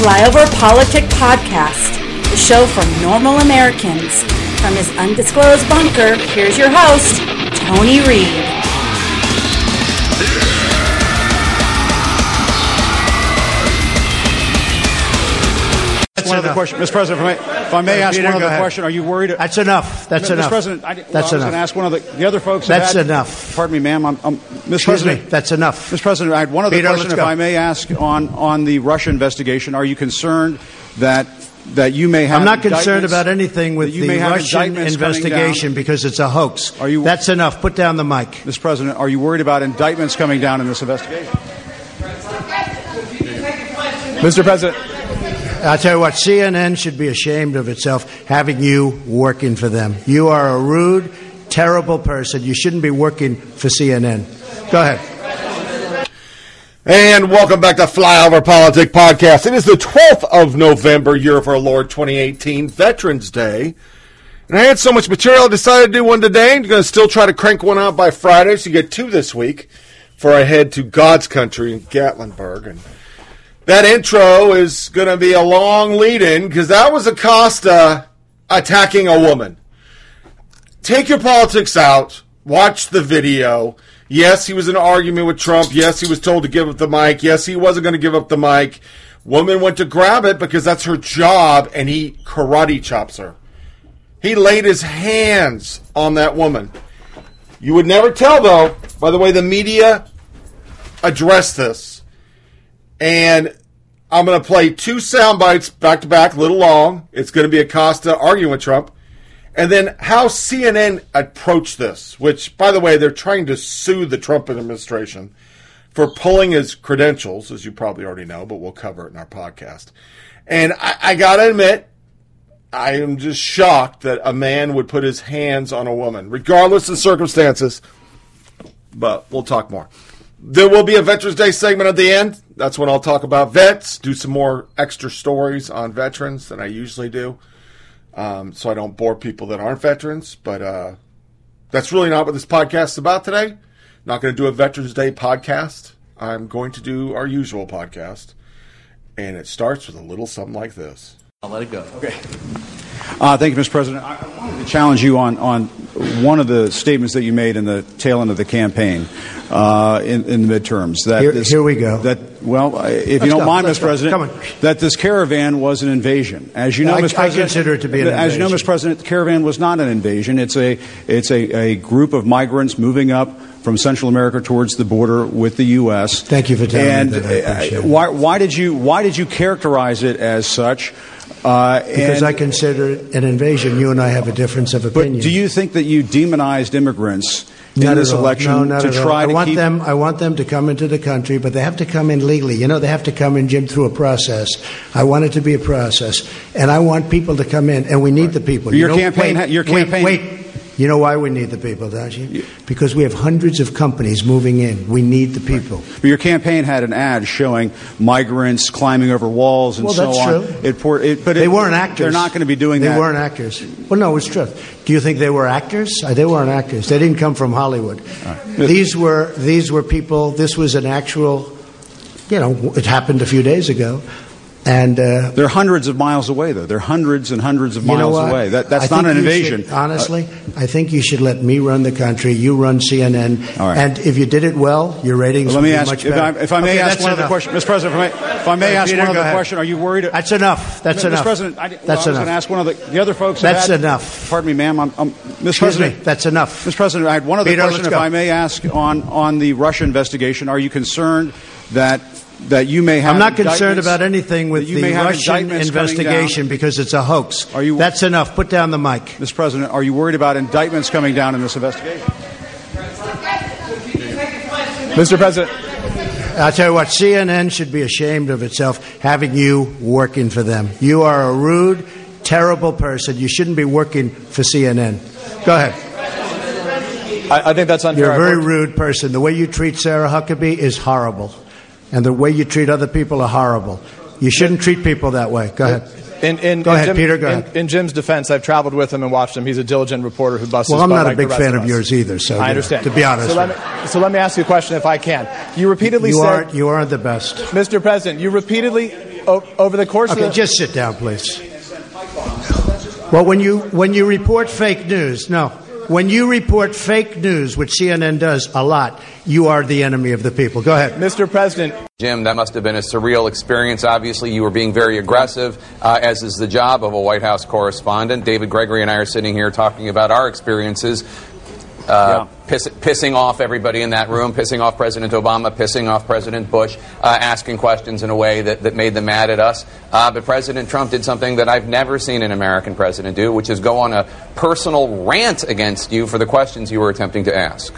Flyover Politic Podcast, the show for normal Americans. From his undisclosed bunker, here's your host, Tony Reed. One other question, Mr. President. If I may, if I may ask Peter, one other ahead. question, are you worried? That's enough. That's Mr. enough. Mr. President, I, well, That's I was enough. going to ask one of the, the other folks. That's had- enough. Pardon me, ma'am. I'm, I'm, Mr. Excuse President, me. That's enough. Mr. President, I had one other Peter, question, if go. I may ask, on on the Russia investigation. Are you concerned that that you may have? I'm not concerned about anything with you the may Russian investigation because it's a hoax. Are you- That's enough. Put down the mic. Mr. President, are you worried about indictments coming down in this investigation? Mr. President, I'll tell you what, CNN should be ashamed of itself having you working for them. You are a rude, terrible person. You shouldn't be working for CNN. Go ahead. And welcome back to Flyover Politic Podcast. It is the 12th of November, year of our Lord 2018, Veterans Day. And I had so much material, I decided to do one today. I'm going to still try to crank one out by Friday, so you get two this week before I head to God's country in Gatlinburg. And that intro is going to be a long lead in because that was Acosta uh, attacking a woman. Take your politics out. Watch the video. Yes, he was in an argument with Trump. Yes, he was told to give up the mic. Yes, he wasn't going to give up the mic. Woman went to grab it because that's her job, and he karate chops her. He laid his hands on that woman. You would never tell, though, by the way the media addressed this. And I'm going to play two sound bites back to back, a little long. It's going to be Acosta arguing with Trump. And then how CNN approached this, which, by the way, they're trying to sue the Trump administration for pulling his credentials, as you probably already know, but we'll cover it in our podcast. And I, I got to admit, I am just shocked that a man would put his hands on a woman, regardless of circumstances. But we'll talk more. There will be a Veterans Day segment at the end. That's when I'll talk about vets, do some more extra stories on veterans than I usually do, um, so I don't bore people that aren't veterans. But uh, that's really not what this podcast is about today. Not going to do a Veterans Day podcast. I'm going to do our usual podcast, and it starts with a little something like this. I'll let it go. Okay. Uh, thank you, Mr. President. I I wanted to challenge you on, on one of the statements that you made in the tail end of the campaign uh, in, in the midterms. That Here- here we go. That well, uh, if you Let's don't go. mind, Mr. go. President, Come on. that this caravan was an invasion. As you know, I- Mr. I President, consider it to be an As you know. Mr. President, the caravan was not an invasion. It's a it's a, a group of migrants moving up from Central America towards the border with the U.S. Thank you for telling me and, that. I uh, appreciate it. why why did you why did you characterize it as such? Uh, Because I consider it an invasion. You and I have a difference of opinion. but do you think that you demonized immigrants in Not this election no, not to try I to want keep them. I want them to come into the country, but they have to come in legally. You know, they have to come in, Jim, through a process. I want it to be a process, and I want people to come in, and we need the people. Your You know, campaign wait, your wait, campaign- Wait, You know why we need the people, don't you? Because we have hundreds of companies moving in. We need the people. But your campaign had an ad showing migrants climbing over walls and Well, so that's on. true. It, pour, it, but They it- weren't actors. They're not going to be doing they that. They weren't actors. Well, no, it's true. Do you think they were actors? Uh, they weren't actors. They didn't come from Hollywood. These were these were people. This was an actual. You know, it happened a few days ago, and uh, They're hundreds of miles away, though. They're hundreds and hundreds of miles away. That, that's not an invasion. should- honestly, I think you should let me run the country. You run CNN, right. and if you did it well, your ratings Let would me be ask, much if I, if I may Okay, ask one other question, Mr. President, if I may, if I may ask Peter, one other question, are you worried? That's enough. That's Mr. enough. President, I, well, that's I was enough. going to ask one of the, the other folks. That's had- enough. Pardon me, ma'am. I'm, I'm, Mr. Excuse President, me. That's enough. Mr. President, I had one other Peter, question, if go. I may ask, on, on the Russia investigation. Are you concerned that that you may have? I'm not concerned about anything with you the may have Russian investigation because it's a hoax. Are you- That's enough. Put down the mic. Mr. President, are you worried about indictments coming down in this investigation? Mr. President, I'll tell you what, CNN should be ashamed of itself having you working for them. You are a rude, terrible person. You shouldn't be working for CNN. Go ahead. I, I think that's unfair. You're a very rude person. The way you treat Sarah Huckabee is horrible. And the way you treat other people are horrible. You shouldn't treat people that way. Go ahead. In, in, Go in ahead, Jim- Peter, go ahead. in Jim's defense, I've traveled with him and watched him. He's a diligent reporter who busts. Well, I'm not a big fan of yours either, so, I understand. to be honest so let, me, so let me ask you a question, if I can. You repeatedly You said, aren't, you aren't the best. Mr. President, you repeatedly o- over the course Okay, of the, just sit down, please. Well, when you when you report fake news, no, when you report fake news, which CNN does a lot, you are the enemy of the people. Go ahead. Mr. President, Jim, that must have been a surreal experience. Obviously, you were being very aggressive, uh, as is the job of a White House correspondent. David Gregory and I are sitting here talking about our experiences. Uh, piss, pissing off everybody in that room, pissing off President Obama, pissing off President Bush, uh, asking questions in a way that, that made them mad at us. Uh, but President Trump did something that I've never seen an American president do, which is go on a personal rant against you for the questions you were attempting to ask.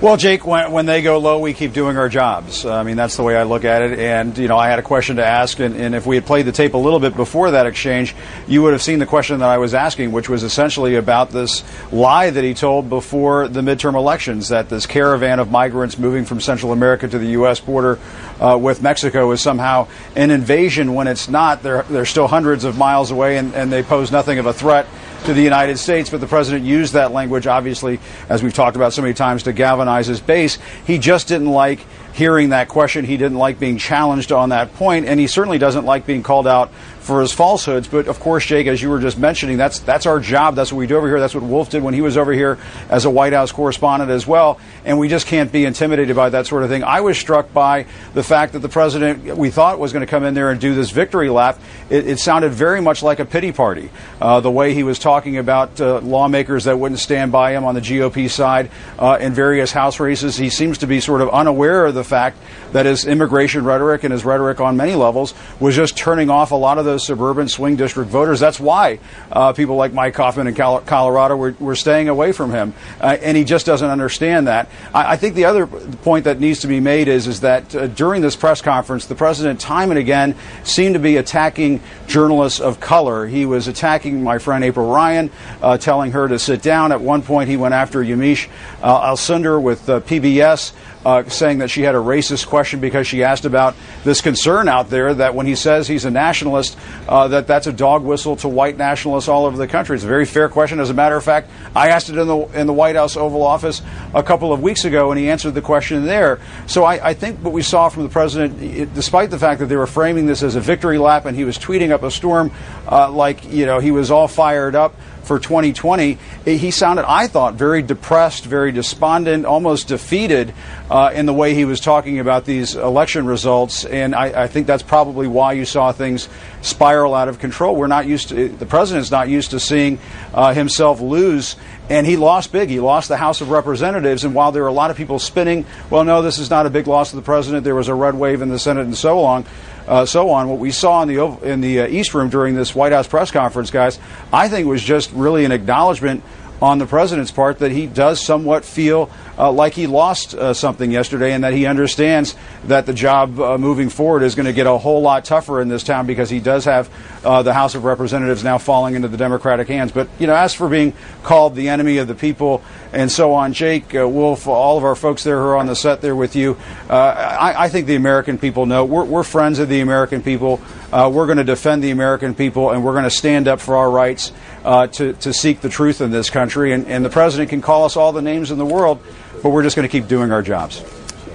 Well, Jake, when, when they go low, we keep doing our jobs. I mean, that's the way I look at it. And, you know, I had a question to ask, and, and if we had played the tape a little bit before that exchange, you would have seen the question that I was asking, which was essentially about this lie that he told before the midterm elections that this caravan of migrants moving from Central America to the U.S. border uh, with Mexico is somehow an invasion when it's not. They're, they're still hundreds of miles away, and, and they pose nothing of a threat to the United States, but the president used that language, obviously, as we've talked about so many times, to galvanize his base. He just didn't like hearing that question. He didn't like being challenged on that point, and he certainly doesn't like being called out for his falsehoods. But of course, Jake, as you were just mentioning, that's that's our job. That's what we do over here. That's what Wolf did when he was over here as a White House correspondent as well. And we just can't be intimidated by that sort of thing. I was struck by the fact that the president we thought was going to come in there and do this victory lap. It, it sounded very much like a pity party. Uh, the way he was talking about uh, lawmakers that wouldn't stand by him on the GOP side uh, in various House races, he seems to be sort of unaware of the fact that his immigration rhetoric and his rhetoric on many levels was just turning off a lot of those suburban swing district voters. That's why uh, people like Mike Coffman in Col- Colorado were, were staying away from him, uh, and he just doesn't understand that. I, I think the other point that needs to be made is is that uh, during this press conference, the president time and again seemed to be attacking journalists of color. He was attacking my friend April Ryan, uh, telling her to sit down. At one point, he went after Yamiche uh, Alcindor with uh, PBS. Uh, saying that she had a racist question because she asked about this concern out there that when he says he's a nationalist, uh, that that's a dog whistle to white nationalists all over the country. It's a very fair question. As a matter of fact, I asked it in the in the White House Oval Office a couple of weeks ago, and he answered the question there. So I, I think what we saw from the president, it, despite the fact that they were framing this as a victory lap, and he was tweeting up a storm uh, like you know he was all fired up for 2020, he sounded, I thought, very depressed, very despondent, almost defeated uh, in the way he was talking about these election results. And I, I, think that's probably why you saw things spiral out of control. We're not used to, the president's not used to seeing uh, himself lose. And he lost big. He lost the House of Representatives. And while there are a lot of people spinning, well, no, this is not a big loss to the president. There was a red wave in the Senate and so on uh, so on. What we saw in the in the uh, East Room during this White House press conference, guys, I think was just really an acknowledgement on the president's part that he does somewhat feel uh, like he lost uh, something yesterday and that he understands that the job uh, moving forward is going to get a whole lot tougher in this town because he does have uh, the House of Representatives now falling into the Democratic hands. But, you know, as for being called the enemy of the people and so on, Jake, uh, Wolf, all of our folks there who are on the set there with you, uh, I, I, think the American people know we're, we're friends of the American people. We're going to defend the American people and we're going to stand up for our rights to, to seek the truth in this country. And, and the president can call us all the names in the world but we're just going to keep doing our jobs.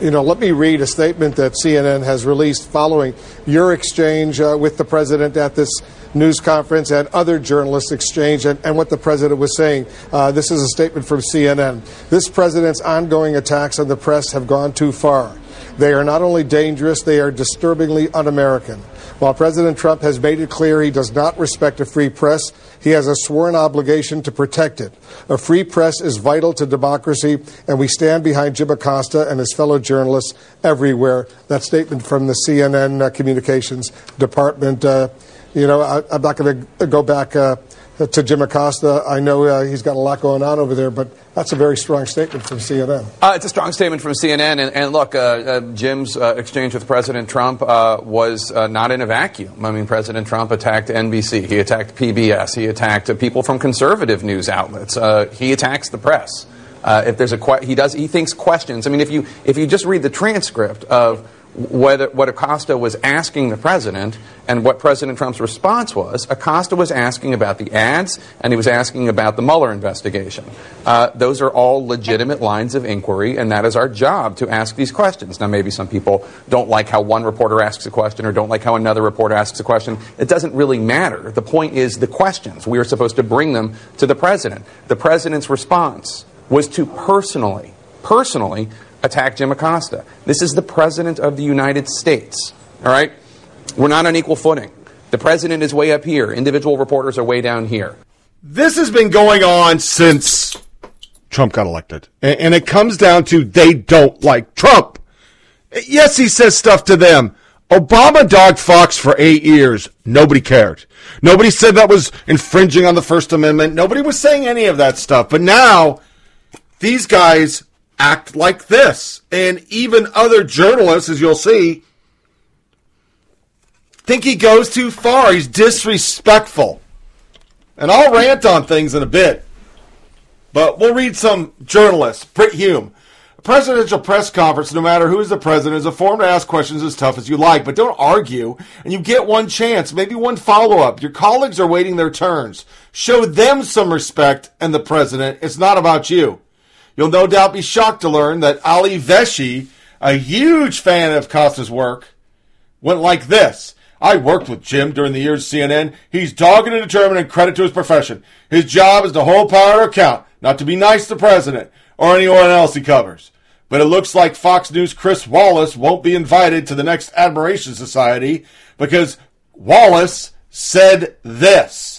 You know, let me read a statement that CNN has released following your exchange uh, with the president at this news conference and other journalists' exchange and, and what the president was saying. Uh, this is a statement from CNN. This president's ongoing attacks on the press have gone too far. They are not only dangerous, they are disturbingly un American. While President Trump has made it clear he does not respect a free press, he has a sworn obligation to protect it. A free press is vital to democracy, and we stand behind Jim Acosta and his fellow journalists everywhere. That statement from the CNN uh, Communications Department. Uh, you know, I, am not going to go back. Uh, to Jim Acosta. I know uh, he's got a lot going on over there, but that's a very strong statement from CNN. Uh, it's a strong statement from CNN. And, and look, uh, uh Jim's uh, exchange with President Trump uh, was not in a vacuum. I mean, President Trump attacked NBC, he attacked PBS, he attacked people from conservative news outlets, he attacks the press. if there's a que- he does he thinks questions. I mean, if you if you just read the transcript of whether, what Acosta was asking the president and what President Trump's response was. Acosta was asking about the ads and he was asking about the Mueller investigation. Uh, those are all legitimate lines of inquiry, and that is our job to ask these questions. Now, maybe some people don't like how one reporter asks a question or don't like how another reporter asks a question. It doesn't really matter. The point is the questions. We are supposed to bring them to the president. The president's response was to personally, personally attack Jim Acosta. This is the President of the United States. All right? We're not on equal footing. The President is way up here, individual reporters are way down here. This has been going on since Trump got elected. And it comes down to they don't like Trump. Yes, he says stuff to them. Obama dogged Fox for eight years. Nobody cared. Nobody said that was infringing on the First Amendment. Nobody was saying any of that stuff. But now, these guys act like this. And even other journalists, as you'll see, think he goes too far. He's disrespectful. And I'll rant on things in a bit. But we'll read some journalists. Brit Hume. A presidential press conference, no matter who is the president, is a forum to ask questions as tough as you like, but don't argue. And you get one chance, maybe one follow up. Your colleagues are waiting their turns. Show them some respect and the president. It's not about you. You'll no doubt be shocked to learn that Ali Velshi, a huge fan of Costa's work, went like this. I worked with Jim during the years at CNN. He's dogged and determined and credit to his profession. His job is to hold power to account, not to be nice to the president or anyone else he covers. But it looks like Fox News' Chris Wallace won't be invited to the next Admiration Society because Wallace said this.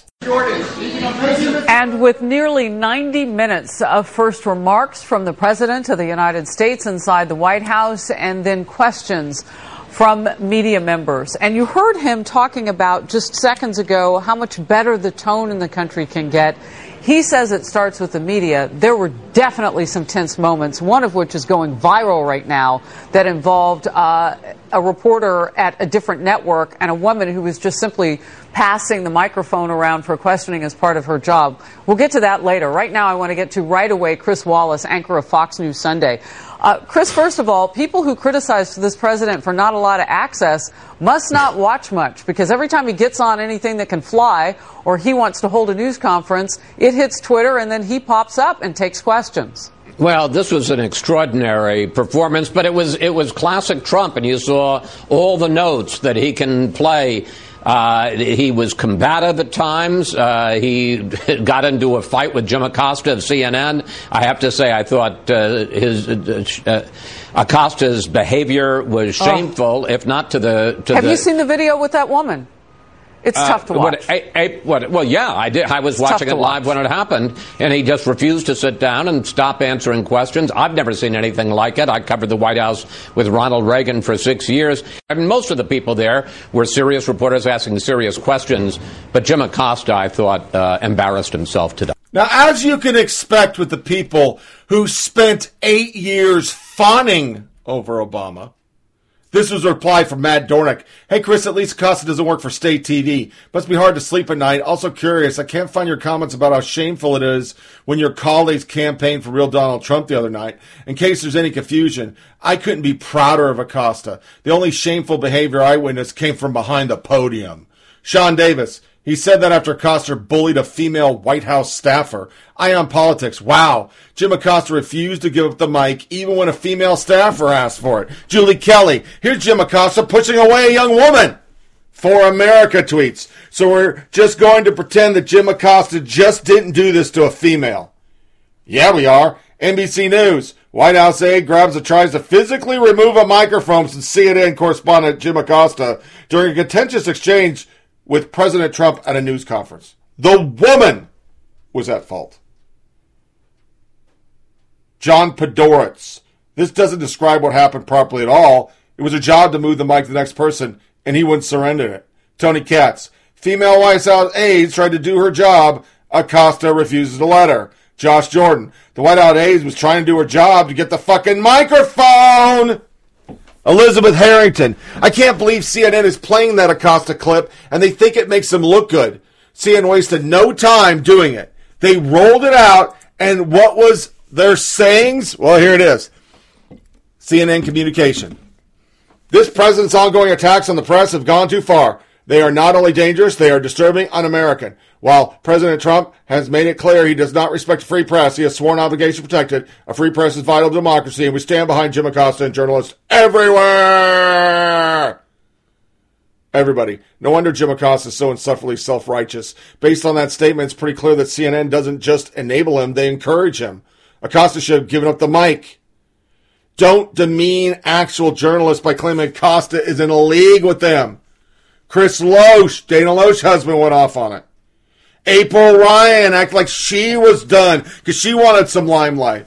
And with nearly 90 minutes of first remarks from the President of the United States inside the White House and then questions from media members. And you heard him talking about just seconds ago how much better the tone in the country can get. He says it starts with the media. There were definitely some tense moments, one of which is going viral right now, that involved uh, a reporter at a different network and a woman who was just simply passing the microphone around for questioning as part of her job. We'll get to that later. Right now, I want to get to right away Chris Wallace, anchor of Fox News Sunday. Uh, Chris, first of all, people who criticize this president for not a lot of access must not watch much because every time he gets on anything that can fly or he wants to hold a news conference, it hits Twitter and then he pops up and takes questions. Well, this was an extraordinary performance, but it was it was classic Trump, and you saw all the notes that he can play uh, he was combative at times. Uh, he got into a fight with Jim Acosta of CNN. I have to say, I thought uh, his uh, uh, Acosta's behavior was oh. shameful, oh. if not to the. To have the, you seen the video with that woman? It's uh, tough to watch. What, I, I, what, well, yeah, I did. I was it's watching it live watch. when it happened, and he just refused to sit down and stop answering questions. I've never seen anything like it. I covered the White House with Ronald Reagan for six years. I mean, most of the people there were serious reporters asking serious questions, but Jim Acosta, I thought, uh, embarrassed himself today. Now, as you can expect with the people who spent eight years fawning over Obama, this was a reply from Matt Dornic. Hey, Chris, at least Costa doesn't work for state TV. Must be hard to sleep at night. Also curious, I can't find your comments about how shameful it is when your colleagues campaigned for real Donald Trump the other night. In case there's any confusion, I couldn't be prouder of Acosta. The only shameful behavior I witnessed came from behind the podium. Sean Davis, he said that after Acosta bullied a female White House staffer. Ion Politics. Wow. Jim Acosta refused to give up the mic even when a female staffer asked for it. Julie Kelly. Here's Jim Acosta pushing away a young woman. For America tweets. So we're just going to pretend that Jim Acosta just didn't do this to a female. Yeah, we are. NBC News. White House aide grabs and tries to physically remove a microphone from CNN correspondent Jim Acosta during a contentious exchange with President Trump at a news conference. The woman was at fault. John Podhoretz. This doesn't describe what happened properly at all. It was a job to move the mic to the next person, and he wouldn't surrender it. Tony Katz. Female White House aides tried to do her job. Acosta refuses to let her. Josh Jordan. The White House aides was trying to do her job to get the fucking microphone. Elizabeth Harrington. I can't believe CNN is playing that Acosta clip and they think it makes them look good. CNN wasted no time doing it. They rolled it out and what was their sayings? Well, here it is. CNN communication. This president's ongoing attacks on the press have gone too far. They are not only dangerous, they are disturbing, un American. While President Trump has made it clear he does not respect a free press, he has sworn obligation to protect it. A free press is vital to democracy, and we stand behind Jim Acosta and journalists everywhere! Everybody. No wonder Jim Acosta is so insufferably self righteous. Based on that statement, it's pretty clear that CNN doesn't just enable him, they encourage him. Acosta should have given up the mic. Don't demean actual journalists by claiming Acosta is in a league with them. Chris Loesch, Dana Loesch's husband, went off on it. April Ryan act like she was done because she wanted some limelight.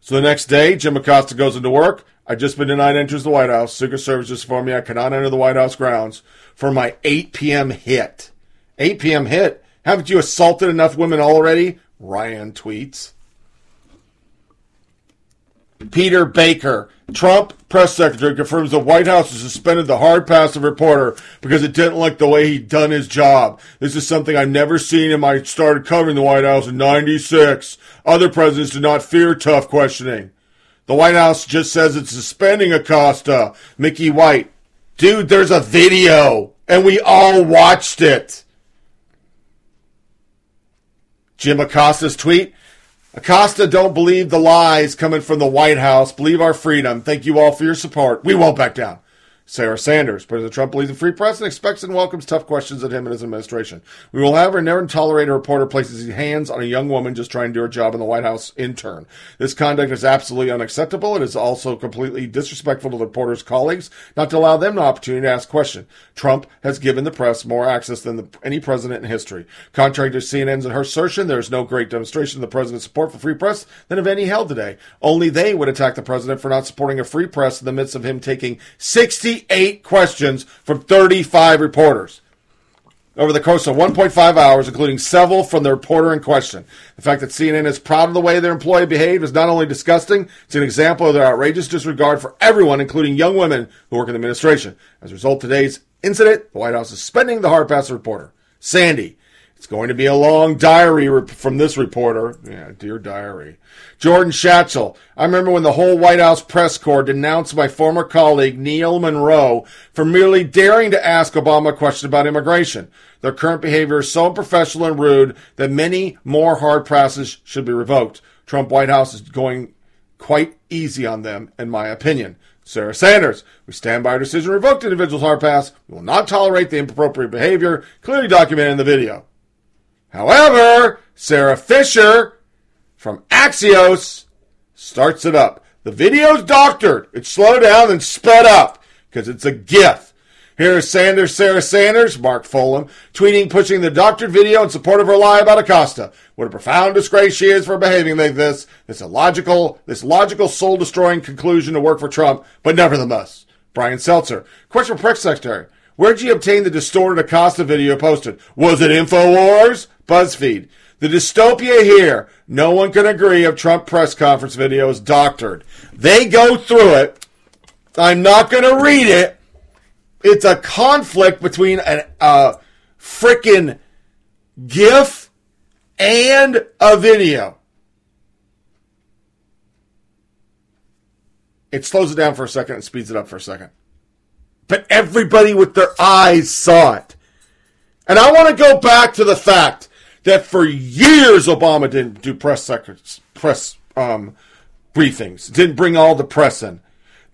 So the next day, Jim Acosta goes into work. I've just been denied entrance to the White House. Secret Service just informed me I cannot enter the White House grounds for my 8 p.m. hit. 8 p.m. hit? Haven't you assaulted enough women already? Ryan tweets. Peter Baker, Trump press secretary, confirms the White House has suspended the hard pass of reporter because it didn't like the way he'd done his job. This is something I've never seen in my started covering the White House in 96. Other presidents did not fear tough questioning. The White House just says it's suspending Acosta. Mickey White. Dude, there's a video, and we all watched it. Jim Acosta's tweet. Acosta, don't believe the lies coming from the White House. Believe our freedom. Thank you all for your support. We won't back down. Sarah Sanders. President Trump believes in free press and expects and welcomes tough questions at him and his administration. We will, have however, never tolerate a reporter places his hands on a young woman just trying to do her job in the White House intern. This conduct is absolutely unacceptable. It is also completely disrespectful to the reporter's colleagues not to allow them the opportunity to ask questions. Trump has given the press more access than the, any president in history. Contrary to CNN's and her assertion, there is no great demonstration of the president's support for free press than of any held today. Only they would attack the president for not supporting a free press in the midst of him taking 60 Eight questions from 35 reporters over the course of 1.5 hours, including several from the reporter in question. The fact that CNN is proud of the way their employee behaved is not only disgusting, it's an example of their outrageous disregard for everyone, including young women who work in the administration. As a result of today's incident, the White House is suspending the hard pass reporter. Sandy, it's going to be a long diary from this reporter. Yeah, dear diary. Jordan Schachtel. I remember when the whole White House press corps denounced my former colleague Neil Munro for merely daring to ask Obama a question about immigration. Their current behavior is so unprofessional and rude that many more hard passes should be revoked. Trump White House is going quite easy on them, in my opinion. Sarah Sanders. We stand by our decision to revoke individual's hard pass. We will not tolerate the inappropriate behavior clearly documented in the video. However, Sara Fischer from Axios starts it up. The video's doctored. It's slowed down and sped up because it's a GIF. Here is Sanders, Sarah Sanders, Mark Fulham, tweeting, pushing the doctored video in support of her lie about Acosta. What a profound disgrace she is for behaving like this. This illogical, this logical, soul-destroying conclusion to work for Trump, but nevertheless. Brian Seltzer, question for press secretary. Where'd you obtain the distorted Acosta video posted? Was it InfoWars? BuzzFeed. The dystopia here, no one can agree if Trump press conference video is doctored. They go through it. I'm not going to read it. It's a conflict between a freaking GIF and a video. It slows it down for a second and speeds it up for a second. But everybody with their eyes saw it. And I want to go back to the fact that for years Obama didn't do press secrets, press um, briefings, didn't bring all the press in.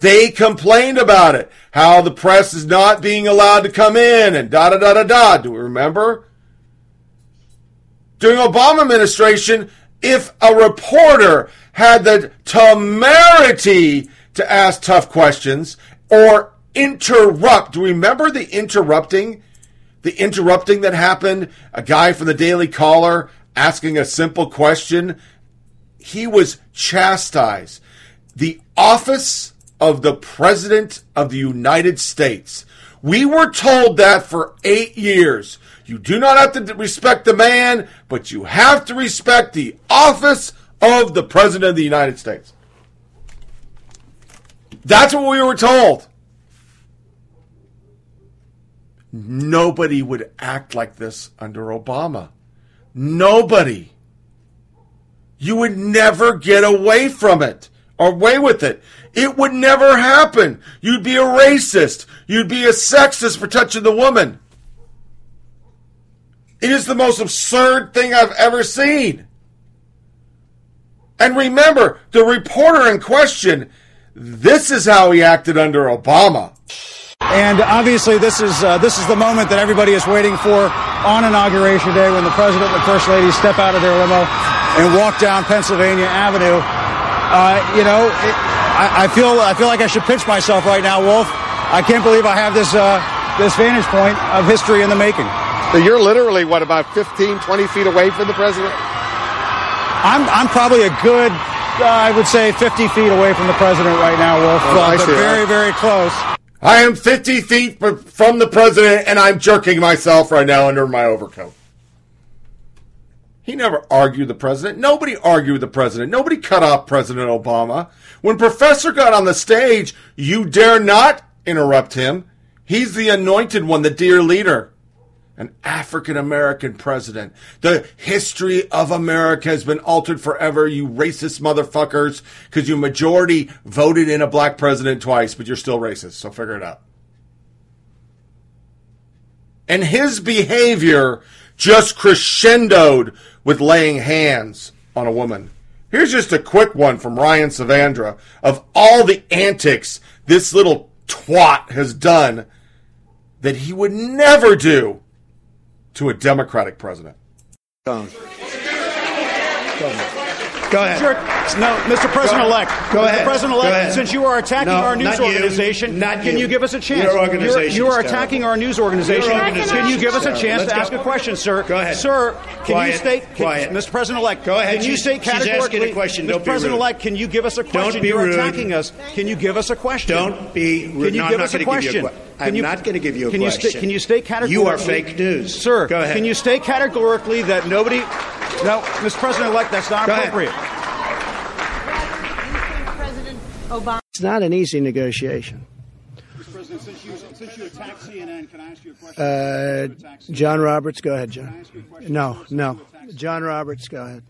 They complained about it, how the press is not being allowed to come in, and da da da da da. Do we remember? During Obama administration, if a reporter had the temerity to ask tough questions or interrupt, do we remember the interrupting? The interrupting that happened, a guy from the Daily Caller asking a simple question, he was chastised. The office of the President of the United States. We were told that for eight years. You do not have to respect the man, but you have to respect the office of the President of the United States. That's what we were told. Nobody would act like this under Obama. Nobody. You would never get away from it. away with it. It would never happen. You'd be a racist. You'd be a sexist for touching the woman. It is the most absurd thing I've ever seen. And remember, the reporter in question, this is how he acted under Obama. And obviously, this is uh, this is the moment that everybody is waiting for on inauguration day, when the president and the first lady step out of their limo and walk down Pennsylvania Avenue. Uh, you know, it, I, I, feel I feel like I should pinch myself right now, Wolf. I can't believe I have this uh, this vantage point of history in the making. So you're literally what about 15, 20 feet away from the president? I'm I'm probably a good. Uh, I would say 50 feet away from the president right now, Wolf. Oh, but very, very close. I am 50 feet from the president, and I'm jerking myself right now under my overcoat. He never argued the president. Nobody argued the president. Nobody cut off President Obama. When Professor got on the stage, you dare not interrupt him. He's the anointed one, the dear leader an African American president. The history of America has been altered forever, you racist motherfuckers, because you majority voted in a black president twice, but you're still racist, so figure it out. And his behavior just crescendoed with laying hands on a woman. Here's just a quick one from Ryan Saavedra of all the antics this little twat has done that he would never do to a Democratic president. Go ahead. Sure. No, Mr. President-elect. Go ahead. Mr. President-elect, since you are attacking No, our news not you. organization, Not can you. you give us a chance? Your organization You're, you are attacking terrible. our news organization. Your organization Can you give us a chance Let's to ask a question, sir? Go ahead. Sir, can Quiet. you state, can, Quiet. Mr. President-elect, Go ahead. can you She's- state she's asking a categorically, question. Mr. Don't be. President-elect, can you give us a question? be You're rude. attacking us. Can you give us a question? Don't be rude. Can you No, I'm give not us a gonna give you a question? I'm you- not gonna give you a can You question. sta- can you state categorically? You are fake news. Sir, Go ahead. can you state categorically that nobody... No, Mr. President-elect, that's not Go ahead. appropriate. It's not an easy negotiation. Mr. President, since you, since you attacked CNN, can I ask you a question? Uh, John Roberts, go ahead, John. No, no. John Roberts, go ahead.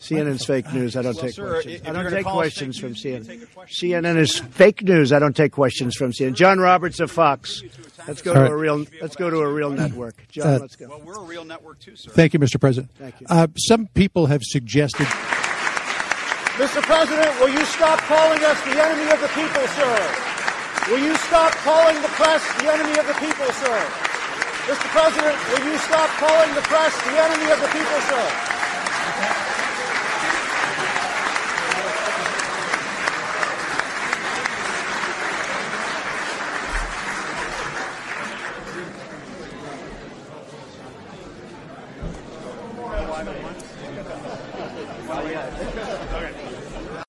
CNN's fake news. I don't Well, take sir, questions. I don't take questions from news, CNN. can take a question. CNN is fake news. I don't take questions from CNN. John Roberts of Fox. Let's go to a real. Let's go to a real network. John, Uh, let's go. Well, we're a real network too, sir. Thank you, Mr. President. Thank you. Uh, some people have suggested. Mr. President, will you stop calling us the enemy of the people, sir? Will you stop calling the press the enemy of the people, sir? Mr. President, will you stop calling the press the enemy of the people, sir?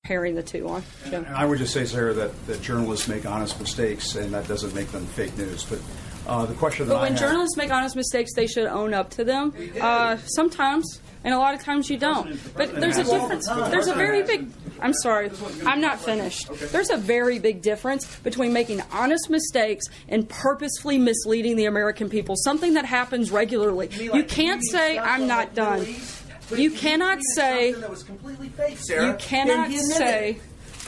Pairing the two on. Jim. I would just say, Sarah, that, that journalists make honest mistakes, and that doesn't make them fake news. But uh, the question that But I when have- journalists make honest mistakes, they should own up to them. Uh, sometimes, and a lot of times you don't. But there's a difference. There's a very big. I'm sorry, I'm not finished. There's a very big difference between making honest mistakes and purposefully misleading the American people. Something that happens regularly. You can't say I'm not done. You cannot say. You cannot say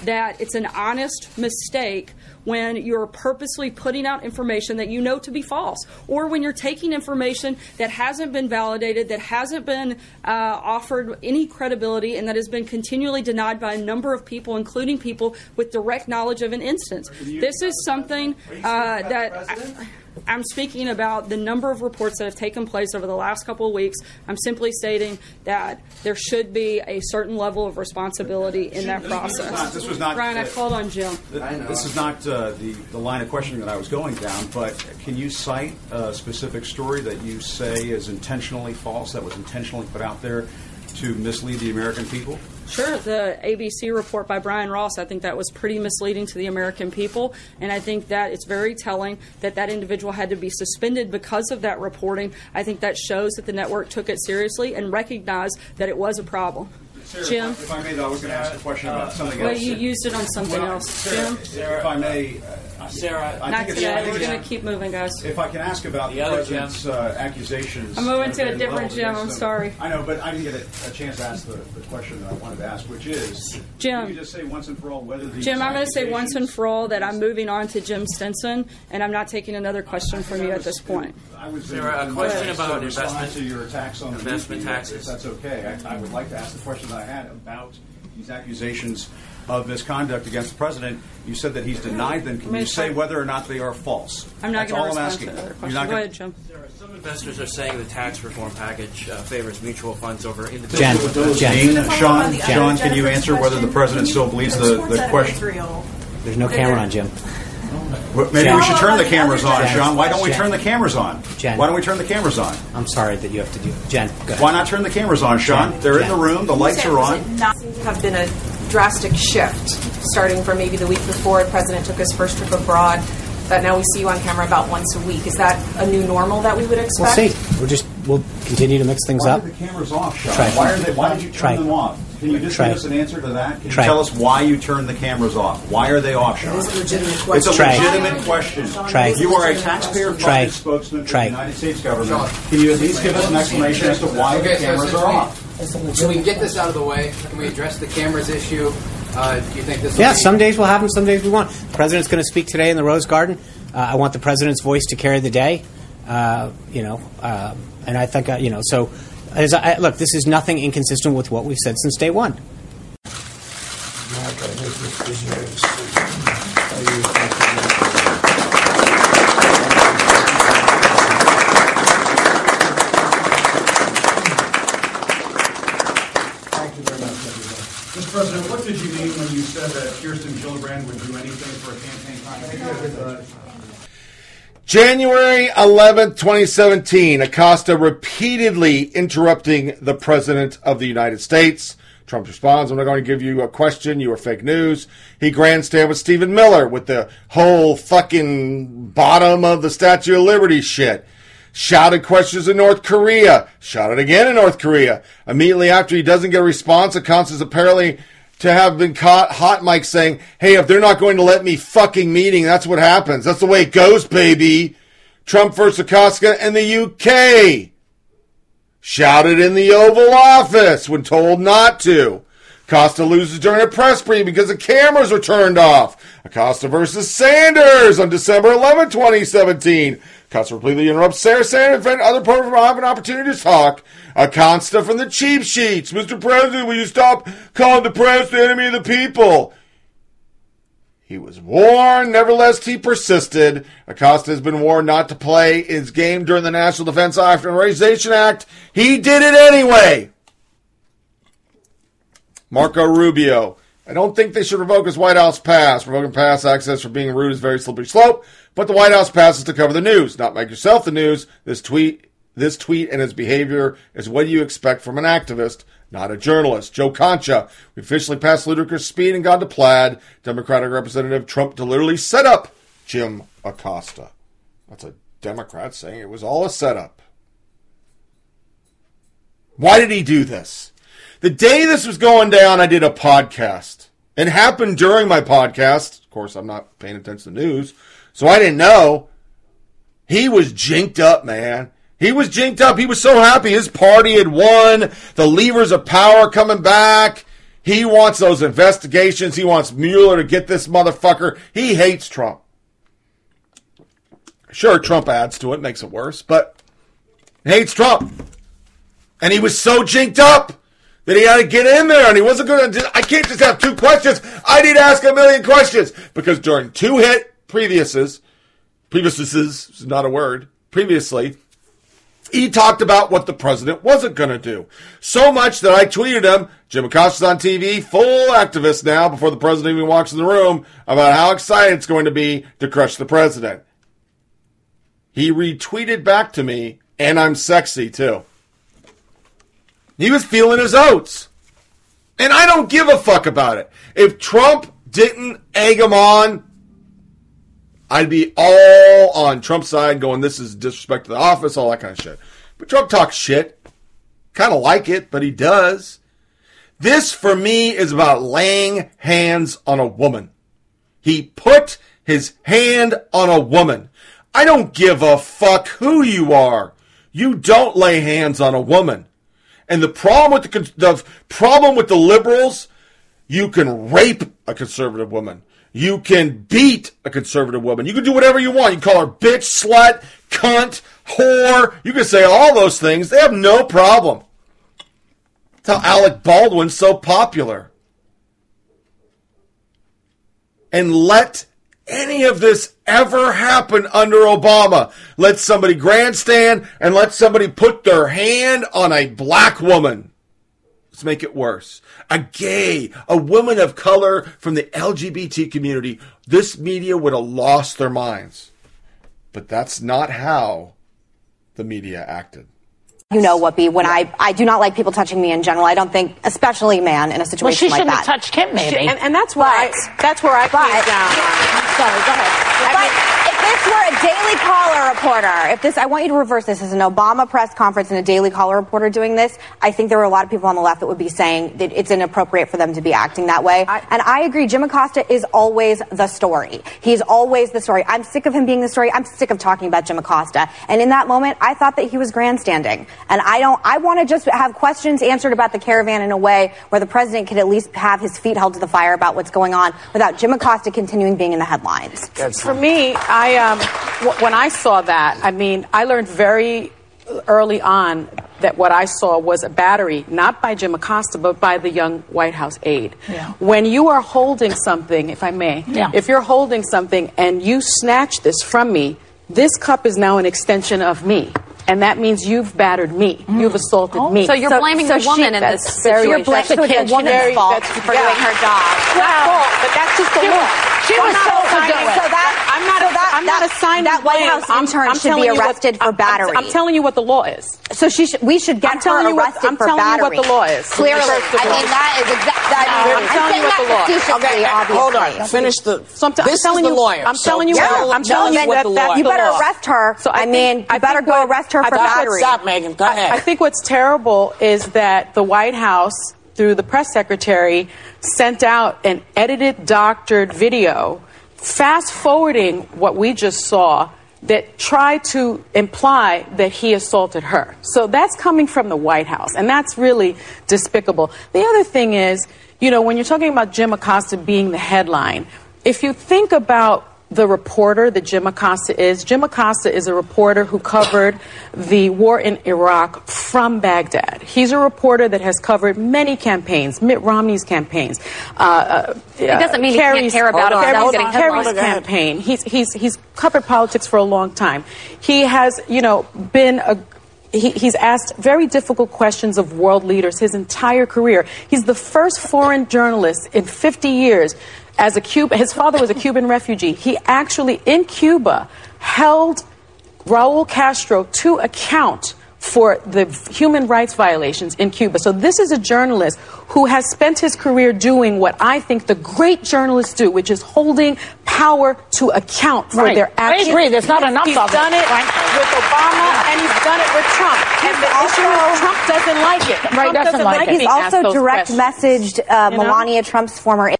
that it's an honest mistake when you're purposely putting out information that you know to be false, or when you're taking information that hasn't been validated, that hasn't been uh, offered any credibility, and that has been continually denied by a number of people, including people with direct knowledge of an instance. This is something uh, that. I, I'm speaking about the number of reports that have taken place over the last couple of weeks. I'm simply stating that there should be a certain level of responsibility in that This was process. not- this was not- Ryan, I called on Jim. This is not uh, the, the line of questioning that I was going down, but can you cite a specific story that you say is intentionally false, that was intentionally put out there to mislead the American people? Sure, the ABC report by Brian Ross, I think that was pretty misleading to the American people, and I think that it's very telling that that individual had to be suspended because of that reporting. I think that shows that the network took it seriously and recognized that it was a problem. Jim? If I may, though, I was going to ask a question about something Well, else. you used it on something Well, else. Sarah, Jim? Sarah, if I may, uh, Sarah, I Not think it's- today. Think We're it's- going to keep moving, guys. If I can ask about the, The other president's uh, accusations. I'm moving to a and different levels gym. against I'm them. sorry. I know, but I didn't get a, a chance to ask the, the question that I wanted to ask, which is, Jim. Can you just say once and for all whether these Jim, I'm going to say once and for all that I'm moving on to Jim Stinson, and I'm not taking another question from you at this point. I was Sarah, a in question my about to respond investment- to your attacks on the investment media, taxes. If that's okay, I, I would like to ask the question that I had about these accusations of misconduct against the president. You said that he's denied them. Can you say whether or not they are false? I'm not That's going all to I'm respond asking. to another You're question. not Go gonna- ahead, Jim. some investors are saying the tax reform package uh, favors mutual funds over individual. Jen, Jen. Dean, Sean, Sean, can you answer whether the president still believes the, the question? There's no camera on Jim. Well, Maybe Jen. we should turn the cameras on, Jen. Sean. Why don't we Jen. turn the cameras on? Jen. Why don't we turn the cameras on? I'm sorry that you have to do. Jen, go ahead. Why not turn the cameras on, Sean? Jen. They're in the room. The lights are on. not have been a drastic shift, starting from maybe the week before the president took his first trip abroad, that now we see you on camera about once a week. Is that a new normal that we would expect? We'll see. We'll just we'll continue to mix things Why up. are the cameras off, Sean? Try. Why are they? Why did you turn Try. them off? Can you just Try. give us an answer to that? Can Try. you tell us why you turned the cameras off? Why are they off, Sean? It's a legitimate It's a question. Try. legitimate question. Try. You are a taxpayer-funded spokesman for the United States government. Can you at least give us an explanation as to why the cameras are off? So we can get this out of the way. Can we address the cameras issue? Uh, do you think this? will Yeah, be- some days we'll have them, some days we won't. The president's going to speak today in the Rose Garden. Uh, I want the president's voice to carry the day. Uh, you know, uh, and I think uh, you know. So, as I, look, this is nothing inconsistent with what we've said since day one. Mr. President, what did you mean when you said that Kirsten Gillibrand would do anything for a campaign contribution? January 11th, 2017, Acosta repeatedly interrupting the President of the United States. Trump responds, I'm not going to give you a question. You are fake news. He grandstand with Stephen Miller with the whole fucking bottom of the Statue of Liberty shit. Shouted questions in North Korea. Shouted again in North Korea. Immediately after he doesn't get a response, Acosta's apparently to have been caught hot mic saying, hey, if they're not going to let me fucking meeting, that's what happens. That's the way it goes, baby. Trump versus Acosta and the UK. Shouted in the Oval Office when told not to. Acosta loses during a press briefing because the cameras are turned off. Acosta versus Sanders on December 11, 2017. Acosta repeatedly interrupts Sarah Sanders and other from having an opportunity to talk. Acosta from the cheap sheets. Mr. President, will you stop calling the press the enemy of the people? He was warned, nevertheless, he persisted. Acosta has been warned not to play his game during the National Defense Authorization Act. He did it anyway. Marco Rubio. I don't think they should revoke his White House pass. Revoking pass access for being rude is very slippery slope, but the White House pass is to cover the news, not make yourself the news. This tweet, this tweet and his behavior is what you expect from an activist, not a journalist. Joe Concha, we officially passed ludicrous speed and got to plaid. Democratic Representative Trump to literally set up Jim Acosta. That's a Democrat saying it was all a setup. Why did he do this? The day this was going down, I did a podcast. It happened during my podcast. Of course, I'm not paying attention to the news, so I didn't know. He was jinked up, man. He was jinked up. He was so happy his party had won. The levers of power coming back. He wants those investigations. He wants Mueller to get this motherfucker. He hates Trump. Sure, Trump adds to it, makes it worse, but hates Trump. And he was so jinked up that he had to get in there and he wasn't going to. I can't just have two questions. I need to ask a million questions because during two hit previously, previously is not a word, previously, he talked about what the president wasn't going to do. So much that I tweeted him, Jim Acosta's on TV, full activist now before the president even walks in the room about how excited it's going to be to crush the president. He retweeted back to me, and I'm sexy too. He was feeling his oats. And I don't give a fuck about it. If Trump didn't egg him on, I'd be all on Trump's side going, this is disrespect to the office, all that kind of shit. But Trump talks shit. Kind of like it, but he does. This, for me, is about laying hands on a woman. He put his hand on a woman. I don't give a fuck who you are. You don't lay hands on a woman. And the problem with the, the problem with the liberals, you can rape a conservative woman. You can beat a conservative woman. You can do whatever you want. You can call her bitch, slut, cunt, whore. You can say all those things. They have no problem. That's how Alec Baldwin's so popular. And let any of this ever happen under Obama. Let somebody grandstand and let somebody put their hand on a black woman. Let's make it worse. A gay, a woman of color from the LGBT community. This media would have lost their minds. But that's not how the media acted. You know, Whoopi, when I, I do not like people touching me in general. I don't think, especially a man in a situation Well, she like shouldn't that. have touched him, maybe. She- And, and that's where I, that's where I but- came down. Sorry, go ahead. But if this were a Daily Caller reporter, if this, I want you to reverse this as an Obama press conference and a Daily Caller reporter doing this, I think there are a lot of people on the left that would be saying that it's inappropriate for them to be acting that way. and I agree, Jim Acosta is always the story. He's always the story. I'm sick of him being the story. I'm sick of talking about Jim Acosta. And in that moment, I thought that he was grandstanding. And I don't, I want to just have questions answered about the caravan in a way where the president could at least have his feet held to the fire about what's going on without Jim Acosta continuing being in the headlines. For me, I uh, um, w- when I saw that, I mean, I learned very early on that what I saw was a battery, not by Jim Acosta, but by the young White House aide. Yeah. When you are holding something, if I may, Yeah. if you're holding something and you snatch this from me, this cup is now an extension of me. And that means you've battered me. You've assaulted me. So you're blaming the woman in this situation. So it's the woman's very- fault for yeah. doing her job. Fault, but that's just the She law. she was not told to do it. So that I'm not. so that- I'm not that- assigning that White blame. House I'm- intern I'm should be telling you what- arrested for I'm- I'm- battery. I'm telling you what the law is. So she should, we should get I'm her you what- arrested I'm for telling you what the law is. Clearly, I mean that is exactly. No, I'm telling you what the law is. Okay, uh, hold on. Finish the. So I'm, t- I'm this is the lawyer. I'm telling you. tell- what, I'm telling you what the law the You better arrest her. So I, mean, you I better go arrest her for battery. Stop, Megan. Go ahead. I think what's terrible is that the White House, through the press secretary, sent out an edited, doctored video, fast forwarding what we just saw. That tried to imply that he assaulted her. So that's coming from the White House, and that's really despicable. The other thing is, you know, when you're talking about Jim Acosta being the headline, if you think about the reporter that Jim Acosta is. Jim Acosta is a reporter who covered the war in Iraq from Baghdad. He's a reporter that has covered many campaigns, Mitt Romney's campaigns. Uh, uh, It doesn't mean he can't care about Hold on, himself hold getting on. Kerry's campaign. He's, he's, he's covered politics for a long time. He has, you know, been a he, he's asked very difficult questions of world leaders his entire career. He's the first foreign journalist in 50 years as a Cuban. His father was a Cuban refugee. He actually, in Cuba, held Raul Castro to account for the human rights violations in Cuba. So this is a journalist who has spent his career doing what I think the great journalists do, which is holding power to account for Right. their I actions. agree. There's not enough he's of it, done it frankly. with Obama and he's done it with Trump. And the issue is Trump doesn't like it. Trump doesn't like it. He's also direct questions. messaged uh, You know? Melania Trump's former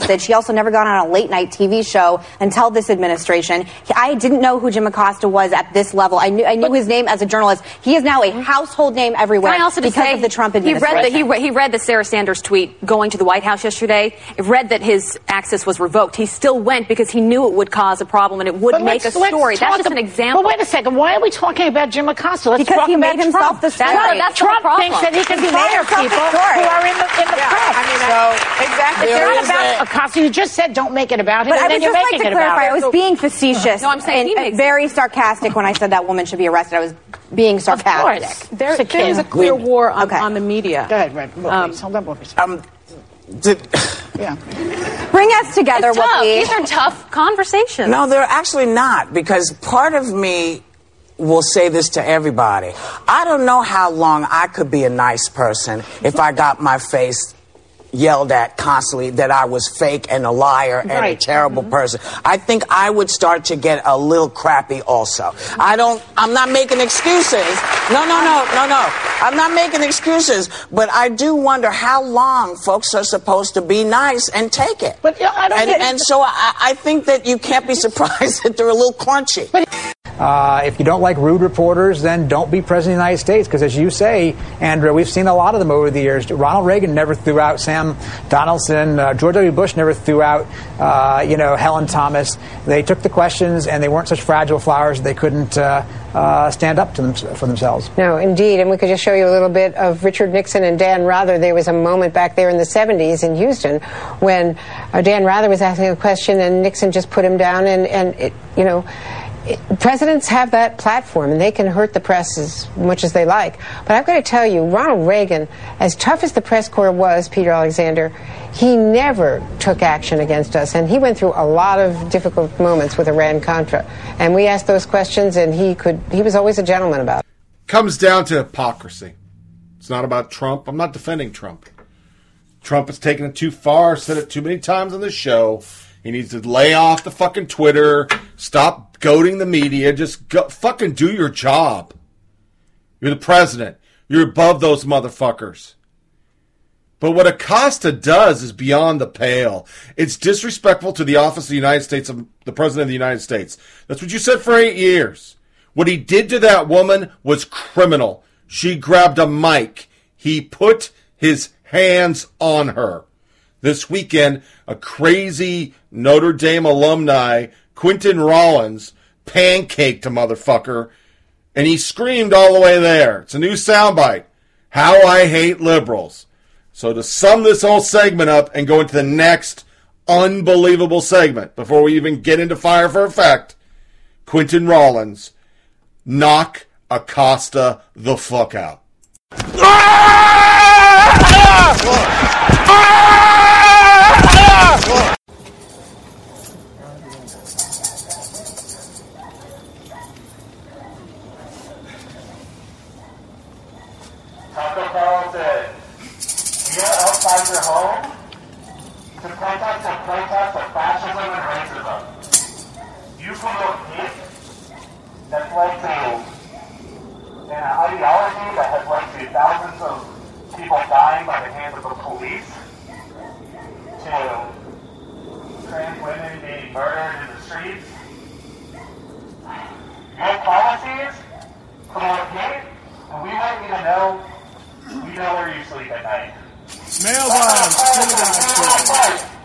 message. He also never got on a late night TV show until this administration. I didn't know who Jim Acosta was at this level. I knew I knew his name as a journalist. He is now a mm-hmm. household name everywhere Can I also because say of the Trump he administration. read the he, he read the Sarah Sanders tweet going to the White House yesterday. It read that his access was revoked. He still went because he knew it would cause a problem and it would But make a let's- let's story. That's talk just an example. Well, wait a second. Why are we talking about Jim Acosta? Let's Because talk he about made himself Trump. the story. Trump, That's Trump problem. thinks that he can He made fire people who are in the, in the Yeah, press. I mean, so exactly. It's not is about a- Acosta. You just said don't make it about him, But I and then would you're just like to it about clarify, I him. was being facetious No, I'm saying and he makes- very sarcastic when I said that woman should be arrested. I was being sarcastic. course. There, there is a kid. clear war on, Okay. on the media. Go ahead, Red. Um, Hold on, Wolfies. Um, did, Yeah. Bring us together, Whoopi. These are tough conversations. no, they're actually not because part of me will say this to everybody. I don't know how long I could be a nice person if I got my face, yelled at constantly that I was fake and a liar and a terrible mm-hmm. person. I think I would start to get a little crappy also. I don't, I'm not making excuses. No, no, no, no, no. I'm not making excuses, but I do wonder how long folks are supposed to be nice and take it. But yeah, I don't and, and so I, I think that you can't be surprised that they're a little crunchy. Uh, if you don't like rude reporters, then don't be president of the United States. Because as you say, Andrew, we've seen a lot of them over the years. Ronald Reagan never threw out Sam Donaldson. Uh, George W. Bush never threw out, uh, you know, Helen Thomas. They took the questions, and they weren't such fragile flowers they couldn't uh, uh, stand up to them for themselves. No, indeed. And we could just show you a little bit of Richard Nixon and Dan Rather. There was a moment back there in the 70s in Houston when uh, Dan Rather was asking a question and Nixon just put him down. And, and it, you know, presidents have that platform and they can hurt the press as much as they like. But I've got to tell you, Ronald Reagan, as tough as the press corps was, Peter Alexander, he never took action against us. And he went through a lot of difficult moments with Iran Contra. And we asked those questions and he could, he was always a gentleman about it. comes down to hypocrisy. It's not about Trump. I'm not defending Trump. Trump has taken it too far, said it too many times on the show. He needs to lay off the fucking Twitter, stop goading the media, just go, fucking do your job. You're the president. You're above those motherfuckers. But what Acosta does is beyond the pale. It's disrespectful to the office of the United States of the President of the United States. That's what you said for eight years. What he did to that woman was criminal. She grabbed a mic. He put his hands on her. This weekend, a crazy Notre Dame alumni, Quentin Rollins, pancaked a motherfucker, and he screamed all the way there. It's a new soundbite. How I hate liberals. So to sum this whole segment up and go into the next unbelievable segment before we even get into Fire for Effect, Quentin Rollins, knock Acosta the fuck out. Taco outside your home to protest and protest of fascism and racism. You promote hate that's led to an ideology that has led to thousands of people dying by the hands of the police, to trans women being murdered in the streets. Your policies promote hate, and we want you to know we know where you sleep at night. Mailbox.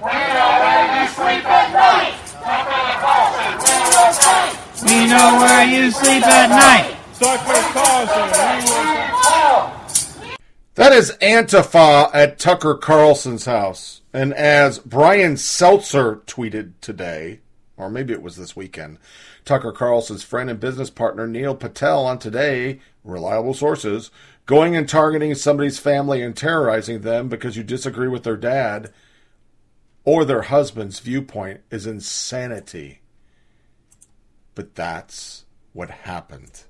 We know where you sleep at night. We know where you sleep at night. That is Antifa at Tucker Carlson's house. And as Brian Stelter tweeted today, or maybe it was this weekend, Tucker Carlson's friend and business partner Neil Patel on today, reliable sources, going and targeting somebody's family and terrorizing them because you disagree with their dad or their husband's viewpoint is insanity. But that's what happened.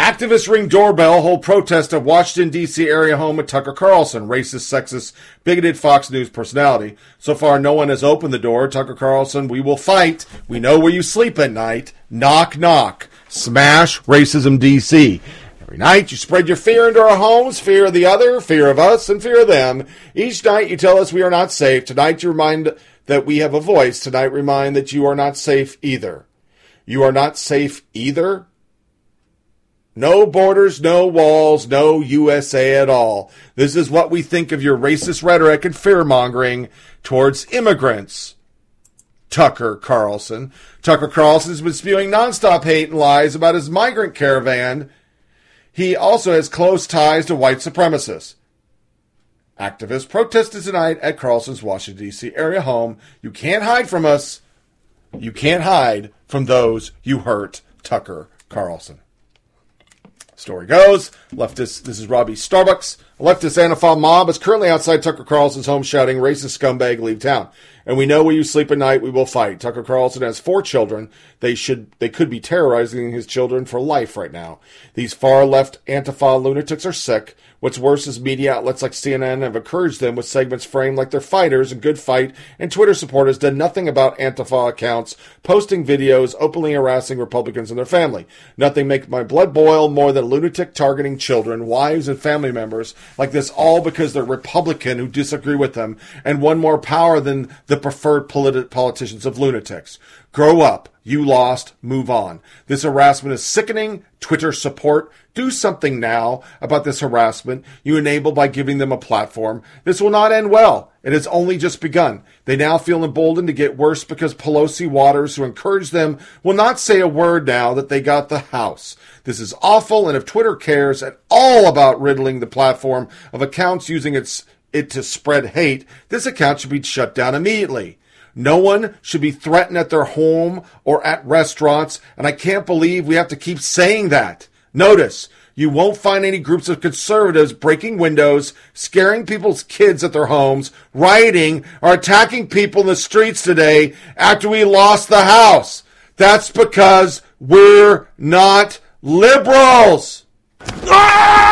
Activists ring doorbell, hold protest at Washington, D.C. area home of Tucker Carlson, racist, sexist, bigoted Fox News personality. So far, no one has opened the door. Tucker Carlson, we will fight. We know where you sleep at night. Knock, knock. Smash racism, D.C. Every night you spread your fear into our homes, fear of the other, fear of us, and fear of them. Each night you tell us we are not safe. Tonight you remind that we have a voice. Tonight remind that you are not safe either. You are not safe either? No borders, no walls, no USA at all. This is what we think of your racist rhetoric and fear mongering towards immigrants. Tucker Carlson. Tucker Carlson has been spewing nonstop hate and lies about his migrant caravan. He also has close ties to white supremacists. Activists protested tonight at Carlson's Washington, D.C. area home. You can't hide from us. You can't hide from those you hurt, Tucker Carlson. Story goes, leftist, this is Robbie Starbucks A leftist Antifa mob is currently outside Tucker Carlson's home shouting, racist scumbag, leave town. And we know where you sleep at night, we will fight. Tucker Carlson has four children. They should, they could be terrorizing his children for life right now. These far left Antifa lunatics are sick. What's worse is media outlets like CNN have encouraged them with segments framed like they're fighters, a good fight, and Twitter supporters done nothing about Antifa accounts, posting videos, openly harassing Republicans and their family. Nothing makes my blood boil more than lunatic targeting children, wives, and family members like this, all because they're Republican who disagree with them and won more power than the preferred politi- politicians of lunatics. Grow up. You lost. Move on. This harassment is sickening. Twitter support. Do something now about this harassment you enable by giving them a platform. This will not end well. It has only just begun. They now feel emboldened to get worse because Pelosi Waters, who encouraged them, will not say a word now that they got the House. This is awful, and if Twitter cares at all about riddling the platform of accounts using its it to spread hate, this account should be shut down immediately. No one should be threatened at their home or at restaurants, and I can't believe we have to keep saying that. Notice, you won't find any groups of conservatives breaking windows, scaring people's kids at their homes, rioting, or attacking people in the streets today after we lost the House. That's because we're not liberals. Ah!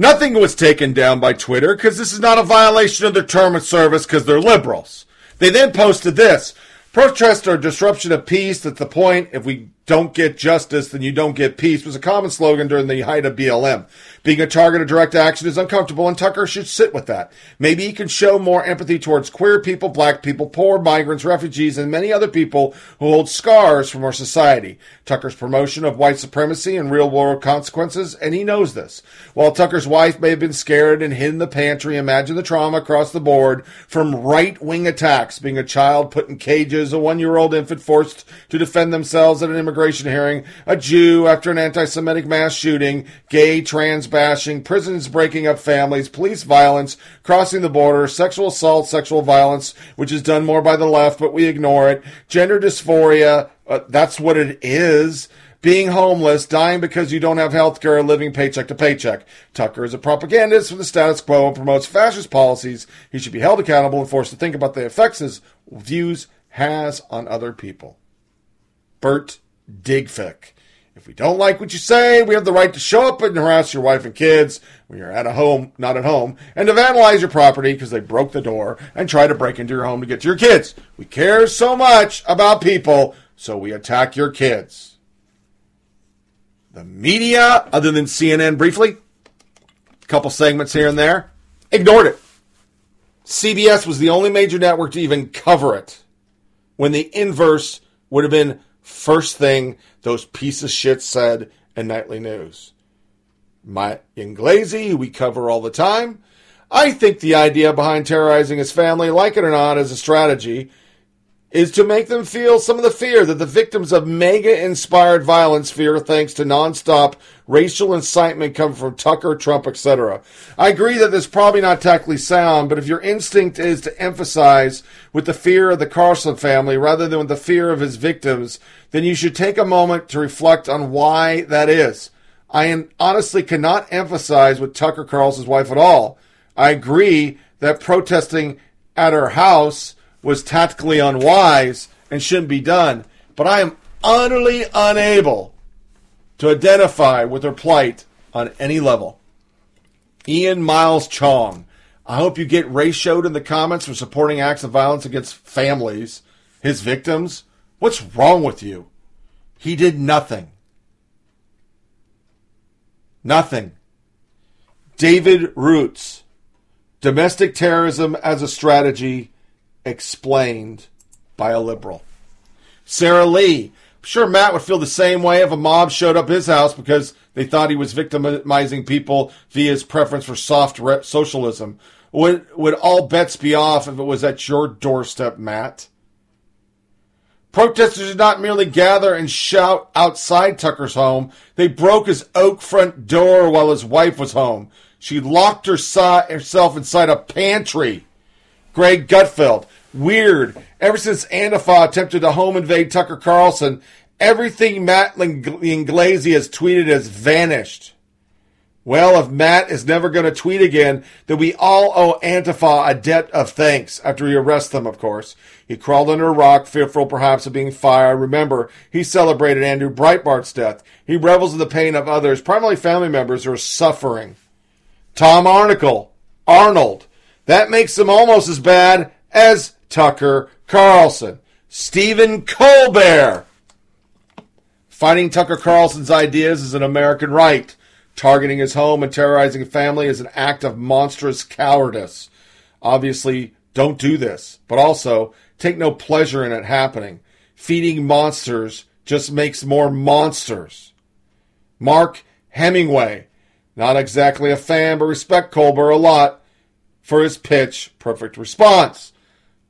Nothing was taken down by Twitter because this is not a violation of their term of service because they're liberals. They then posted this protest or disruption of peace. At the point, if we don't get justice, then you don't get peace was a common slogan during the height of BLM. Being a target of direct action is uncomfortable, and Tucker should sit with that. Maybe he can show more empathy towards queer people, black people, poor migrants, refugees, and many other people who hold scars from our society. Tucker's promotion of white supremacy and real world consequences, and he knows this. While Tucker's wife may have been scared and hid in the pantry, imagine the trauma across the board from right wing attacks, being a child put in cages, a one year old infant forced to defend themselves at an immigration hearing, a Jew after an anti Semitic mass shooting, gay, trans bashing, prisons breaking up families, police violence, crossing the border, sexual assault, sexual violence, which is done more by the left, but we ignore it, gender dysphoria, uh, that's what it is. Being homeless, dying because you don't have health care, living paycheck to paycheck. Tucker is a propagandist for the status quo and promotes fascist policies. He should be held accountable and forced to think about the effects his views has on other people. Bert Digfick. If we don't like what you say, we have the right to show up and harass your wife and kids when you're at a home, not at home, and to vandalize your property because they broke the door and try to break into your home to get to your kids. We care so much about people, so we attack your kids. The media, other than CNN briefly, a couple segments here and there, ignored it. CBS was the only major network to even cover it when the inverse would have been first thing those piece of shit said in nightly news. My Inglese, we cover all the time, I think the idea behind terrorizing his family, like it or not, is a strategy, is to make them feel some of the fear that the victims of MAGA inspired violence fear thanks to nonstop racial incitement come from Tucker, Trump, etc. I agree that this is probably not tactically sound, but if your instinct is to emphasize with the fear of the Carlson family rather than with the fear of his victims, then you should take a moment to reflect on why that is. I honestly cannot emphasize with Tucker Carlson's wife at all. I agree that protesting at her house was tactically unwise and shouldn't be done, but I am utterly unable to identify with her plight on any level. Ian Miles Cheong. I hope you get ratioed in the comments for supporting acts of violence against families, his victims. What's wrong with you? He did nothing. Nothing. David Rutz. Domestic terrorism as a strategy explained by a liberal. Sarah Lee. I'm sure Matt would feel the same way if a mob showed up his house because they thought he was victimizing people via his preference for soft socialism. Would, would all bets be off if it was at your doorstep, Matt? Protesters did not merely gather and shout outside Tucker's home. They broke his oak front door while his wife was home. She locked herself inside a pantry. Greg Gutfeld. Weird. Ever since Antifa attempted to home invade Tucker Carlson, Everything Matt Inglesi has tweeted has vanished. Well, if Matt is never going to tweet again, then we all owe Antifa a debt of thanks after he arrests them, of course. He crawled under a rock, fearful perhaps of being fired. Remember, he celebrated Andrew Breitbart's death. He revels in the pain of others, primarily family members who are suffering. Tom Arnicle, Arnold. That makes him almost as bad as Tucker Carlson. Stephen Colbert. Fighting Tucker Carlson's ideas is an American right. Targeting his home and terrorizing family is an act of monstrous cowardice. Obviously, don't do this, but also take no pleasure in it happening. Feeding monsters just makes more monsters. Mark Hemingway, not exactly a fan, but respect Colbert a lot for his pitch. Perfect response.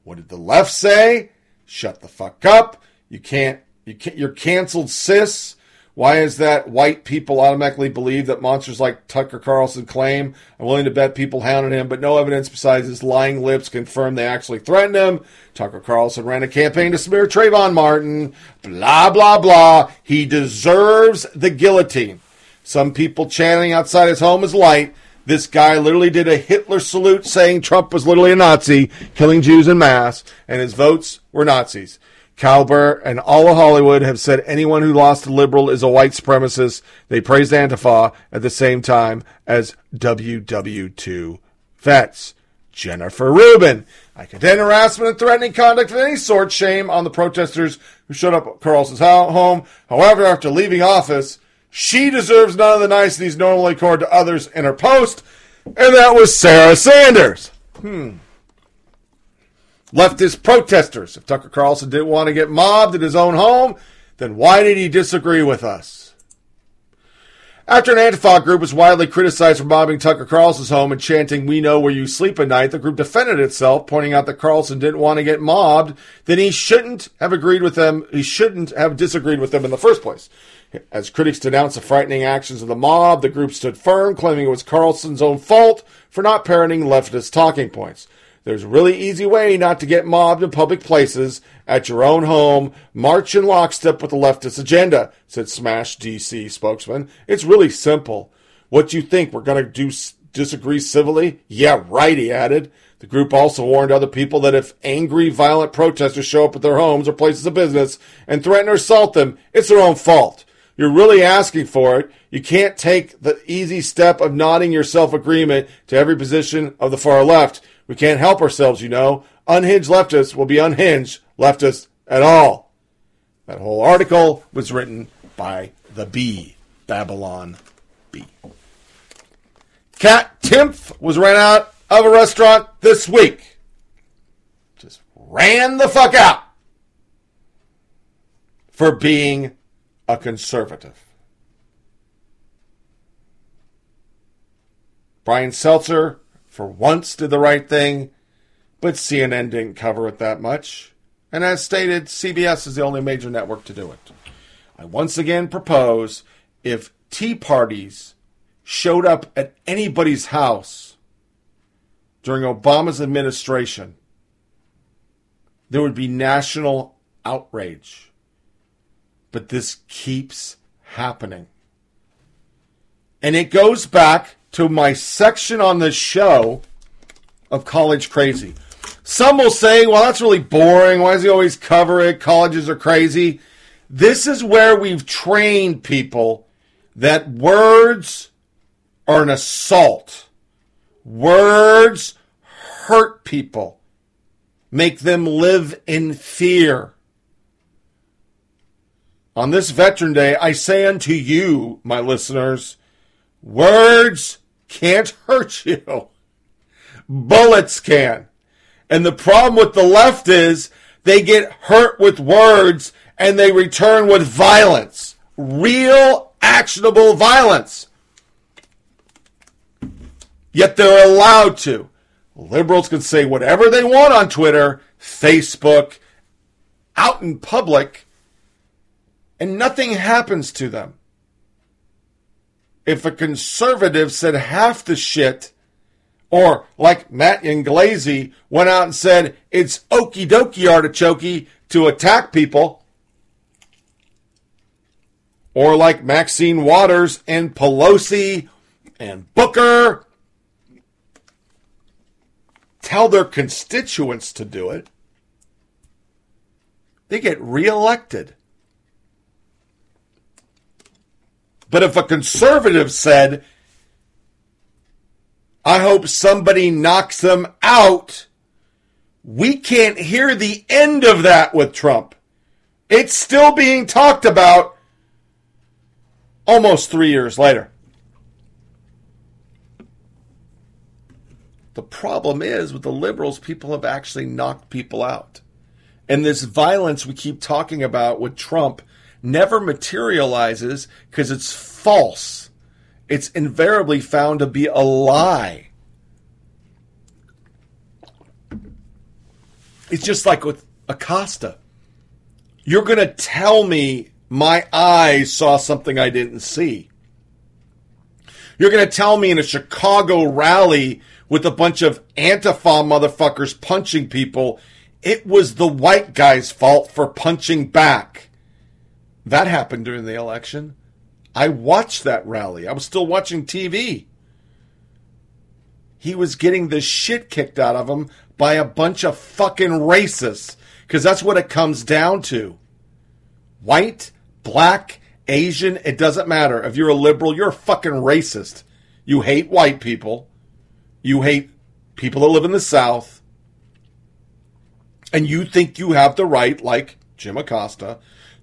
What did the left say? Shut the fuck up. You can't, you can't, you're canceled, sis. Why is that white people automatically believe that monsters like Tucker Carlson claim? I'm willing to bet people hounded him, but no evidence besides his lying lips confirm they actually threatened him. Tucker Carlson ran a campaign to smear Trayvon Martin. Blah, blah, blah. He deserves the guillotine. Some people chanting outside his home is light. This guy literally did a Hitler salute saying Trump was literally a Nazi, killing Jews in mass, and his votes were Nazis. Colbert and all of Hollywood have said anyone who lost a liberal is a white supremacist. They praised Antifa at the same time as WW2 vets. Jennifer Rubin. I condemn harassment and threatening conduct of any sort. Shame on the protesters who showed up at Carlson's home. However, after leaving office, she deserves none of the niceties normally accorded to others in her post, and that was Sarah Sanders. Hmm leftist protesters. If Tucker Carlson didn't want to get mobbed at his own home, then why did he disagree with us? After an Antifa group was widely criticized for mobbing Tucker Carlson's home and chanting, We know where you sleep at night, the group defended itself, pointing out that Carlson didn't want to get mobbed, then he shouldn't have agreed with them, he shouldn't have disagreed with them in the first place. As critics denounced the frightening actions of the mob, the group stood firm, claiming it was Carlson's own fault for not parroting leftist talking points. There's a really easy way not to get mobbed in public places at your own home. March in lockstep with the leftist agenda, said Smash DC spokesman. It's really simple. What you think? We're going to do disagree civilly? Yeah, right, he added. The group also warned other people that if angry, violent protesters show up at their homes or places of business and threaten or assault them, it's their own fault. You're really asking for it. You can't take the easy step of nodding your self agreement to every position of the far left. We can't help ourselves, you know. Unhinged leftists will be unhinged leftists at all. That whole article was written by the Bee, Babylon Bee. Kat Timpf was ran out of a restaurant this week. Just ran the fuck out for being a conservative. Brian Stelter for once did the right thing, but CNN didn't cover it that much. And as stated, CBS is the only major network to do it. I once again propose if tea parties showed up at anybody's house during Obama's administration, there would be national outrage. But this keeps happening. And it goes back to my section on the show of College Crazy. Some will say, well, that's really boring. Why does he always cover it? Colleges are crazy. This is where we've trained people that words are an assault. Words hurt people, make them live in fear. On this Veteran Day, I say unto you, my listeners, Words can't hurt you. Bullets can. And the problem with the left is they get hurt with words and they return with violence. Real, actionable violence. Yet they're allowed to. Liberals can say whatever they want on Twitter, Facebook, out in public, and nothing happens to them if a conservative said half the shit, or like Matt Inglesi went out and said it's okey dokey artichoke to attack people, or like Maxine Waters and Pelosi and Booker tell their constituents to do it, they get reelected. But if a conservative said, I hope somebody knocks them out, we can't hear the end of that with Trump. It's still being talked about almost three years later. The problem is with the liberals, people have actually knocked people out. And this violence we keep talking about with Trump never materializes because it's false. It's invariably found to be a lie. It's just like with Acosta. You're going to tell me my eyes saw something I didn't see. You're going to tell me in a Chicago rally with a bunch of Antifa motherfuckers punching people, it was the white guy's fault for punching back. That happened during the election. I watched that rally. I was still watching TV. He was getting the shit kicked out of him by a bunch of fucking racists. Because that's what it comes down to. White, black, Asian, it doesn't matter. If you're a liberal, you're a fucking racist. You hate white people. You hate people that live in the South. And you think you have the right, like Jim Acosta,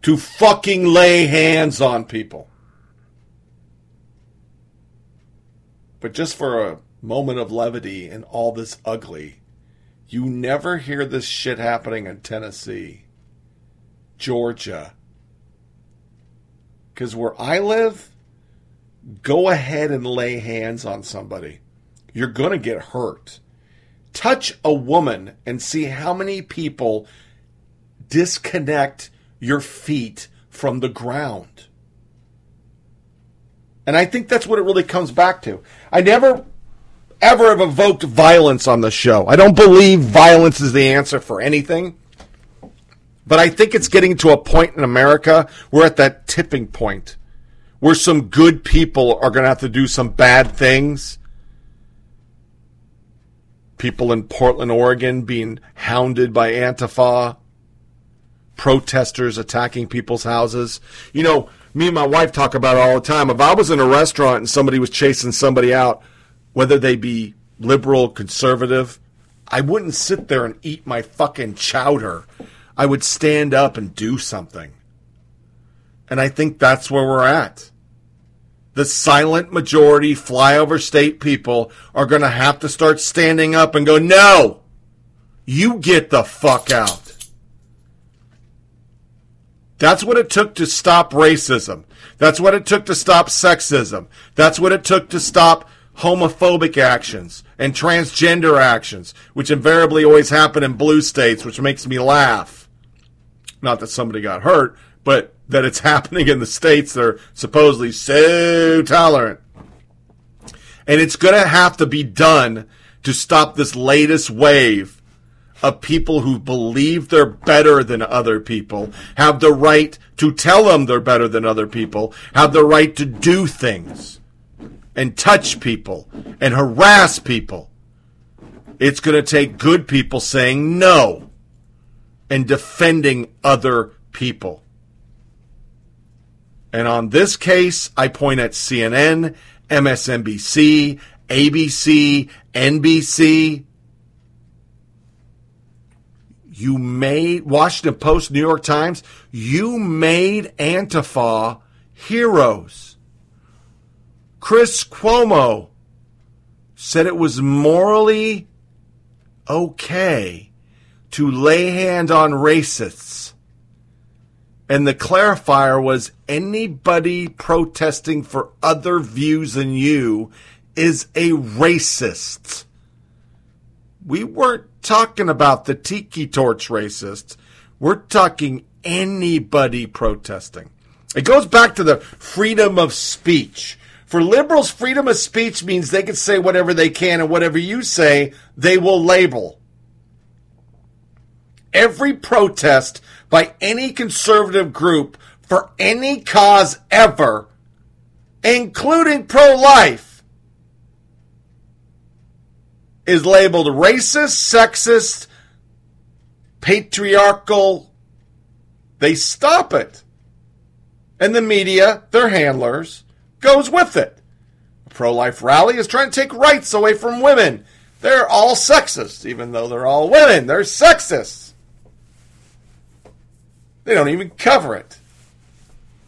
to fucking lay hands on people. But just for a moment of levity in all this ugly, you never hear this shit happening in Tennessee, Georgia. Because where I live, go ahead and lay hands on somebody. You're going to get hurt. Touch a woman and see how many people disconnect your feet from the ground. And I think that's what it really comes back to. I never ever have evoked violence on the show. I don't believe violence is the answer for anything. But I think it's getting to a point in America, we're at that tipping point where some good people are going to have to do some bad things. People in Portland, Oregon being hounded by Antifa, protesters attacking people's houses. You know, me and my wife talk about it all the time. If I was in a restaurant and somebody was chasing somebody out, whether they be liberal, conservative, I wouldn't sit there and eat my fucking chowder. I would stand up and do something. And I think that's where we're at. The silent majority flyover state people are going to have to start standing up and go, no, you get the fuck out. That's what it took to stop racism. That's what it took to stop sexism. That's what it took to stop homophobic actions and transgender actions, which invariably always happen in blue states, which makes me laugh. Not that somebody got hurt, but that it's happening in the states that are supposedly so tolerant. And it's going to have to be done to stop this latest wave of people who believe they're better than other people, have the right to tell them they're better than other people, have the right to do things and touch people and harass people. It's going to take good people saying no and defending other people. And on this case, I point at CNN, MSNBC, ABC, NBC. You made Washington Post, New York Times, you made Antifa heroes. Chris Cuomo said it was morally okay to lay hand on racists. And the clarifier was anybody protesting for other views than you is a racist. We weren't talking about the tiki torch racists. We're talking anybody protesting. It goes back to the freedom of speech. For liberals, freedom of speech means they can say whatever they can, and whatever you say, they will label every protest by any conservative group for any cause ever, including pro life, is labeled racist, sexist, patriarchal. They stop it. And the media, their handlers, goes with it. A pro life rally is trying to take rights away from women. They're all sexist, even though they're all women. They're sexist. They don't even cover it,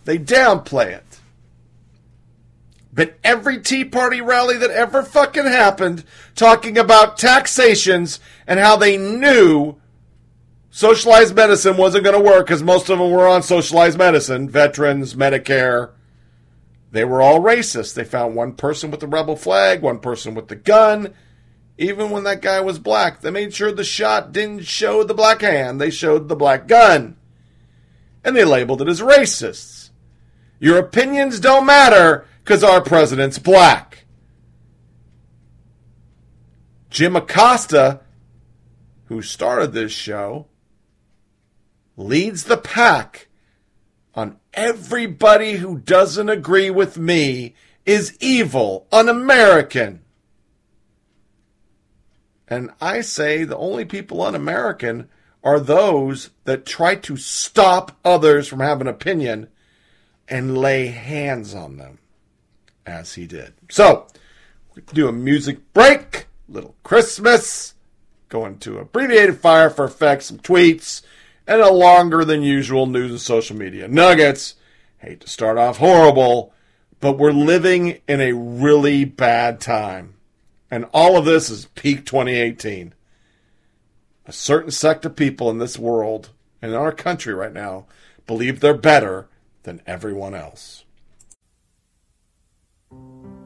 they downplay it. But every Tea Party rally that ever fucking happened talking about taxations and how they knew socialized medicine wasn't going to work because most of them were on socialized medicine, veterans, Medicare. They were all racist. They found one person with the rebel flag, one person with the gun. Even when that guy was black, they made sure the shot didn't show the black hand, they showed the black gun. And they labeled it as racists. Your opinions don't matter because our president's black. Jim Acosta, who started this show, leads the pack on everybody who doesn't agree with me is evil, un American. And I say the only people un American are those that try to stop others from having an opinion and lay hands on them, as he did. So, do a music break, little Christmas, go into abbreviated fire for effects, some tweets, and a longer than usual news and social media nuggets. Hate to start off horrible, but we're living in a really bad time. And all of this is peak 2018. A certain sect of people in this world, and in our country right now, believe they're better than everyone else. Thank you.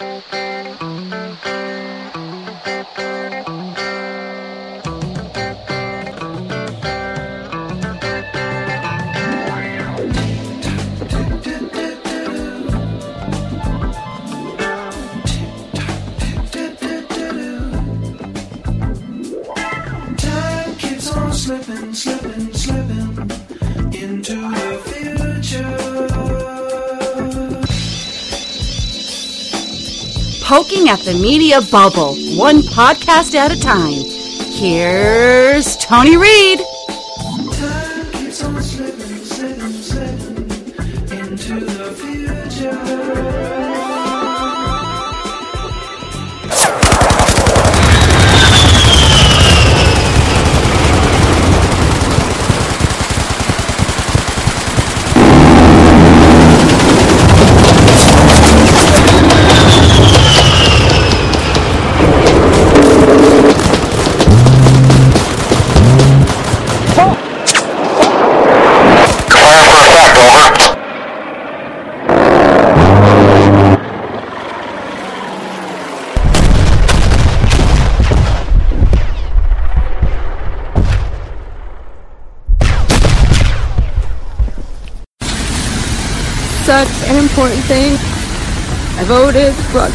Time Poking at the media bubble, one podcast at a time. Here's Tony Reed.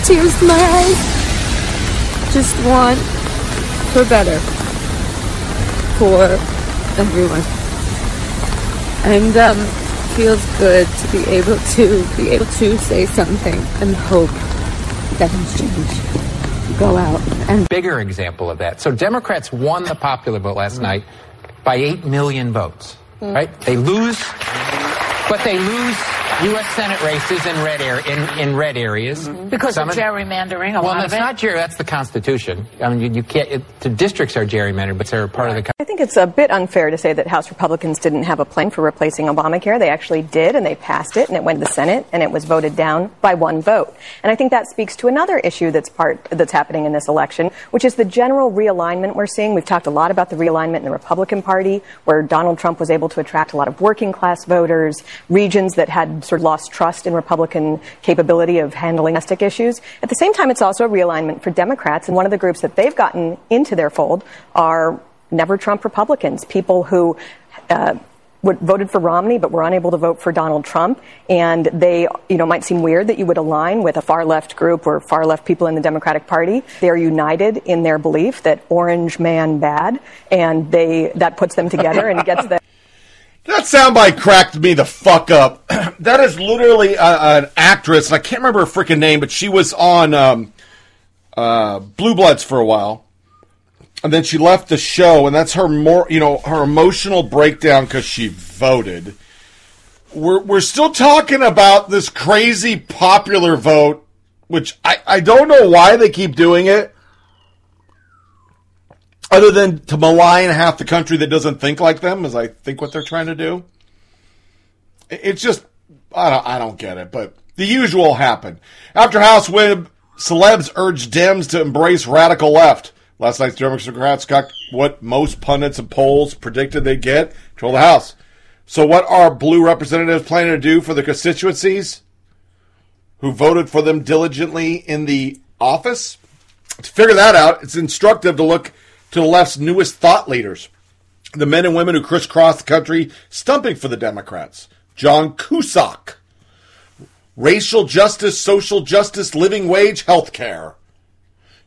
Tears to my eyes. Just want for better for everyone. And um, feels good to be able to be able to say something and hope that things change. Go out and bigger example of that. So Democrats won the popular vote last night by 8 million votes, right? They lose, but they lose U.S. Senate races in red, air, in, in red areas. Mm-hmm. Because Some of gerrymandering, a well, that's not gerry. That's the Constitution. I mean, you, you can't. It, the districts are gerrymandered, but they're part of the. I think it's a bit unfair to say that House Republicans didn't have a plan for replacing Obamacare. They actually did, and they passed it, and it went to the Senate, and it was voted down by one vote. And I think that speaks to another issue that's part that's happening in this election, which is the general realignment we're seeing. We've talked a lot about the realignment in the Republican Party, where Donald Trump was able to attract a lot of working class voters, regions that had sort of lost trust in Republican capability of handling domestic issues. At the same time, it's also a realignment for Democrats, and one of the groups that they've gotten into their fold are never Trump Republicans, people who uh, would, voted for Romney but were unable to vote for Donald Trump, and they, you know, might seem weird that you would align with a far left group or far left people in the Democratic Party. They're united in their belief that orange man bad, and they that puts them together and gets them. That soundbite cracked me the fuck up. that is literally a, an actress, and I can't remember her freaking name, but she was on um, uh, Blue Bloods for a while, and then she left the show, and that's her more, you know, her emotional breakdown because she voted. We're we're still talking about this crazy popular vote, which I I don't know why they keep doing it other than to malign half the country that doesn't think like them, as I think what they're trying to do. It's just I don't I don't get it, but the usual happened after House win. Celebs urged Dems to embrace radical left. Last night's Democrats got what most pundits and polls predicted they'd get: control the House. So, what are blue representatives planning to do for the constituencies who voted for them diligently in the office? To figure that out, it's instructive to look to the left's newest thought leaders, the men and women who crisscross the country stumping for the Democrats. John Cusack, racial justice, social justice, living wage, health care.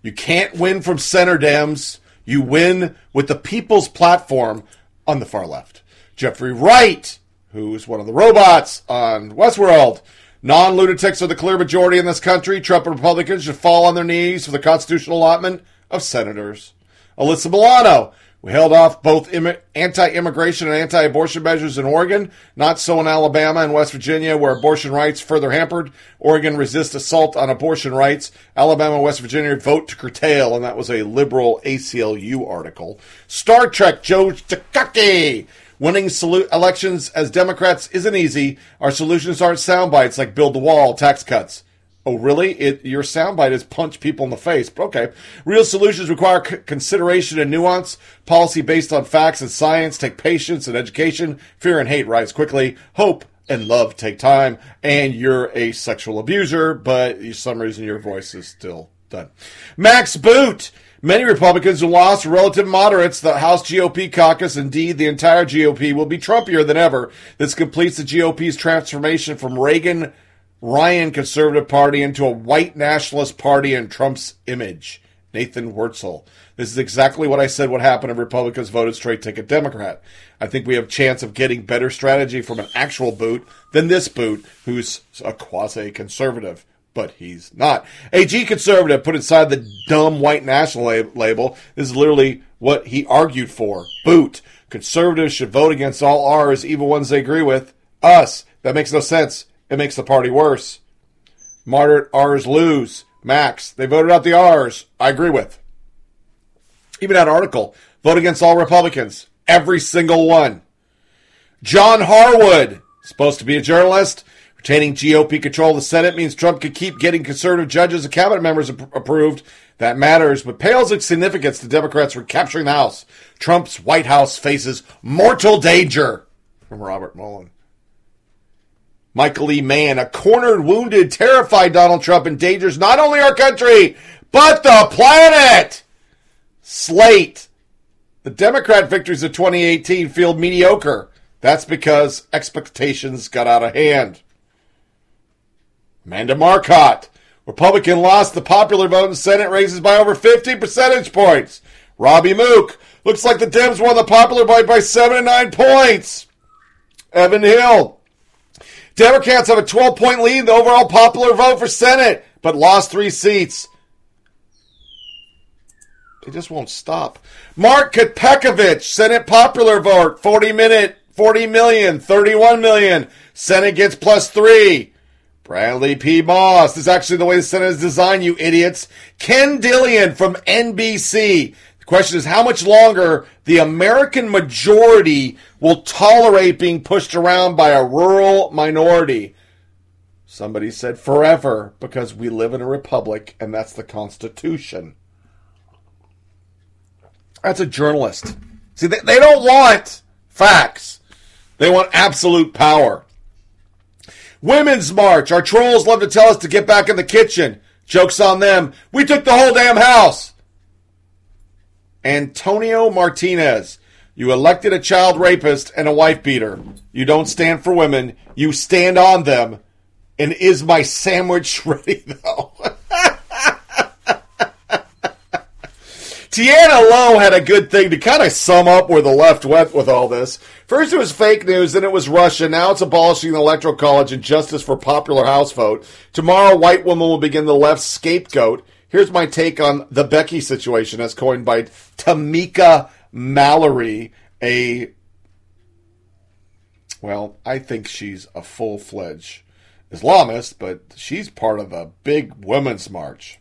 You can't win from center Dems. You win with the people's platform on the far left. Jeffrey Wright, who's one of the robots on Westworld. Non lunatics are the clear majority in this country. Trump and Republicans should fall on their knees for the constitutional allotment of senators. Alyssa Milano. We held off both Im- anti-immigration and anti-abortion measures in Oregon, not so in Alabama and West Virginia, where abortion rights further hampered. Oregon resists assault on abortion rights. Alabama and West Virginia vote to curtail, and that was a liberal ACLU article. Star Trek Joe Takaki. Winning solu- elections as Democrats isn't easy. Our solutions aren't sound bites like build the wall, tax cuts. Oh, really? It, your soundbite is punch people in the face. Okay. Real solutions require c- consideration and nuance. Policy based on facts and science take patience and education. Fear and hate rise quickly. Hope and love take time, and you're a sexual abuser, but for some reason your voice is still done. Max Boot. Many Republicans who lost relative moderates. The House GOP caucus, indeed the entire GOP, will be Trumpier than ever. This completes the GOP's transformation from Reagan Ryan conservative party into a white nationalist party in Trump's image. Nathan Wurtzel. This is exactly what I said would happen if Republicans voted straight ticket Democrat. I think we have a chance of getting better strategy from an actual boot than this boot, who's a quasi conservative. But he's not. A G conservative put inside the dumb white national lab- label. This is literally what he argued for. Boot. Conservatives should vote against all R's, even ones they agree with. Us. That makes no sense. It makes the party worse. Moderate R's lose. Max. They voted out the R's. I agree with. Even that article. Vote against all Republicans. Every single one. John Harwood. Supposed to be a journalist. Retaining GOP control of the Senate means Trump could keep getting conservative judges and cabinet members ap- approved. That matters, but pales in significance to Democrats recapturing the House. Trump's White House faces mortal danger. From Robert Mullen. Michael E. Mann, a cornered, wounded, terrified Donald Trump endangers not only our country, but the planet. Slate. The Democrat victories of 2018 feel mediocre. That's because expectations got out of hand. Amanda Marcotte. Republican lost the popular vote in Senate races by over 50 percentage points. Robbie Mook. Looks like the Dems won the popular vote by 7 to 9 points. Evan Hill. Democrats have a 12 point lead in the overall popular vote for Senate, but lost three seats. They just won't stop. Mark Kapekovich, Senate popular vote, 40 minute, 40 million, 31 million. Senate gets plus three. Bradley P. Moss. This is actually the way the Senate is designed, you idiots. Ken Dilanian from NBC. Question is how much longer the American majority will tolerate being pushed around by a rural minority. Somebody said forever because we live in a republic and that's the Constitution. That's a journalist. See, they, they don't want facts. They want absolute power. Women's March. Our trolls love to tell us to get back in the kitchen. Joke's on them. We took the whole damn house. Antonio Martinez. You elected a child rapist and a wife beater. You don't stand for women. You stand on them. And is my sandwich ready, though? Tiana Lowe had a good thing to kind of sum up where the left went with all this. First it was fake news, then it was Russia, now it's abolishing the electoral college and justice for popular house vote. Tomorrow, white women will begin the left scapegoat. Here's my take on the Becky situation as coined by Tamika Mallory, a, well, I think she's a full-fledged Islamist, but she's part of the big women's march.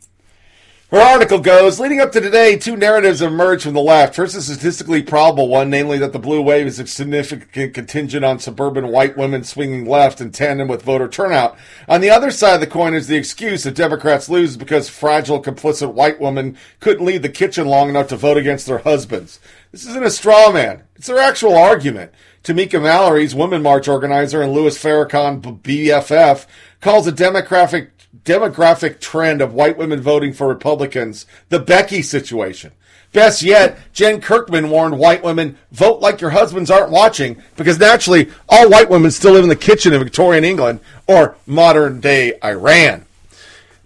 Her article goes, leading up to today, two narratives have emerged from the left. First, a statistically probable one, namely that the blue wave is a significant contingent on suburban white women swinging left in tandem with voter turnout. On the other side of the coin is the excuse that Democrats lose because fragile, complicit white women couldn't leave the kitchen long enough to vote against their husbands. This isn't a straw man. It's their actual argument. Tamika Mallory's Women March organizer and Louis Farrakhan BFF calls a demographic demographic trend of white women voting for Republicans, the Becky situation. Best yet, Jen Kirkman warned white women, vote like your husbands aren't watching, because naturally, all white women still live in the kitchen in Victorian England or modern day Iran.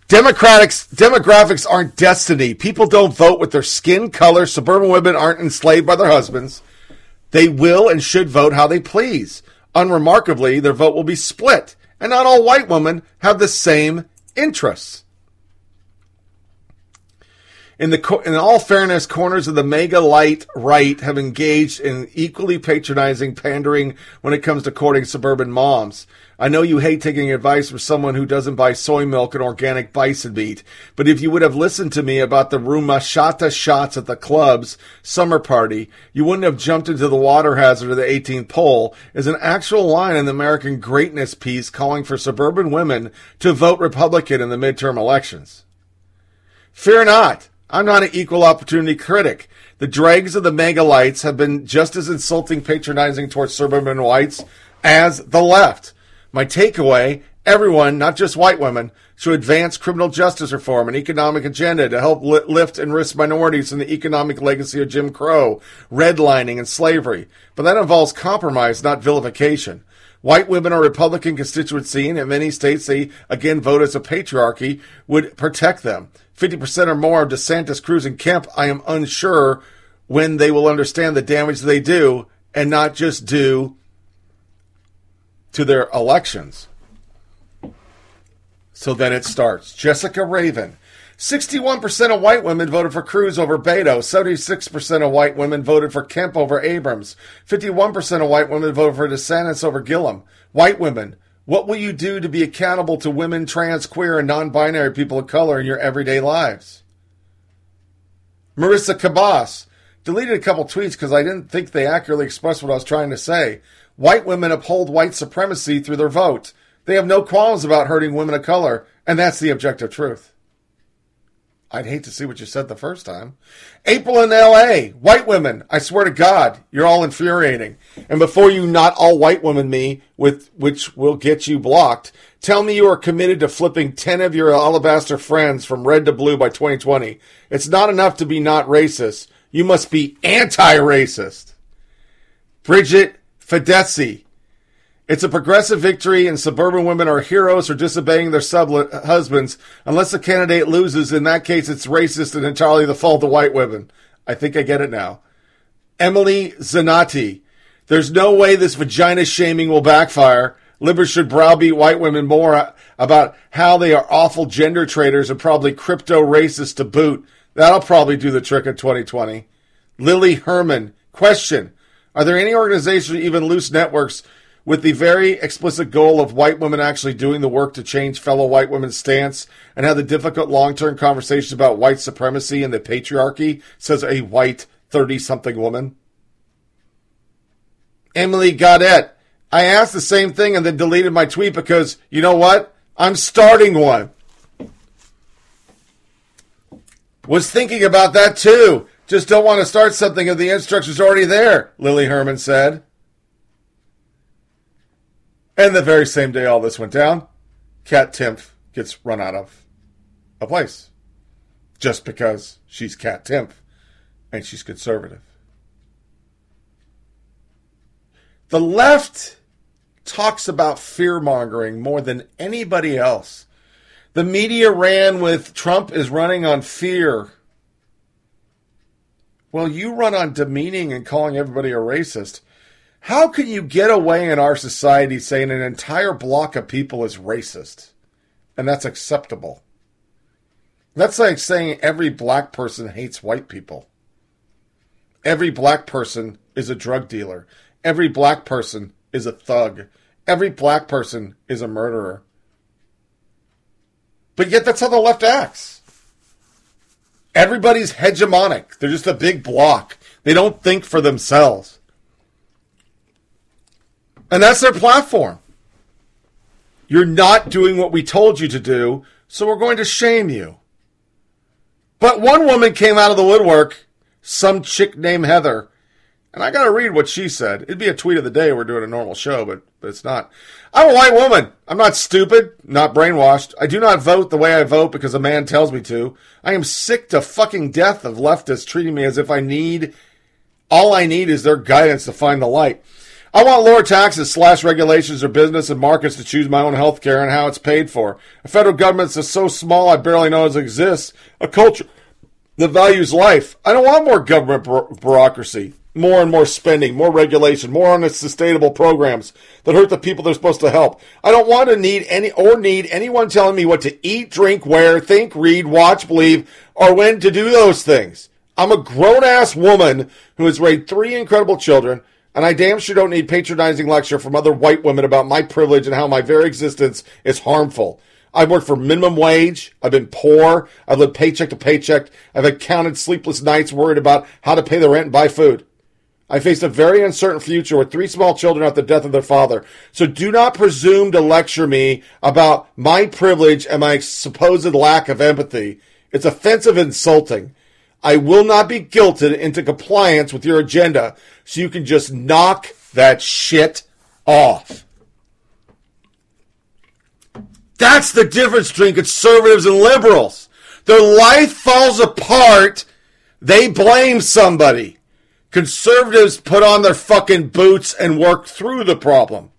Democrats, demographics aren't destiny. People don't vote with their skin color. Suburban women aren't enslaved by their husbands. They will and should vote how they please. Unremarkably, their vote will be split, and not all white women have the same interests. In, the, in all fairness, corners of the MAGA light right have engaged in equally patronizing pandering when it comes to courting suburban moms. I know you hate taking advice from someone who doesn't buy soy milk and organic bison meat, but if you would have listened to me about the RumChata shots at the club's summer party, you wouldn't have jumped into the water hazard of the 18th pole is an actual line in the American Greatness piece calling for suburban women to vote Republican in the midterm elections. Fear not. I'm not an equal opportunity critic. The dregs of the megalites have been just as insulting, patronizing towards suburban whites as the left. My takeaway everyone, not just white women, should advance criminal justice reform and economic agenda to help li- lift and risk minorities from the economic legacy of Jim Crow, redlining, and slavery. But that involves compromise, not vilification. White women are Republican constituency, and in many states they again vote as a patriarchy would protect them. 50% or more of DeSantis, Cruz, and Kemp, I am unsure when they will understand the damage they do and not just do to their elections. So then it starts. Jessica Raven. 61% of white women voted for Cruz over Beto. 76% of white women voted for Kemp over Abrams. 51% of white women voted for DeSantis over Gillum. White women, what will you do to be accountable to women, trans, queer, and non binary people of color in your everyday lives? Marisa Kabas deleted a couple tweets because I didn't think they accurately expressed what I was trying to say. White women uphold white supremacy through their vote. They have no qualms about hurting women of color, and that's the objective truth. I'd hate to see what you said the first time. April in LA, white women, I swear to God, you're all infuriating. And before you not all white women me, with which will get you blocked, tell me you are committed to flipping 10 of your alabaster friends from red to blue by 2020. It's not enough to be not racist. You must be anti-racist. Bridget Fedesi, it's a progressive victory, and suburban women are heroes for disobeying their sub husbands. Unless the candidate loses, in that case, it's racist and entirely the fault of the white women. I think I get it now. Emily Zanotti. There's no way this vagina shaming will backfire. Libers should browbeat white women more about how they are awful gender traitors and probably crypto racists to boot. That'll probably do the trick in 2020. Lily Herman. Question. Are there any organizations or even loose networks with the very explicit goal of white women actually doing the work to change fellow white women's stance and have the difficult long term conversations about white supremacy and the patriarchy, says a white 30 something woman. Emily Godet. I asked the same thing and then deleted my tweet because, you know what? I'm starting one. Was thinking about that too. Just don't want to start something if the instruction's already there, Lily Herman said. And the very same day all this went down, Kat Timpf gets run out of a place just because she's Kat Timpf and she's conservative. The left talks about fear mongering more than anybody else. The media ran with Trump is running on fear. Well, you run on demeaning and calling everybody a racist. How can you get away in our society saying an entire block of people is racist and that's acceptable? That's like saying every black person hates white people. Every black person is a drug dealer. Every black person is a thug. Every black person is a murderer. But yet, that's how the left acts. Everybody's hegemonic. They're just a big block. They don't think for themselves. And that's their platform. You're not doing what we told you to do, so we're going to shame you. But one woman came out of the woodwork, some chick named Heather, and I got to read what she said. It'd be a tweet of the day. We're doing a normal show, but, but it's not. I'm a white woman. I'm not stupid, not brainwashed. I do not vote the way I vote because a man tells me to. I am sick to fucking death of leftists treating me as if I need, all I need is their guidance to find the light. I want lower taxes, slash regulations or business and markets to choose my own health care and how it's paid for. A federal government that's so small I barely know it exists. A culture that values life. I don't want more government bureaucracy, more and more spending, more regulation, more unsustainable programs that hurt the people they're supposed to help. I don't want to need any or need anyone telling me what to eat, drink, wear, think, read, watch, believe, or when to do those things. I'm a grown ass woman who has raised three incredible children and I damn sure don't need patronizing lecture from other white women about my privilege and how my very existence is harmful. I've worked for minimum wage. I've been poor. I've lived paycheck to paycheck. I've had counted sleepless nights worried about how to pay the rent and buy food. I faced a very uncertain future with three small children after the death of their father. So do not presume to lecture me about my privilege and my supposed lack of empathy. It's offensive and insulting. I will not be guilted into compliance with your agenda, so you can just knock that shit off. That's the difference between conservatives and liberals. Their life falls apart. They blame somebody. Conservatives put on their fucking boots and work through the problem.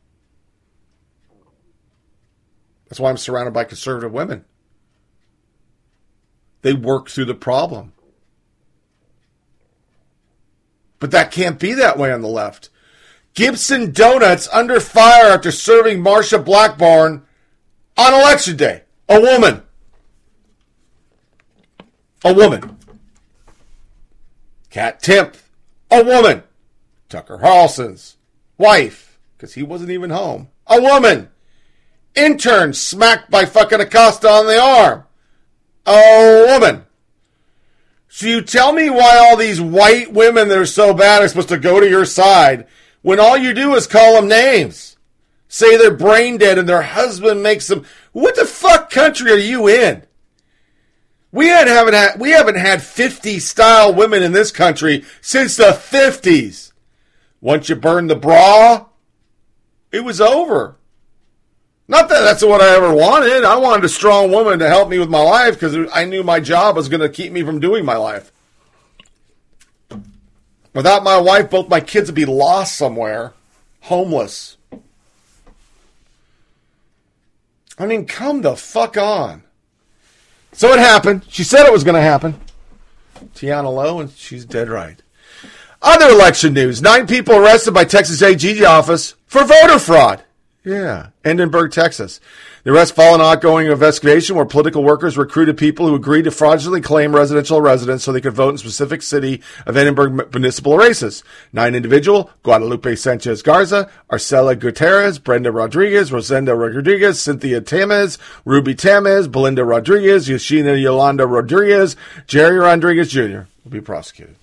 That's why I'm surrounded by conservative women. They work through the problem. But that can't be that way on the left. Gibson Donuts under fire after serving Marsha Blackburn on election day. A woman. A woman. Kat Timpf. A woman. Tucker Carlson's wife, because he wasn't even home. A woman. Intern smacked by fucking Acosta on the arm. A woman. So you tell me why all these white women that are so bad are supposed to go to your side when all you do is call them names. Say they're brain dead and their husband makes them. What the fuck country are you in? We haven't had we haven't had 50 style women in this country since the 50s. Once you burn the bra, it was over. Not that that's what I ever wanted. I wanted a strong woman to help me with my life because I knew my job was going to keep me from doing my life. Without my wife, both my kids would be lost somewhere, homeless. I mean, come the fuck on. So it happened. She said it was going to happen. Tiana Lowe, and she's dead right. Other election news. Nine people arrested by Texas AG office for voter fraud. Yeah. Edinburg, Texas. The arrest followed an ongoing investigation where political workers recruited people who agreed to fraudulently claim residential residence so they could vote in specific city of Edinburg municipal races. Nine individual, Guadalupe Sanchez Garza, Arcela Gutierrez, Brenda Rodriguez, Rosenda Rodriguez, Cynthia Tamez, Ruby Tamez, Belinda Rodriguez, Yoshina Yolanda Rodriguez, Jerry Rodriguez Jr. will be prosecuted.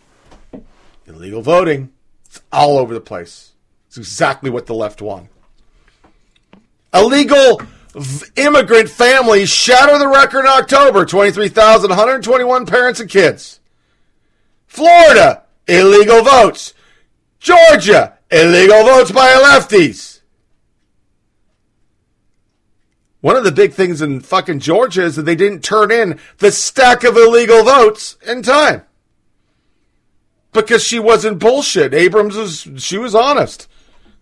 Illegal voting. It's all over the place. It's exactly what the left want. Illegal immigrant families shatter the record in October 23,121 parents and kids. Florida, illegal votes. Georgia, illegal votes by lefties. One of the big things in fucking Georgia is that they didn't turn in the stack of illegal votes in time. Because she wasn't bullshit. Abrams was, she was honest.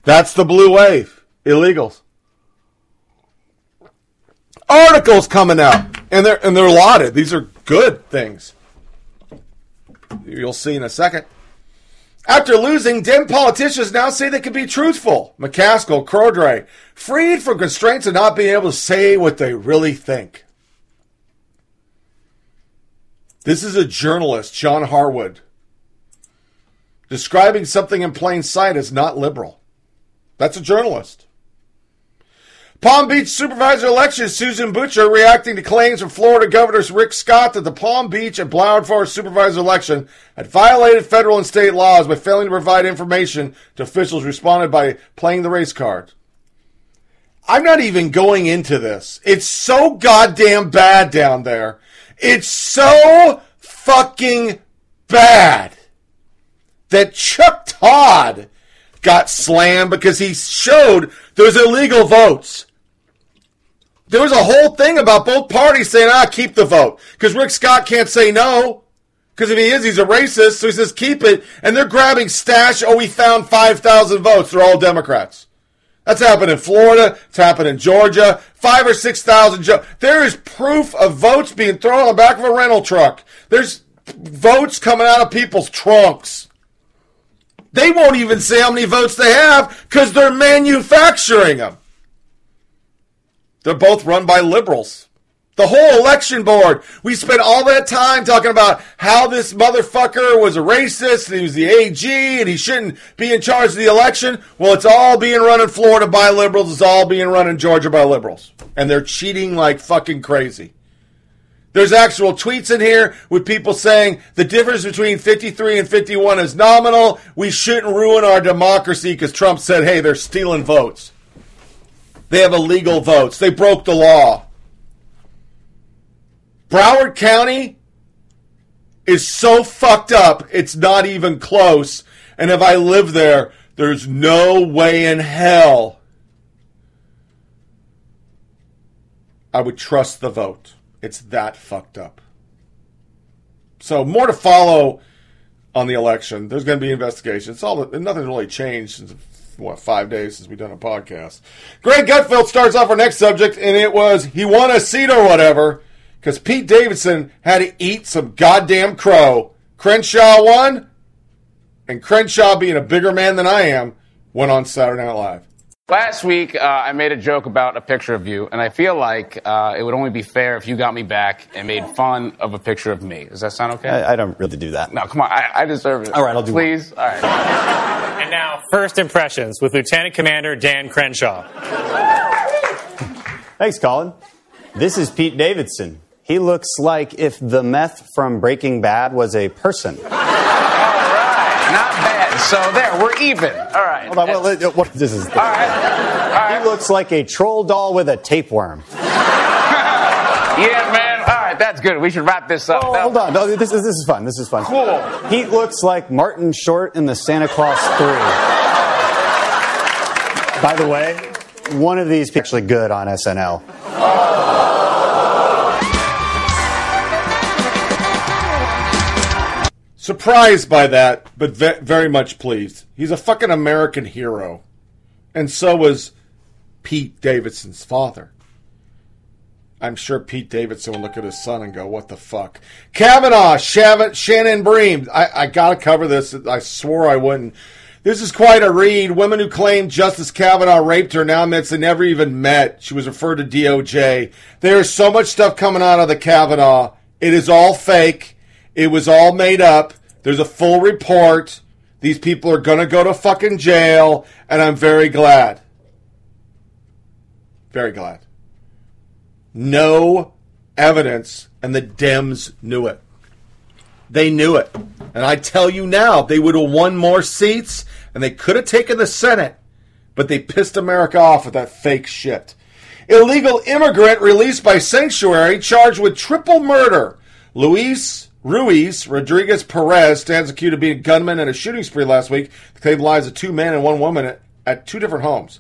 That's the blue wave. Illegals articles coming out, and they're and they're lauded. These are good things. You'll see in a second. After losing, Dem politicians now say they can be truthful. McCaskill, Cordray, freed from constraints of not being able to say what they really think. This is a journalist, John Harwood, describing something in plain sight as not liberal. That's a journalist. Palm Beach supervisor election Susan Bucher reacting to claims from Florida Governor Rick Scott that the Palm Beach and Broward Forest supervisor election had violated federal and state laws by failing to provide information to officials responded by playing the race card. I'm not even going into this. It's so goddamn bad down there. It's so fucking bad that Chuck Todd got slammed because he showed those illegal votes. There was a whole thing about both parties saying, ah, keep the vote. Because Rick Scott can't say no. Because if he is, he's a racist. So he says, keep it. And they're grabbing stash. Oh, we found 5,000 votes. They're all Democrats. That's happened in Florida. It's happened in Georgia. Five or 6,000. Jo- there is proof of votes being thrown on the back of a rental truck. There's votes coming out of people's trunks. They won't even say how many votes they have because they're manufacturing them. They're both run by liberals. The whole election board. We spent all that time talking about how this motherfucker was a racist he was the AG and he shouldn't be in charge of the election. Well, it's all being run in Florida by liberals. It's all being run in Georgia by liberals. And they're cheating like fucking crazy. There's actual tweets in here with people saying the difference between 53 and 51 is nominal. We shouldn't ruin our democracy because Trump said, hey, they're stealing votes. They have illegal votes. They broke the law. Broward County is so fucked up, it's not even close. And if I live there, there's no way in hell I would trust the vote. It's that fucked up. So more to follow on the election. There's going to be investigations. All nothing's really changed since what five days since we've done a podcast. Greg Gutfeld starts off our next subject, and it was he won a seat or whatever because Pete Davidson had to eat some goddamn crow. Crenshaw won, and Crenshaw, being a bigger man than I am, went on Saturday Night Live. Last week, uh, I made a joke about a picture of you, and I feel like uh, it would only be fair if you got me back and made fun of a picture of me. Does that sound okay? I, I don't really do that. no, come on. I, I deserve it. All right, I'll do it. Please? All right. And now, first impressions with Lieutenant Commander Dan Crenshaw. Thanks, Colin. This is Pete Davidson. He looks like if the meth from Breaking Bad was a person. All right. Not bad. So there, we're even. All right. Hold on, what, what- what- this is. All right. All right. He looks like a troll doll with a tapeworm. Yeah, man. All right, that's good. We should wrap this up. Oh, hold on, no, this is this is fun. This is fun. Cool. He looks like Martin Short in the Santa Claus Three. By the way, one of these actually good on SNL. Oh. Surprised by that, but ve- very much pleased. He's a fucking American hero. And so was Pete Davidson's father. I'm sure Pete Davidson would look at his son and go, What the fuck? Kavanaugh, Shannon Bream. I, I gotta cover this. I swore I wouldn't. This is quite a read. Women who claim Justice Kavanaugh raped her now admits they never even met. She was referred to DOJ. There's so much stuff coming out of the Kavanaugh. It is all fake. It was all made up. There's a full report. These people are going to go to fucking jail, and I'm very glad. Very glad. No evidence, and the Dems knew it. They knew it. And I tell you now, they would have won more seats, and they could have taken the Senate, but they pissed America off with that fake shit. Illegal immigrant released by Sanctuary charged with triple murder. Luis Ruiz Rodriguez Perez stands accused of being a gunman in a shooting spree last week the lives of two men and one woman at, at two different homes.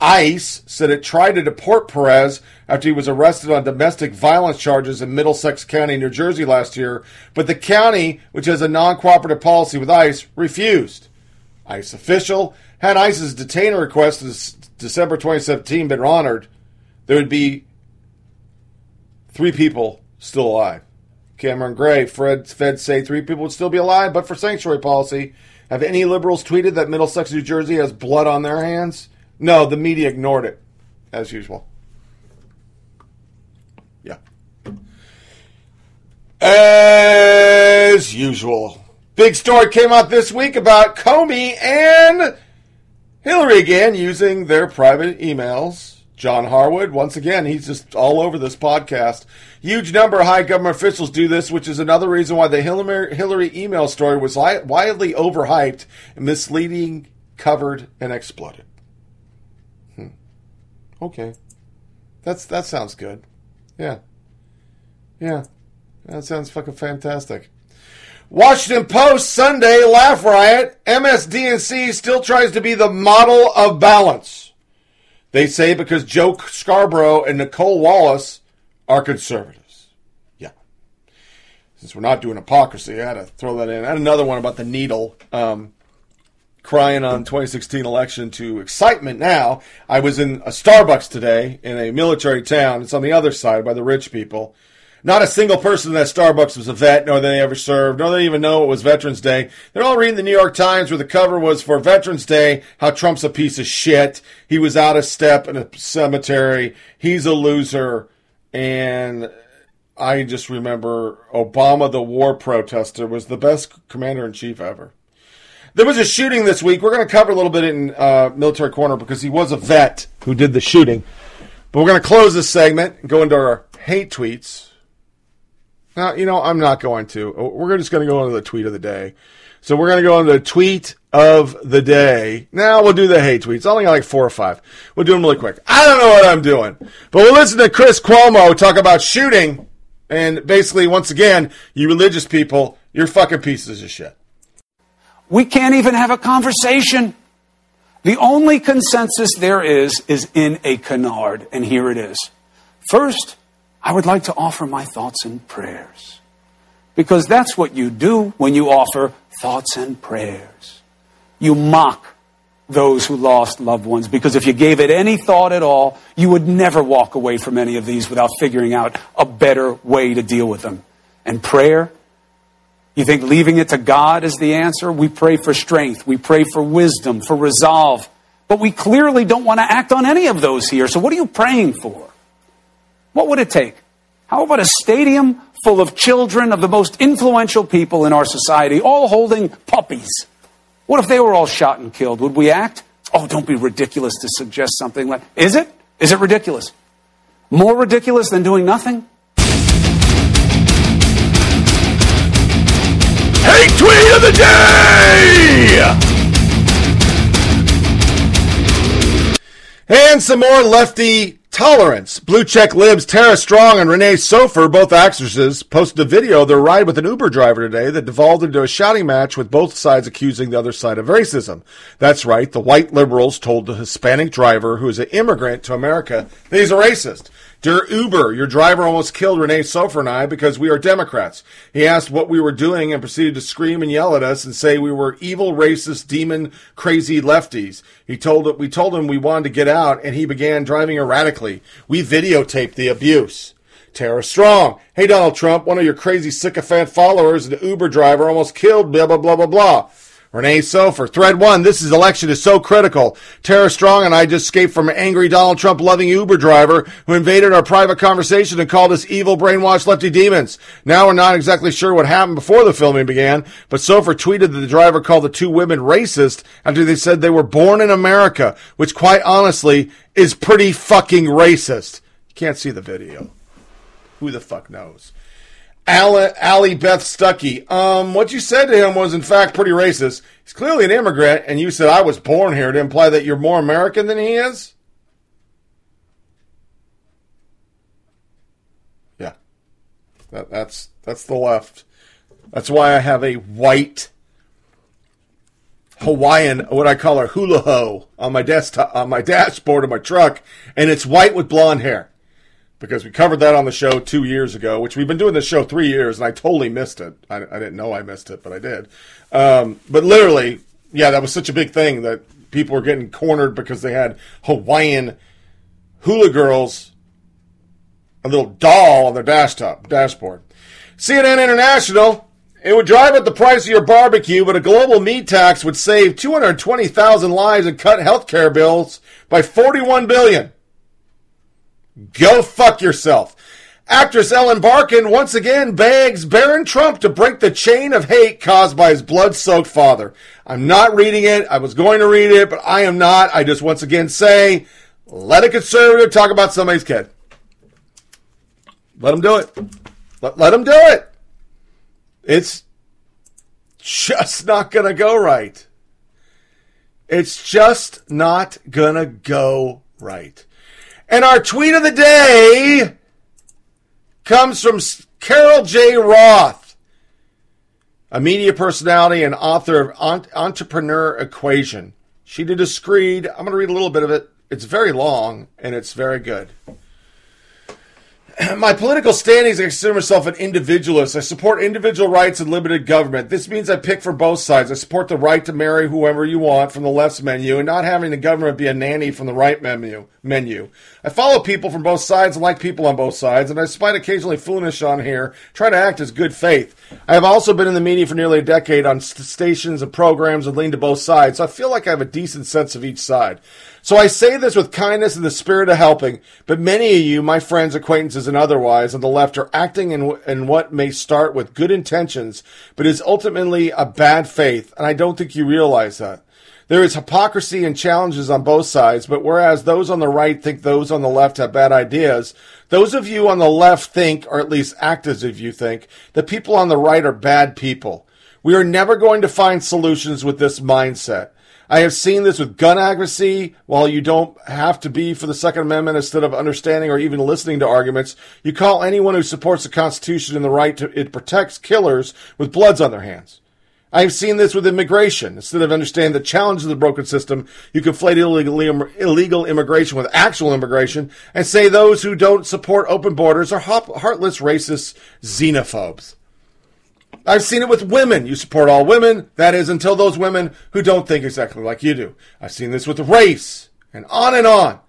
ICE said it tried to deport Perez after he was arrested on domestic violence charges in Middlesex County, New Jersey last year, but the county, which has a non cooperative policy with ICE, refused. ICE official had ICE's detainer request in December 2017 been honored, there would be three people still alive. Cameron Gray, Fred, Fed say three people would still be alive, but for sanctuary policy. Have any liberals tweeted that Middlesex, New Jersey has blood on their hands? No, the media ignored it, as usual. Yeah. As usual. Big story came out this week about Comey and Hillary again using their private emails. John Harwood, once again, he's just all over this podcast. Huge number of high government officials do this, which is another reason why the Hillary, email story was wildly overhyped, misleading, covered, and exploded. Hmm. Okay, that's that sounds good. Yeah, yeah, that sounds fucking fantastic. Washington Post Sunday laugh riot. MSDNC still tries to be the model of balance. They say because Joe Scarborough and Nicolle Wallace are conservatives. Yeah. Since we're not doing hypocrisy, I had to throw that in. I had another one about the needle. Um, crying on 2016 election to excitement now. I was in a Starbucks today in a military town. It's on the other side by the rich people. Not a single person in that Starbucks was a vet, nor they ever served, nor they even know it was Veterans Day. They're all reading the New York Times where the cover was for Veterans Day, how Trump's a piece of shit. He was out of step in a cemetery. He's a loser. And I just remember Obama, the war protester, was the best commander in chief ever. There was a shooting this week. We're going to cover a little bit in uh, Military Corner because he was a vet who did the shooting. But we're going to close this segment and go into our hate tweets. Now, you know, I'm not going to. We're just going to go into the tweet of the day. So we're going to go into the tweet of the day. Now we'll do the hate tweets. I only got like four or five. We'll do them really quick. I don't know what I'm doing. But we'll listen to Chris Cuomo talk about shooting. And basically, once again, you religious people, you're fucking pieces of shit. We can't even have a conversation. The only consensus there is is in a canard, and here it is. First, I would like to offer my thoughts and prayers. Because that's what you do when you offer thoughts and prayers. You mock those who lost loved ones. Because if you gave it any thought at all, you would never walk away from any of these without figuring out a better way to deal with them. And prayer, you think leaving it to God is the answer? We pray for strength. We pray for wisdom, for resolve. But we clearly don't want to act on any of those here. So what are you praying for? What would it take? How about a stadium full of children of the most influential people in our society, all holding puppies? What if they were all shot and killed? Would we act? Oh, don't be ridiculous to suggest something like. Is it? Is it ridiculous? More ridiculous than doing nothing? Hate tweet of the day! And some more lefty tolerance. Blue check libs Tara Strong and Renee Sofer, both actresses, posted a video of their ride with an Uber driver today that devolved into a shouting match with both sides accusing the other side of racism. That's right, the white liberals told the Hispanic driver, who is an immigrant to America, that he's a racist. Dear Uber, your driver almost killed Renee Sofer and I because we are Democrats. He asked what we were doing and proceeded to scream and yell at us and say we were evil, racist, demon, crazy lefties. He told we told him we wanted to get out and he began driving erratically. We videotaped the abuse. Tara Strong. Hey, Donald Trump, one of your crazy sycophant followers, an Uber driver, almost killed blah, blah, blah, blah, blah. Renee Sofer. Thread one. This is election is so critical. Tara Strong and I just escaped from an angry Donald Trump loving Uber driver who invaded our private conversation and called us evil brainwashed lefty demons. Now we're not exactly sure what happened before the filming began, but Sofer tweeted that the driver called the two women racist after they said they were born in America, which quite honestly is pretty fucking racist. You can't see the video. Who the fuck knows? Allie Beth Stuckey. Um, what you said to him was in fact pretty racist. He's clearly an immigrant, and you said I was born here to imply that you're more American than he is. Yeah, that, that's that's the left. That's why I have a white Hawaiian, what I call her hula ho, on my desktop, on my dashboard of my truck, and it's white with blonde hair because we covered that on the show two years ago, which we've been doing this show three years, and I totally missed it. I, I didn't know I missed it, but I did. Um, but literally, yeah, that was such a big thing that people were getting cornered because they had Hawaiian hula girls, a little doll on their desktop dashboard. CNN International. It would drive up the price of your barbecue, but a global meat tax would save 220,000 lives and cut healthcare bills by 41 billion. Go fuck yourself. Actress Ellen Barkin once again begs Barron Trump to break the chain of hate caused by his blood soaked father. I'm not reading it. I was going to read it, but I am not. I just once again say let a conservative talk about somebody's kid. Let him do it. Let, let him do it. It's just not going to go right. It's just not going to go right. And our tweet of the day comes from Carol J. Roth, a media personality and author of Entrepreneur Equation. She did a screed. I'm going to read a little bit of it. It's very long and it's very good. My political standings, I consider myself an individualist. I support individual rights and limited government. This means I pick for both sides. I support the right to marry whoever you want from the left's menu and not having the government be a nanny from the right menu. menu. I follow people from both sides and like people on both sides, and I, despite occasionally foolish on here, try to act as good faith. I have also been in the media for nearly a decade on st- stations and programs and lean to both sides, so I feel like I have a decent sense of each side. So I say this with kindness and the spirit of helping, but many of you, my friends, acquaintances, and otherwise on the left are acting in, in what may start with good intentions, but is ultimately a bad faith, and I don't think you realize that. There is hypocrisy and challenges on both sides, but whereas those on the right think those on the left have bad ideas, those of you on the left think, or at least act as if you think, that people on the right are bad people. We are never going to find solutions with this mindset. I have seen this with gun accuracy. While you don't have to be for the Second Amendment instead of understanding or even listening to arguments, you call anyone who supports the Constitution and the right to it protects killers with bloods on their hands. I've seen this with immigration. Instead of understanding the challenge of the broken system, you conflate illegal, illegal immigration with actual immigration and say those who don't support open borders are heartless, racist, xenophobes. I've seen it with women. You support all women, that is, until those women who don't think exactly like you do. I've seen this with race, and on and on.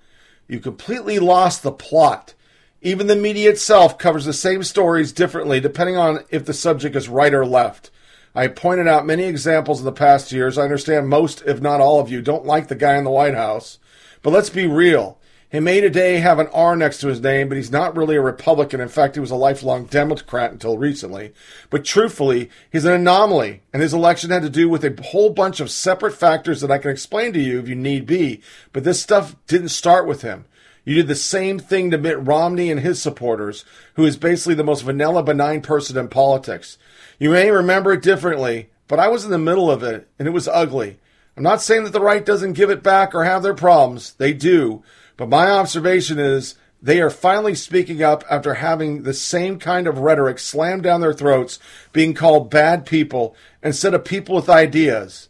You completely lost the plot. Even the media itself covers the same stories differently depending on if the subject is right or left. I pointed out many examples in the past years. I understand most, if not all of you, don't like the guy in the White House. But let's be real. He may today have an R next to his name, but he's not really a Republican. In fact, he was a lifelong Democrat until recently. But truthfully, he's an anomaly, and his election had to do with a whole bunch of separate factors that I can explain to you if you need be. But this stuff didn't start with him. You did the same thing to Mitt Romney and his supporters, who is basically the most vanilla, benign person in politics. You may remember it differently, but I was in the middle of it, and it was ugly. I'm not saying that the right doesn't give it back or have their problems. They do. But my observation is they are finally speaking up after having the same kind of rhetoric slammed down their throats, being called bad people instead of people with ideas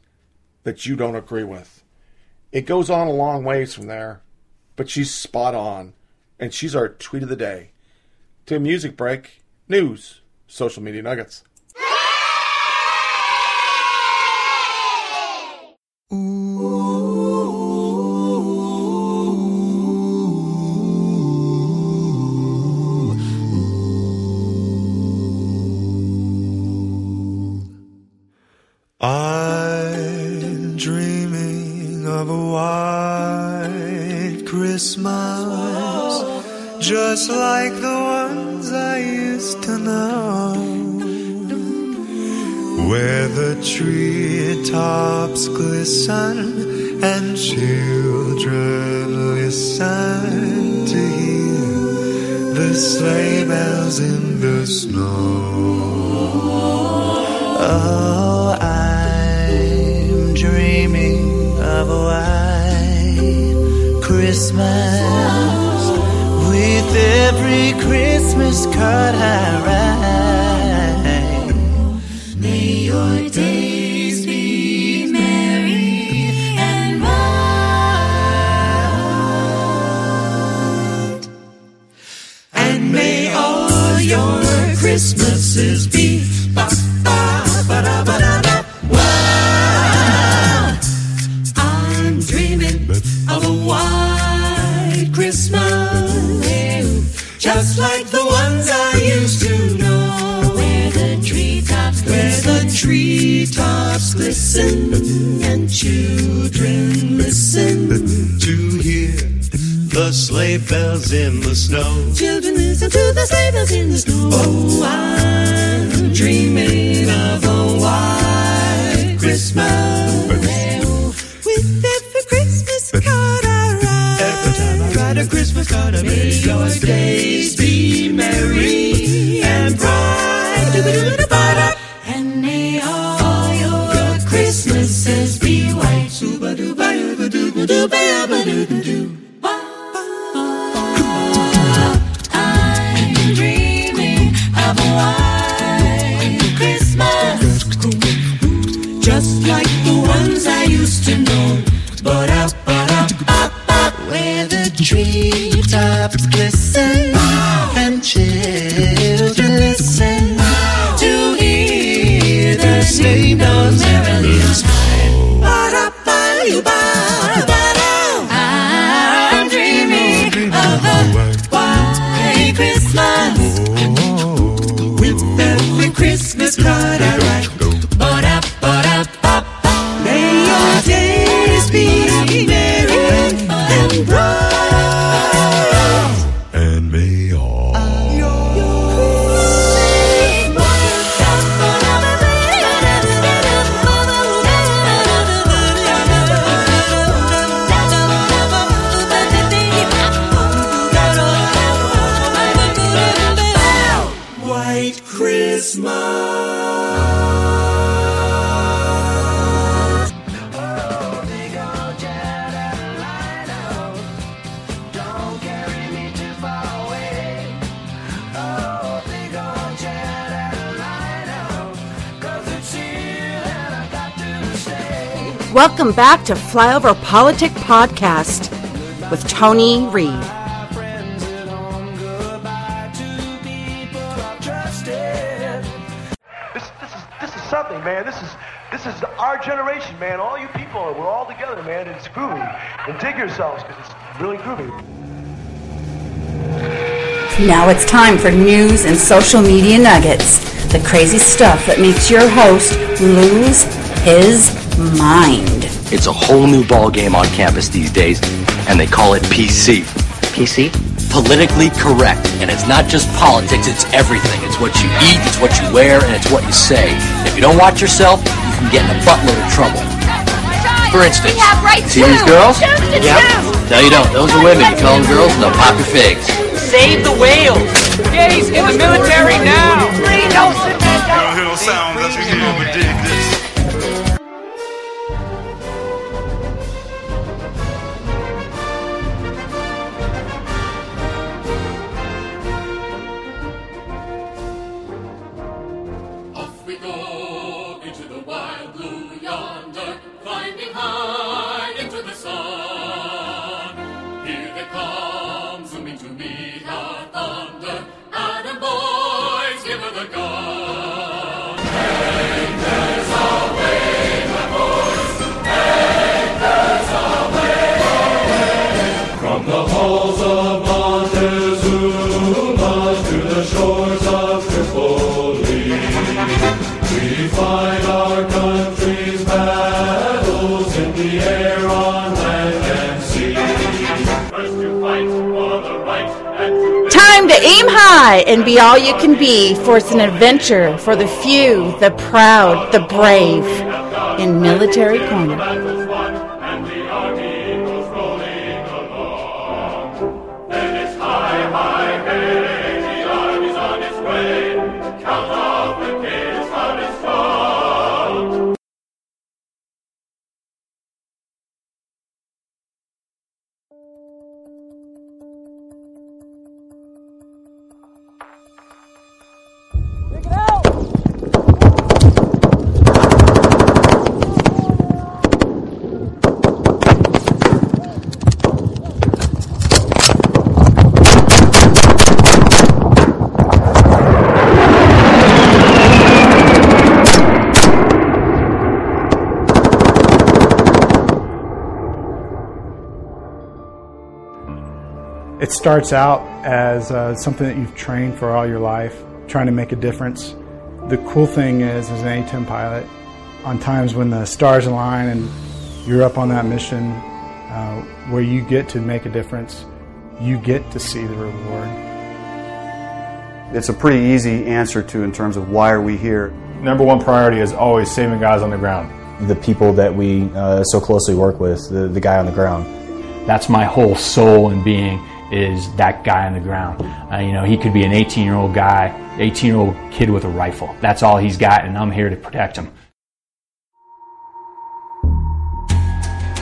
that you don't agree with. It goes on a long ways from there, but she's spot on, and she's our tweet of the day. To a music break, news, social media nuggets. To Flyover Politic Podcast with Tony Reed. This, this is this is something, man. This is this is our generation, man. All you people, we're all together, man. It's groovy. And dig yourselves because it's really groovy. Now it's time for news and social media nuggets. The crazy stuff that makes your host lose his mind. It's a whole new ball game on campus these days, and they call it PC. PC? Politically correct. And it's not just politics, it's everything. It's what you eat, it's what you wear, and it's what you say. If you don't watch yourself, you can get in a buttload of trouble. For instance, We have rights see these girls? Yeah. No, you don't. Those are women. You call them girls, and they'll pop your figs. Save the whales. Gays in the military now. Free Nelson Mandela. High and be all you can be, for it's an adventure for the few, the proud, the brave in Military Corner. It starts out as uh, something that you've trained for all your life, trying to make a difference. The cool thing is, as an A-10 pilot, on times when the stars align and you're up on that mission uh, where you get to make a difference, you get to see the reward. It's a pretty easy answer to in terms of why are we here. Number one priority is always saving guys on the ground. the people that we uh, so closely work with, the, the guy on the ground. That's my whole soul and being is that guy on the ground. Uh, you know, he could be an 18 year old guy, 18 year old kid with a rifle. That's all he's got, and I'm here to protect him.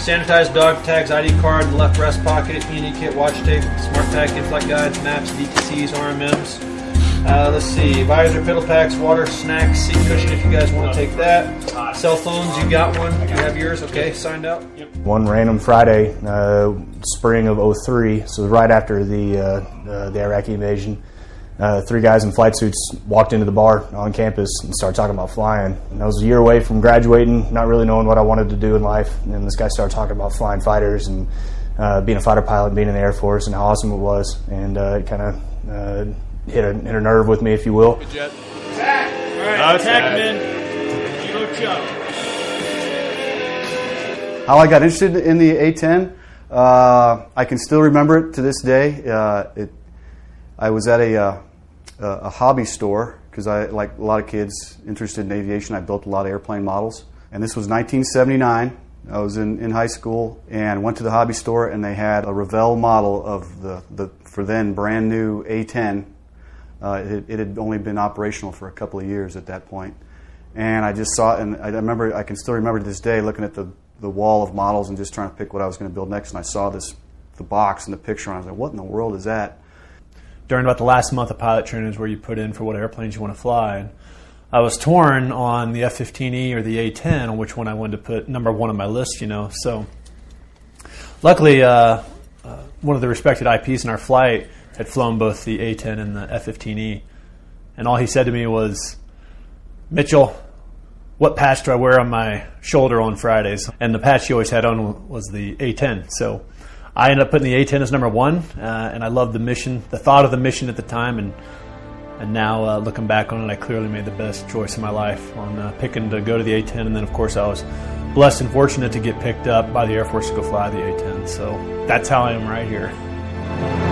Sanitized dog tags, ID card left breast pocket, E&E kit, watch tape, smart pack, in-flight guides, maps, DTCs, RMMs. Uh, let's see, visor, pedal packs, water, snacks, seat cushion if you guys want to take that. Cell phones, you got one. You have yours. Okay, signed up. One random Friday, uh, spring of 03, so right after the, uh, uh, the Iraqi invasion, uh, three guys in flight suits walked into the bar on campus and started talking about flying. And I was a year away from graduating, not really knowing what I wanted to do in life. And this guy started talking about flying fighters and uh, being a fighter pilot, being in the Air Force, and how awesome it was. And uh, it kind of uh, hit, a, hit a nerve with me, if you will. Jet. All right, attack men. Kilo Chuck. How I got interested in the A10, uh, I can still remember it to this day. Uh, it, I was at a, uh, a hobby store because I, like a lot of kids interested in aviation, I built a lot of airplane models. And this was 1979. I was in, in high school and went to the hobby store and they had a Revell model of the, the for then brand new A10. Uh, it, it had only been operational for a couple of years at that point. And I just saw it, and I remember, I can still remember to this day looking at the, the wall of models and just trying to pick what I was going to build next. And I saw this, the box and the picture, and I was like, what in the world is that? during about the last month of pilot training is where you put in for what airplanes you want to fly. And I was torn on the F-15E or the A-10 on which one I wanted to put number one on my list. You know, so luckily, uh, uh, one of the respected IPs in our flight had flown both the A-10 and the F-15E, and all he said to me was, "Mitchell." What patch do I wear on my shoulder on Fridays? And the patch he always had on was the A10. So I ended up putting the A10 as number one, uh, and I loved the mission, the thought of the mission at the time, and and now uh, looking back on it, I clearly made the best choice in my life on uh, picking to go to the A10, and then of course I was blessed and fortunate to get picked up by the Air Force to go fly the A10. So that's how I am right here.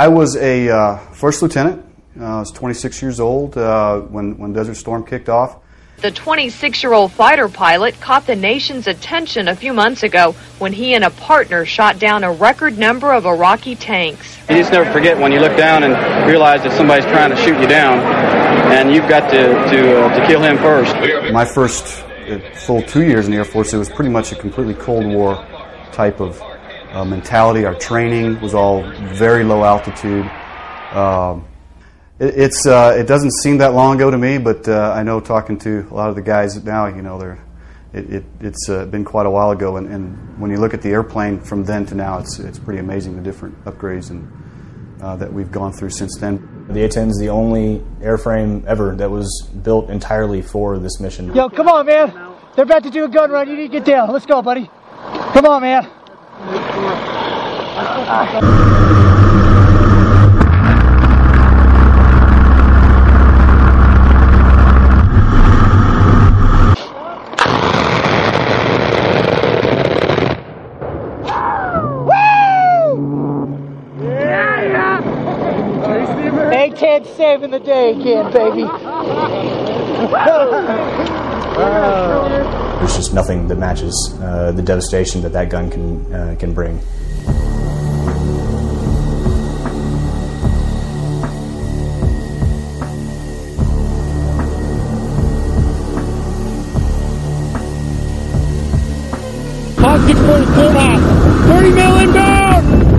I was a uh, first lieutenant. Uh, I was 26 years old uh, when, when Desert Storm kicked off. The 26 year old fighter pilot caught the nation's attention a few months ago when he and a partner shot down a record number of Iraqi tanks. You just never forget when you look down and realize that somebody's trying to shoot you down, and you've got to, to, uh, to kill him first. My first uh, full two years in the Air Force, it was pretty much a completely Cold War type of uh, mentality. Our training was all very low altitude. Um, it, it's uh, it doesn't seem that long ago to me, but uh, I know talking to a lot of the guys now, you know, they're it, it, it's uh, been quite a while ago, and, and, when you look at the airplane from then to now, it's it's pretty amazing the different upgrades and uh, that we've gone through since then. The A-10 is the only airframe ever that was built entirely for this mission. Yo, come on, man. They're about to do a gun run. You need to get down. Let's go, buddy. Come on, man. A-10 saving the day again, baby. There's just nothing that matches uh, the devastation that that gun can uh, can bring. Hostage for the full house. 30 mil inbound!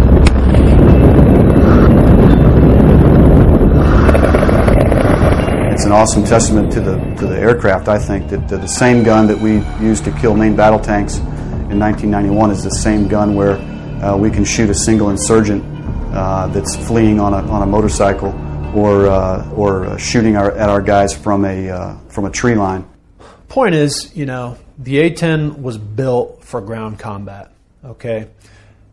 It's an awesome testament to the to the aircraft. I think that the, the same gun that we used to kill main battle tanks in 1991 is the same gun where uh, we can shoot a single insurgent uh, that's fleeing on a on a motorcycle or uh, or uh, shooting our, at our guys from a uh, from a tree line. Point is, you know, the A-10 was built for ground combat. Okay,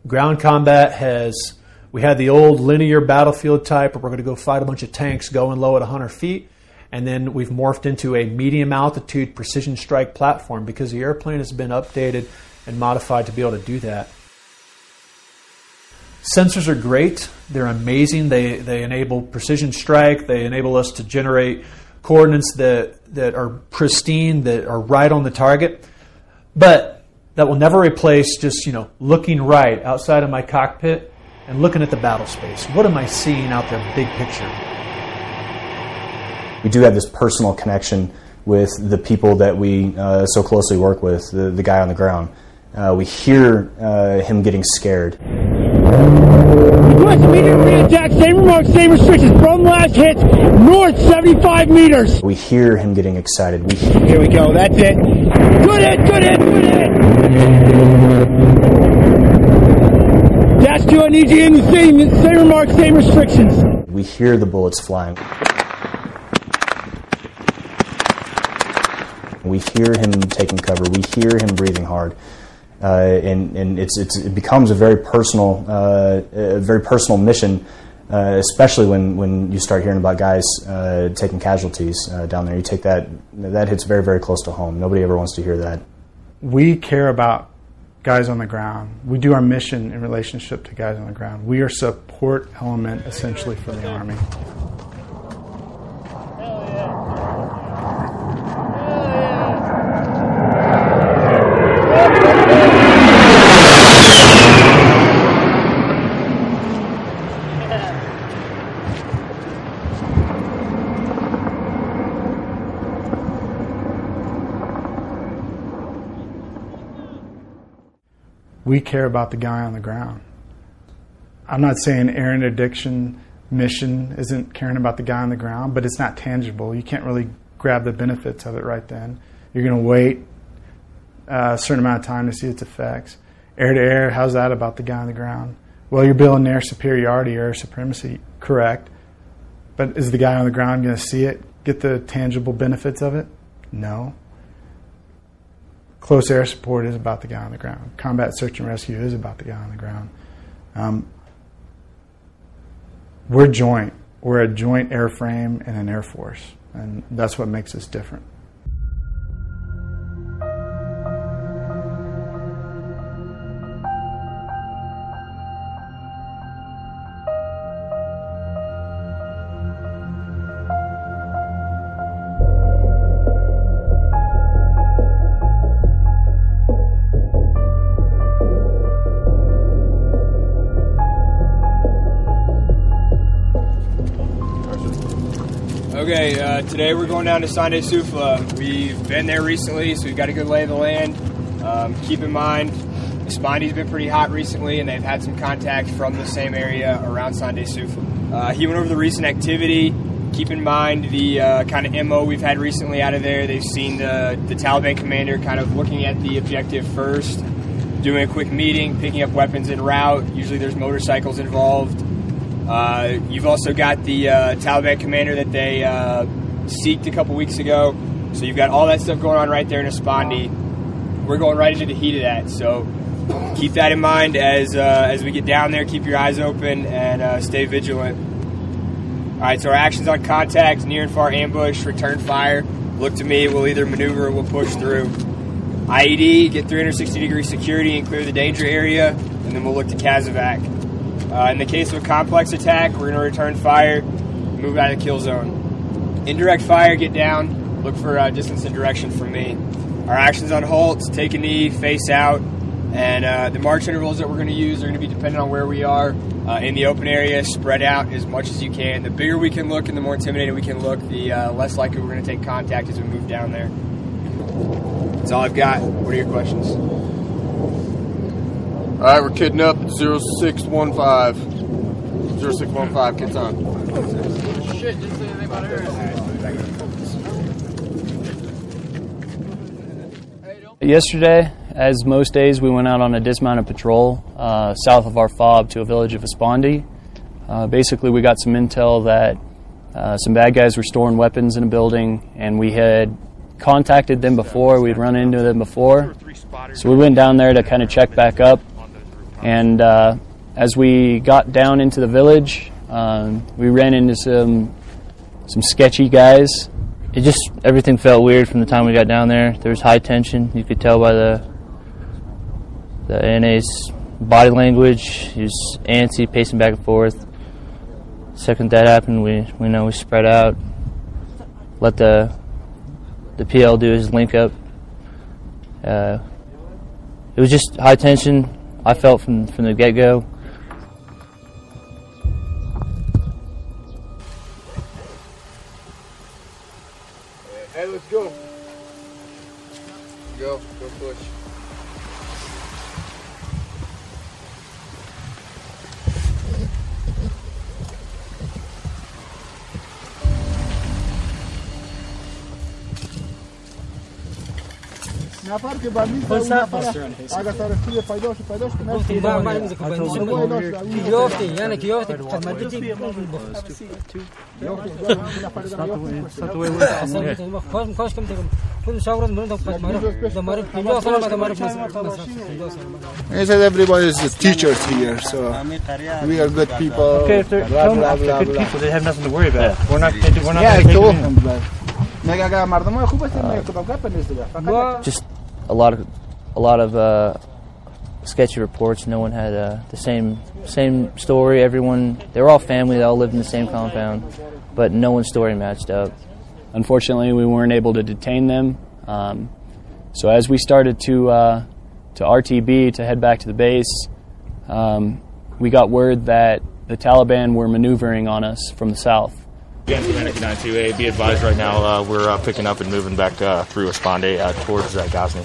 ground combat has we had the old linear battlefield type where we're going to go fight a bunch of tanks going low at 100 feet. And then we've morphed into a medium altitude precision strike platform because the airplane has been updated and modified to be able to do that. Sensors are great. They're amazing. They, they enable precision strike. They enable us to generate coordinates that, that are pristine, that are right on the target. But that will never replace just, you know, looking right outside of my cockpit and looking at the battle space. What am I seeing out there, big picture? We do have this personal connection with the people that we uh, so closely work with, the, the guy on the ground. Uh, we hear uh, him getting scared. Request immediate re-attack. Same remarks, same restrictions. From last hit, north 75 meters. We hear him getting excited. We Here we go. That's it. Good hit, good hit, good hit. Dash 2, I need you in the same, same remarks, same restrictions. we hear the bullets flying. We hear him taking cover. We hear him breathing hard, uh, and and it's, it's it becomes a very personal uh, a very personal mission uh, especially when, when you start hearing about guys uh, taking casualties uh, down there. You take that, that hits very, very close to home. Nobody ever wants to hear that. We care about guys on the ground. We do our mission in relationship to guys on the ground. We are support element essentially for the Army. We care about the guy on the ground. I'm not saying air interdiction mission isn't caring about the guy on the ground, but it's not tangible. You can't really grab the benefits of it right then. You're going to wait uh, a certain amount of time to see its effects. Air to air, how's that about the guy on the ground? Well, you're building air superiority, air supremacy, correct. But is the guy on the ground going to see it, get the tangible benefits of it? No. Close air support is about the guy on the ground. Combat search and rescue is about the guy on the ground. Um, we're joint. We're a joint airframe and an air force, and that's what makes us different. Today we're going down to Sande Sufla. We've been there recently, so we've got a good lay of the land. Um, keep in mind, Espondi's been pretty hot recently, and they've had some contact from the same area around Sande Sufla. Uh, he went over the recent activity. Keep in mind the uh, kind of MO we've had recently out of there. They've seen the, the Taliban commander kind of looking at the objective first, doing a quick meeting, picking up weapons en route. Usually there's motorcycles involved. Uh, you've also got the uh, Taliban commander that they uh, seeked a couple weeks ago. So you've got all that stuff going on right there in Espondi. We're going right into the heat of that. So keep that in mind as uh, as we get down there. Keep your eyes open and uh, stay vigilant. All right. So our actions on contact, near and far ambush, return fire. Look to me. We'll either maneuver or we'll push through. IED, get 360 degree security and clear the danger area, and then we'll look to CASEVAC. Uh, in the case of a complex attack, we're going to return fire, move out of the kill zone. Indirect fire, get down, look for uh, distance and direction from me. Our actions on halts, take a knee, face out, and uh, the march intervals that we're going to use are going to be dependent on where we are. Uh, in the open area, spread out as much as you can. The bigger we can look and the more intimidating we can look, the uh, less likely we're going to take contact as we move down there. That's all I've got. What are your questions? All right, we're kidding up at 0615. 0615, kids on. Shit, just say anything about Yesterday, as most days, we went out on a dismounted patrol uh, south of our fob to a village of Espondi. Uh, basically, we got some intel that uh, some bad guys were storing weapons in a building, and we had contacted them before. We'd run into them before. So we went down there to kind of check back up. And uh, as we got down into the village, um, we ran into some some sketchy guys. It just everything felt weird from the time we got down there. There was high tension. You could tell by the the NA's body language. He was antsy, pacing back and forth. Second that happened, we we know we spread out. Let the the PL do his link up. Uh, it was just high tension. I felt from from the get go. نفر که با میز اون نفر اگر ترفیع پیدا شد پیدا شد گفتی با من میز کیافتی یعنی کیافتی خدمت دی کاش کاش کم تکم Full showers, mano, dapat maro. Da maro, pinjo sana mata maro. He said everybody is teachers here, so we are good people. Okay, if they're, blah, tell them blah, if they're blah, good blah. people, they have nothing to worry about. We're not. They, we're not. Yeah, I gonna take told them. him. but- Nega mardama خوب است نگه کدام کپ نیست Just a lot of a lot of uh, sketchy reports. No one had uh, the same same story. Everyone they were all family. They all lived in the same compound, but no one's story matched up. Unfortunately, we weren't able to detain them. Um, so as we started to uh, to RTB to head back to the base, um, we got word that the Taliban were maneuvering on us from the south. Again, Commander 92A, be advised right now uh, we're uh, picking up and moving back uh, through Espande uh, towards uh, Ghazni.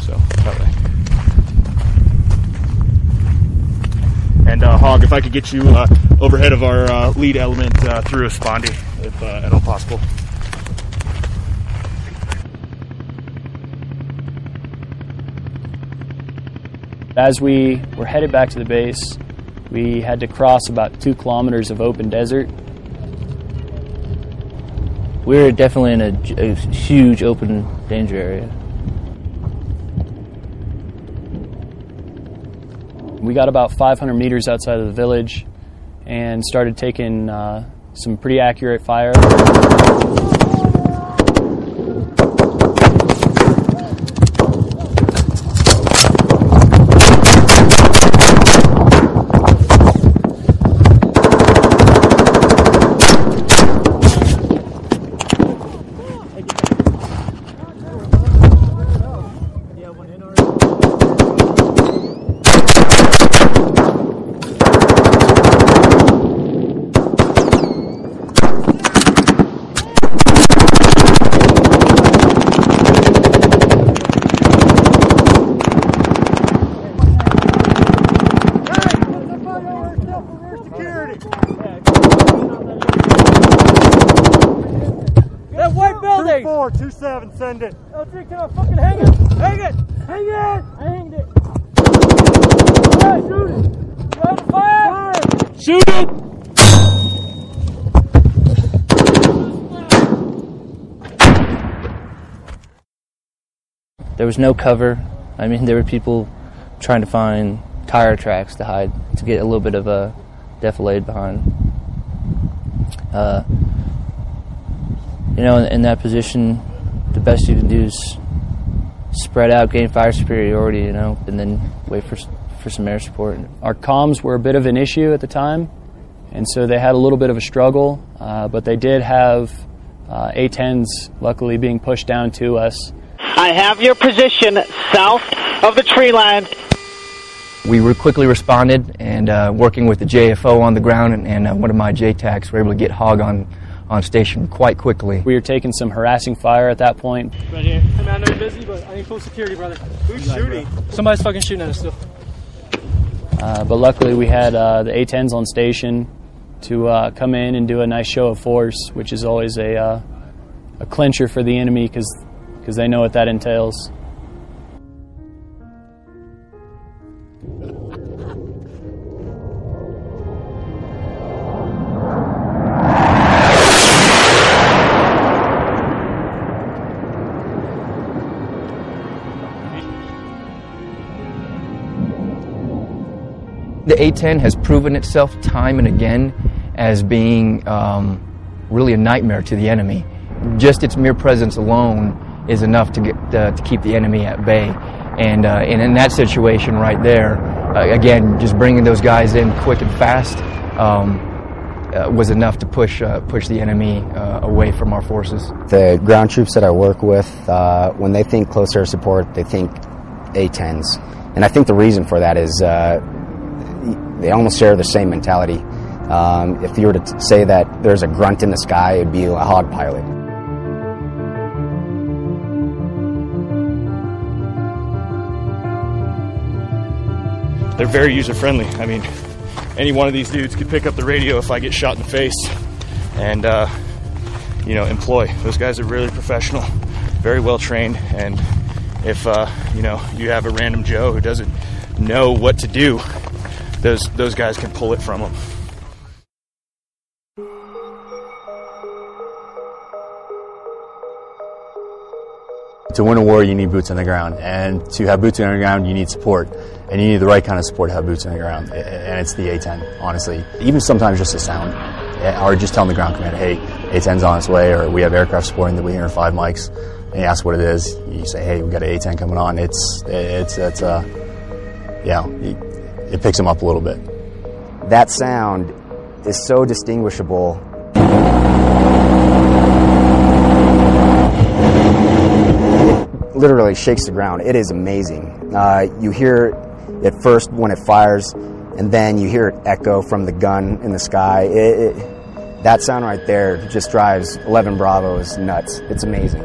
So, that way. And uh, Hog, if I could get you uh, overhead of our uh, lead element uh, through Espandi, if uh, at all possible. As we were headed back to the base, we had to cross about two kilometers of open desert. We were definitely in a, a huge open danger area. We got about 500 meters outside of the village and started taking uh, some pretty accurate fire. That white building! Two four, two seven, send it. Oh, three, can I fucking hang it? Hang it! Hang it! I hanged it. Hey, shoot it! You have fire? Shoot it! There was no cover. I mean, there were people trying to find tire tracks to hide to get a little bit of a defilade behind. Uh, you know, in, in that position, the best you can do is spread out, gain fire superiority, you know, and then wait for for some air support. Our comms were a bit of an issue at the time, and so they had a little bit of a struggle, uh, but they did have uh, A-10s luckily being pushed down to us. I have your position south of the tree line. We were quickly responded and uh, working with the JFO on the ground and, and uh, one of my JTACs were able to get Hog on, on station quite quickly. We were taking some harassing fire at that point. Right here. Hey man, I know you're busy, but I need full security, brother. Who's shooting? Somebody's fucking shooting at us still. Uh, but luckily, we had uh, the A-10s on station to uh, come in and do a nice show of force, which is always a, uh, a clincher for the enemy because they know what that entails. The A10 has proven itself time and again as being um, really a nightmare to the enemy. Just its mere presence alone is enough to, get, uh, to keep the enemy at bay. And, uh, and in that situation right there, uh, again, just bringing those guys in quick and fast um, uh, was enough to push, uh, push the enemy away from our forces. The ground troops that I work with, when they think close air support, they think A-10s. And I think the reason for that is they almost share the same mentality. Um, if you were to say that there's a grunt in the sky, it'd be a hog pilot. They're very user friendly. I mean, any one of these dudes could pick up the radio if I get shot in the face and, uh, you know, employ. Those guys are really professional, very well trained, and if, uh, you know, you have a random Joe who doesn't know what to do, those, those guys can pull it from them. To win a war, you need boots on the ground, and to have boots on the ground, you need support, and you need the right kind of support to have boots on the ground, and it's the A10, honestly. Even sometimes just a sound, or just telling the ground commander, hey, A10's on its way, or we have aircraft supporting that we hear five mikes, and you ask what it is, you say, hey, we got an A10 coming on, it's, it's, it's, uh, yeah, it picks them up a little bit. That sound is so distinguishable. It literally shakes the ground. It is amazing. Uh, you hear it first when it fires, and then you hear it echo from the gun in the sky. It, it, that sound right there just drives 11 Bravos nuts. It's amazing.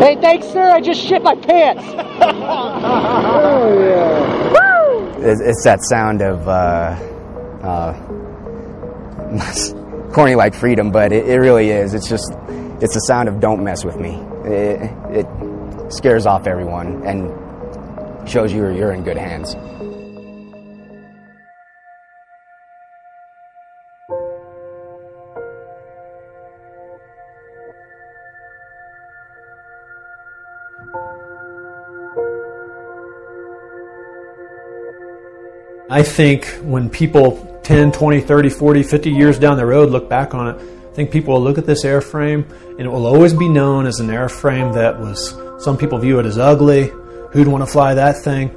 Hey, thanks, sir. I just shit my pants. oh, yeah. Woo! It's, it's that sound of uh, uh, corny like freedom, but it, it really is. It's just it's the sound of "Don't mess with me." It, it scares off everyone and shows you you're in good hands. I think when people 10, 20, 30, 40, 50 years down the road look back on it, I think people will look at this airframe and it will always be known as an airframe that was, some people view it as ugly. Who'd want to fly that thing?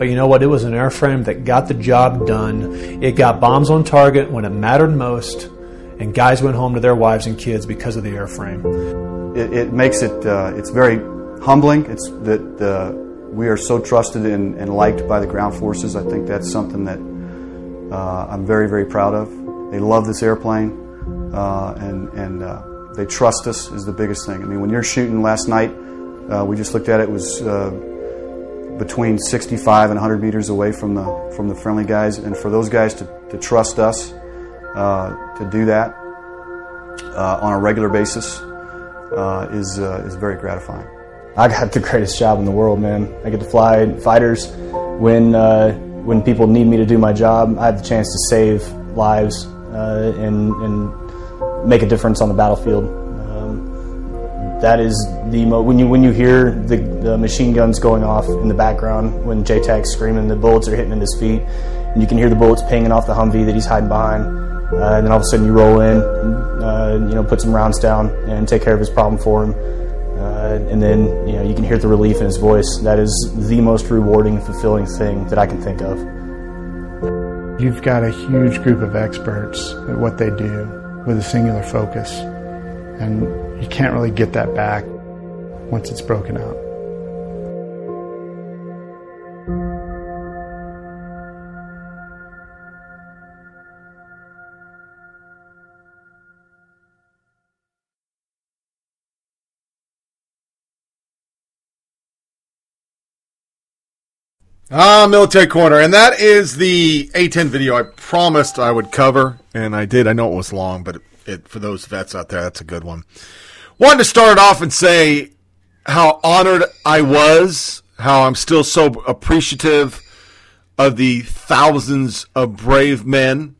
But you know what? It was an airframe that got the job done. It got bombs on target when it mattered most, and guys went home to their wives and kids because of the airframe. It, it makes it, uh, it's very humbling. It's that uh, we are so trusted and, and, liked by the ground forces. I think that's something that uh, I'm very, very proud of. They love this airplane, uh, and, and uh, they trust us is the biggest thing. I mean, when you're shooting last night, uh, we just looked at it, it was between 65 and 100 meters away from the from the friendly guys, and for those guys to, to trust us uh, to do that uh, on a regular basis uh, is is very gratifying. I got the greatest job in the world, man. I get to fly fighters when when people need me to do my job. I have the chance to save lives and and make a difference on the battlefield that is the mo- when you when you hear the, the machine guns going off in the background when JTAC's screaming, the bullets are hitting in his feet, and you can hear the bullets pinging off the Humvee that he's hiding behind. Uh, and then all of a sudden you roll in, uh, you know, put some rounds down and take care of his problem for him. Uh, and then you know you can hear the relief in his voice. That is the most rewarding and fulfilling thing that I can think of. You've got a huge group of experts at what they do with a singular focus, and you can't really get that back once it's broken out. Ah, Military Corner. And that is the A10 video I promised I would cover. And I did. I know it was long, but it, it, for those vets out there, that's a good one. Wanted to start off and say how honored I was, how I'm still so appreciative of the thousands of brave men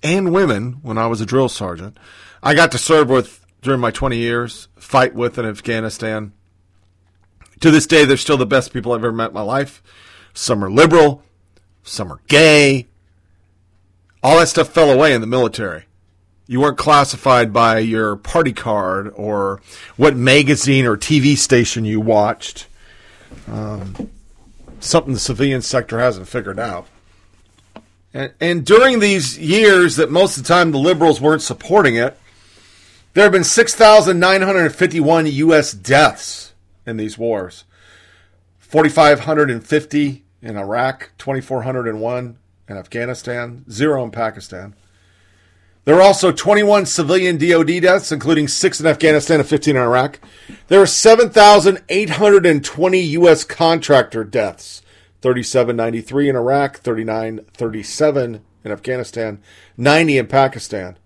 and women when I was a drill sergeant. I got to serve with during my 20 years, fight with in Afghanistan. To this day, they're still the best people I've ever met in my life. Some are liberal, some are gay. All that stuff fell away in the military. You weren't classified by your party card or what magazine or TV station you watched. Um, something the civilian sector hasn't figured out. And, and during these years that most of the time the liberals weren't supporting it, There have been 6,951 U.S. deaths in these wars 4,550 in Iraq, 2,401 in Afghanistan, zero in Pakistan. There are also 21 civilian DoD deaths, including six in Afghanistan and 15 in Iraq. There are 7,820 U.S. contractor deaths, 3793 in Iraq, 3937 in Afghanistan, 90 in Pakistan.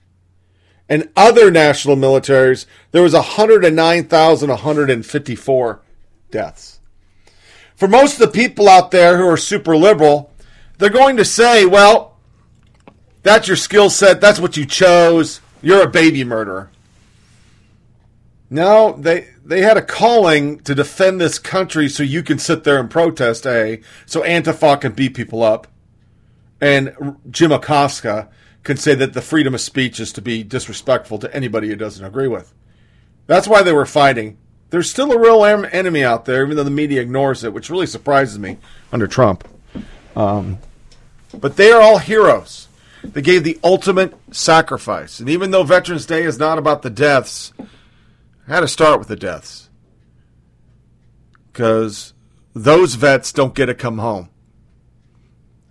And other national militaries, there was 109,154 deaths. For most of the people out there who are super liberal, they're going to say, well, that's your skill set. That's what you chose. You're a baby murderer. No, they they had a calling to defend this country so you can sit there and protest, A, so Antifa can beat people up. And Jim Acosta can say that the freedom of speech is to be disrespectful to anybody who doesn't agree with. That's why they were fighting. There's still a real enemy out there, even though the media ignores it, which really surprises me under Trump. Um, but they are all heroes. They gave the ultimate sacrifice. And even though Veterans Day is not about the deaths, I had to start with the deaths. Because those vets don't get to come home.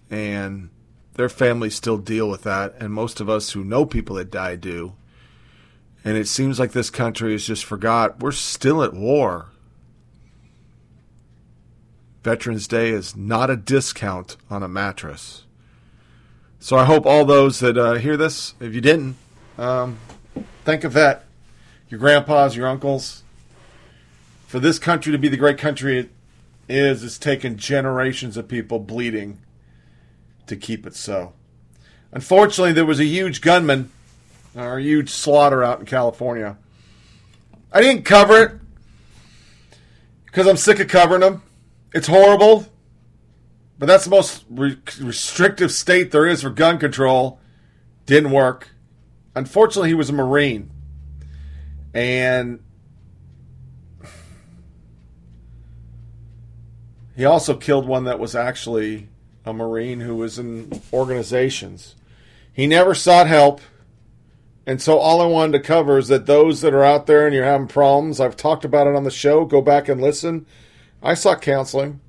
And their families still deal with that. And most of us who know people that die do. And it seems like this country has just forgot we're still at war. Veterans Day is not a discount on a mattress. So I hope all those that uh, hear this, if you didn't, um, thank a vet, your grandpas, your uncles. For this country to be the great country it is, it's taken generations of people bleeding to keep it so. Unfortunately, there was a huge gunman a huge slaughter out in California. I didn't cover it because I'm sick of covering them. It's horrible. But that's the most re- restrictive state there is for gun control. Didn't work. Unfortunately, he was a Marine. And he also killed one that was actually a Marine who was in organizations. He never sought help. And so all I wanted to cover is that those that are out there and you're having problems, I've talked about it on the show. Go back and listen. I sought counseling.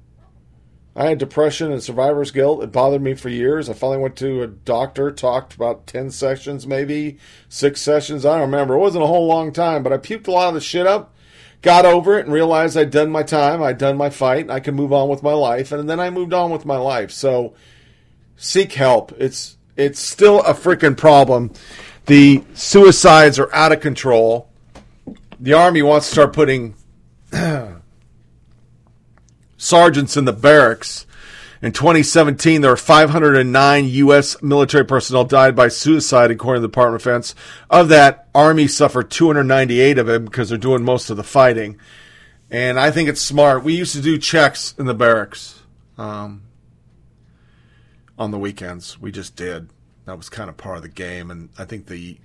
I had depression and survivor's guilt. It bothered me for years. I finally went to a doctor, talked about 10 sessions, maybe six sessions. I don't remember. It wasn't a whole long time, but I puked a lot of the shit up, got over it, and realized I'd done my time. I'd done my fight, I could move on with my life. And then I moved on with my life. So seek help. It's, it's still a freaking problem. The suicides are out of control. The Army wants to start putting sergeants in the barracks. In 2017, there were 509 U.S. military personnel died by suicide, according to the Department of Defense. Of that, Army suffered 298 of them because they're doing most of the fighting. And I think it's smart. We used to do checks in the barracks um, on the weekends. We just did. That was kind of part of the game. And I think the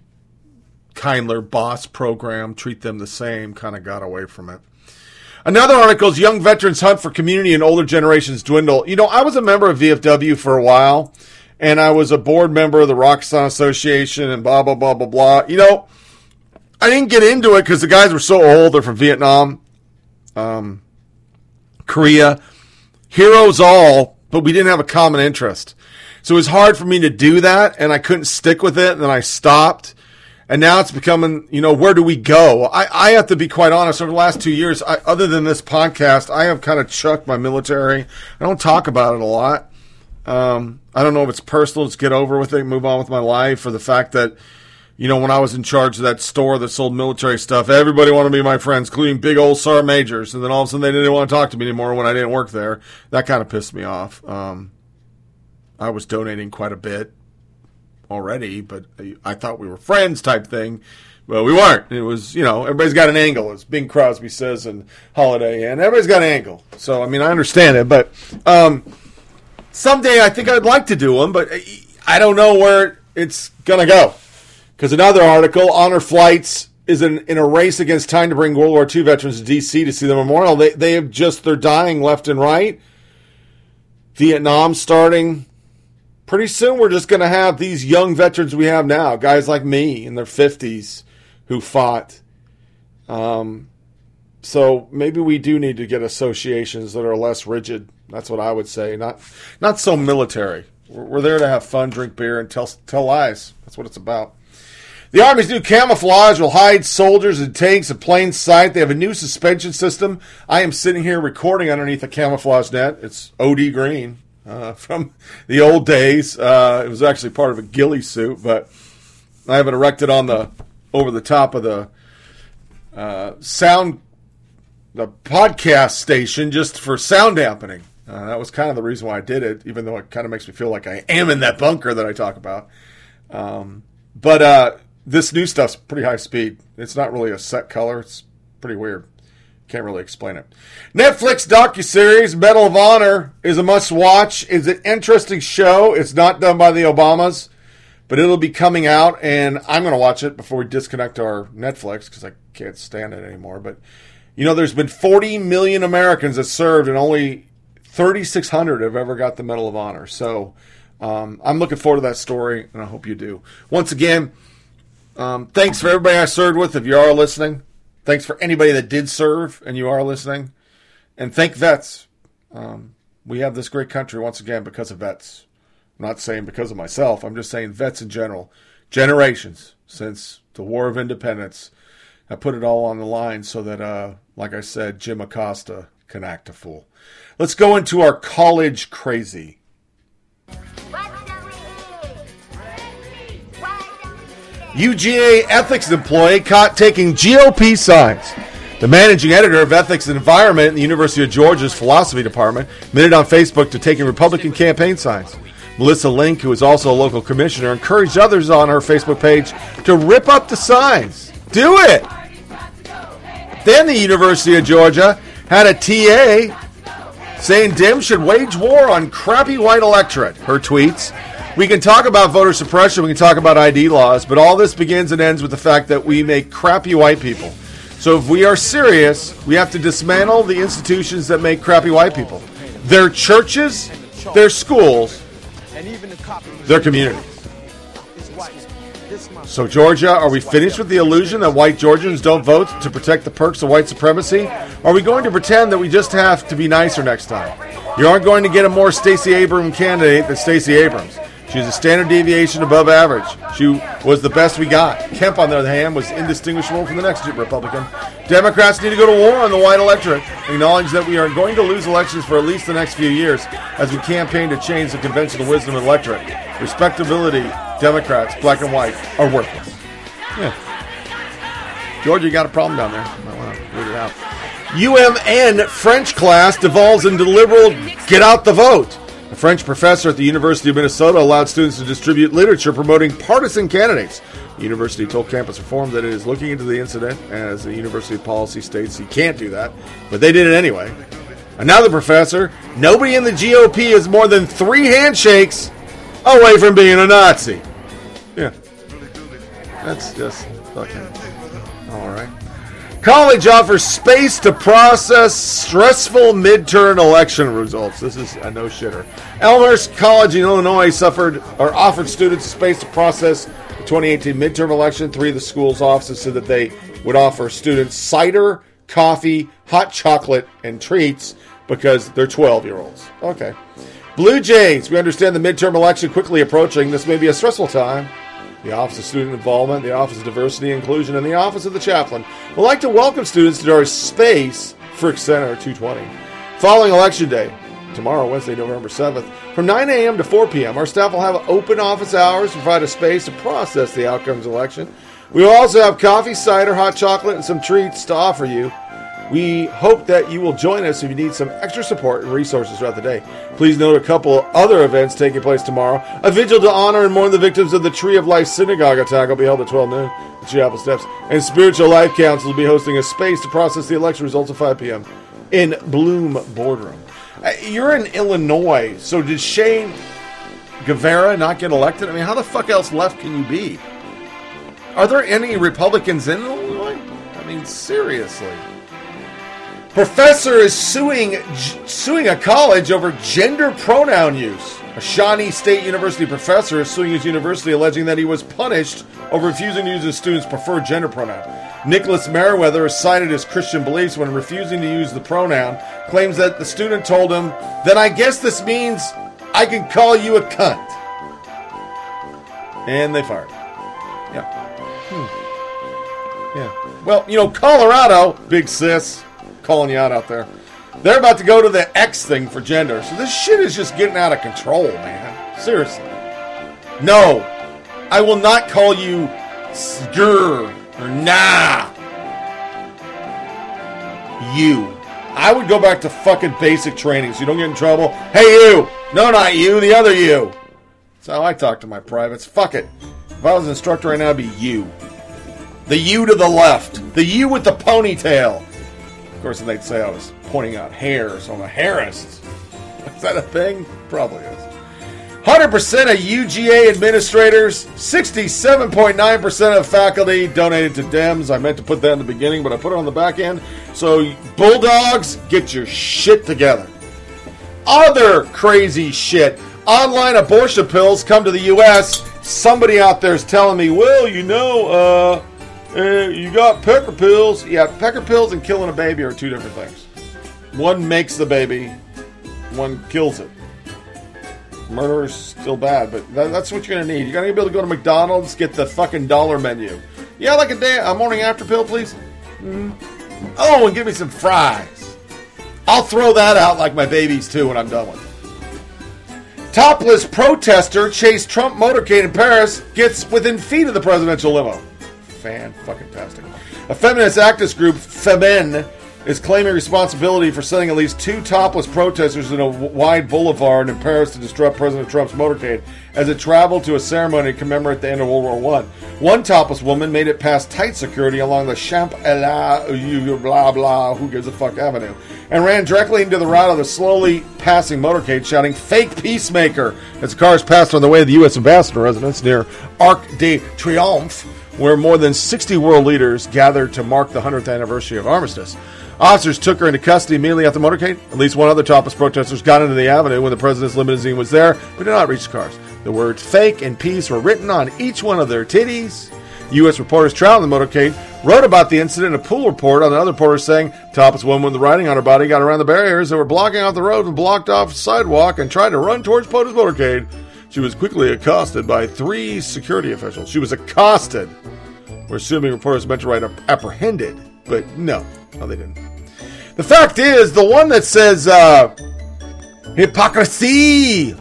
Kindler boss program, treat them the same, kind of got away from it. Another article is Young Veterans Hunt for Community and Older Generations Dwindle. You know, I was a member of VFW for a while, and I was a board member of the Rakkasan Association and blah, blah, blah, blah, blah. You know, I didn't get into it because the guys were so old. They're from Vietnam, um, Korea, heroes all, but we didn't have a common interest. So it was hard for me to do that, and I couldn't stick with it, and then I stopped and now it's becoming, you know, where do we go? I, I have to be quite honest. Over the last two years, I, other than this podcast, I have kind of chucked my military. I don't talk about it a lot. Um, I don't know if it's personal, just get over with it, move on with my life, or the fact that, you know, when I was in charge of that store that sold military stuff, everybody wanted to be my friends, including big old sergeant majors. And then all of a sudden they didn't want to talk to me anymore when I didn't work there. That kind of pissed me off. Um, I was donating quite a bit already, but I thought we were friends type thing. Well, we weren't. It was, you know, everybody's got an angle, as Bing Crosby says in Holiday, and everybody's got an angle. So, I mean, I understand it, but um, someday I think I'd like to do them, but I don't know where it's going to go. Because another article, Honor Flights is in, in a race against time to bring World War II veterans to D.C. to see the memorial. They, they have just, they're dying left and right. Vietnam starting pretty soon we're just going to have these young veterans we have now, guys like me in their 50s, who fought. Um, so maybe we do need to get associations that are less rigid. That's what I would say. Not not so military. We're, we're there to have fun, drink beer, and tell tell lies. That's what it's about. The Army's new camouflage will hide soldiers and tanks in plain sight. They have a new suspension system. I am sitting here recording underneath a camouflage net. It's OD green uh, from the old days. Uh, it was actually part of a ghillie suit, but I have it erected on the over the top of the uh, sound the podcast station just for sound dampening. Uh, that was kind of the reason why I did it, even though it kind of makes me feel like I am in that bunker that I talk about. Um, but uh, this new stuff's pretty high speed. It's not really a set color. It's pretty weird. Can't really explain it. Netflix docuseries Medal of Honor is a must watch. It's an interesting show. It's not done by the Obamas, but it'll be coming out, and I'm going to watch it before we disconnect our Netflix because I can't stand it anymore. But you know, there's been 40 million Americans that served, and only 3,600 have ever got the Medal of Honor. So um, I'm looking forward to that story, and I hope you do. Once again, um, thanks for everybody I served with. If you are listening, thanks for anybody that did serve and you are listening, and thank vets. Um, we have this great country once again because of vets. I'm not saying because of myself. I'm just saying vets in general. Generations since the War of Independence. I put it all on the line so that, uh, like I said, Jim Acosta can act a fool. Let's go into our college crazy. UGA ethics employee caught taking GOP signs. The managing editor of Ethics and Environment in the University of Georgia's Philosophy Department admitted on Facebook to taking Republican campaign signs. Melissa Link, who is also a local commissioner, encouraged others on her Facebook page to rip up the signs. Do it! Then the University of Georgia had a TA saying Dems should wage war on crappy white electorate. Her tweets. We can talk about voter suppression, we can talk about ID laws, but all this begins and ends with the fact that we make crappy white people. So if we are serious, we have to dismantle the institutions that make crappy white people. Their churches, their schools, and even their communities. So, Georgia, are we finished with the illusion that white Georgians don't vote to protect the perks of white supremacy? Are we going to pretend that we just have to be nicer next time? You aren't going to get a more Stacey Abrams candidate than Stacey Abrams. She's a standard deviation above average. She was the best we got. Kemp, on the other hand, was indistinguishable from the next Republican. Democrats need to go to war on the white electorate. Acknowledge that we are going to lose elections for at least the next few years as we campaign to change the conventional wisdom of the electorate. Respectability, Democrats, black and white, are worthless. Yeah. Georgia, you got a problem down there. Might want to root it out. UMN French class devolves into liberal get out the vote. A French professor at the University of Minnesota allowed students to distribute literature promoting partisan candidates. The university told Campus Reform that it is looking into the incident, as the university policy states he can't do that, but they did it anyway. Another professor, nobody in the GOP is more than three handshakes away from being a Nazi. Yeah. That's just fucking. College offers space to process stressful midterm election results. This is a no shitter. Elmhurst College in Illinois suffered or offered students space to process the 2018 midterm election. Three of the school's offices said that they would offer students cider, coffee, hot chocolate, and treats because they're 12 year olds. Okay. Blue Jays. We understand the midterm election quickly approaching. This may be a stressful time. The Office of Student Involvement, the Office of Diversity and Inclusion, and the Office of the Chaplain would like to welcome students to our Space Frick Center 220. Following Election Day, tomorrow, Wednesday, November 7th, from 9 a.m. to 4 p.m., our staff will have open office hours to provide a space to process the outcomes of election. We will also have coffee, cider, hot chocolate, and some treats to offer you. We hope that you will join us if you need some extra support and resources throughout the day. Please note a couple other events taking place tomorrow. A vigil to honor and mourn the victims of the Tree of Life Synagogue attack will be held at 12 noon at Chapel Steps. And Spiritual Life Council will be hosting a space to process the election results at 5 p.m. in Bloom Boardroom. Uh, You're in Illinois, so did Che Guevara not get elected? I mean, how the fuck else left can you be? Are there any Republicans in Illinois? I mean, seriously. Professor is suing suing a college over gender pronoun use. A Shawnee State University professor is suing his university alleging that he was punished over refusing to use his student's preferred gender pronoun. Nicholas Meriwether cited his Christian beliefs when refusing to use the pronoun, claims that the student told him, Then I guess this means I can call you a cunt. And they fired. Yeah. Hmm. Yeah. Well, you know, Colorado, big sis, calling you out out there. They're about to go to the X thing for gender. So this shit is just getting out of control, man. Seriously. No. I will not call you sgur or nah. You. I would go back to fucking basic training so you don't get in trouble. Hey, you. No, not you. The other you. That's how I talk to my privates. Fuck it. If I was an instructor right now, it'd be you. The you to the left. The you with the ponytail. Course, and they'd say I was pointing out hair, so I'm a hairist. Is that a thing? Probably is. 100% of UGA administrators, 67.9% of faculty donated to Dems. I meant to put that in the beginning, but I put it on the back end. So, Bulldogs, get your shit together. Other crazy shit. Online abortion pills come to the U.S. Somebody out there is telling me, well, you know, uh, uh, you got pecker pills. Yeah, pecker pills and killing a baby are two different things. One makes the baby, one kills it. Murder is still bad, but that, that's what you're gonna need. You're gonna be able to go to McDonald's, get the fucking dollar menu. Yeah, like a day, a morning after pill, please. Mm. Oh, and give me some fries. I'll throw that out like my babies too when I'm done with it. Topless protester chased Trump motorcade in Paris gets within feet of the presidential limo. Fan fucking tastic. A feminist activist group, Femen, is claiming responsibility for sending at least two topless protesters in a wide boulevard in Paris to disrupt President Trump's motorcade as it traveled to a ceremony to commemorate the end of World War One. One topless woman made it past tight security along the Champs Elysees, blah blah, who gives a fuck avenue, and ran directly into the route of the slowly passing motorcade, shouting "Fake peacemaker" as cars passed on the way to the U.S. ambassador residence near Arc de Triomphe, where more than 60 world leaders gathered to mark the 100th anniversary of armistice. Officers took her into custody immediately after the motorcade. At least one other topless protesters got into the avenue when the president's limousine was there, but did not reach the cars. The words fake and peace were written on each one of their titties. U.S. reporters traveling the motorcade wrote about the incident in a pool report on another reporter saying topless woman with the writing on her body got around the barriers that were blocking off the road and blocked off sidewalk and tried to run towards POTUS motorcade. She was quickly accosted by three security officials. She was accosted. We're assuming reporters meant to write apprehended, but no, no, they didn't. The fact is, the one that says uh, hypocrisy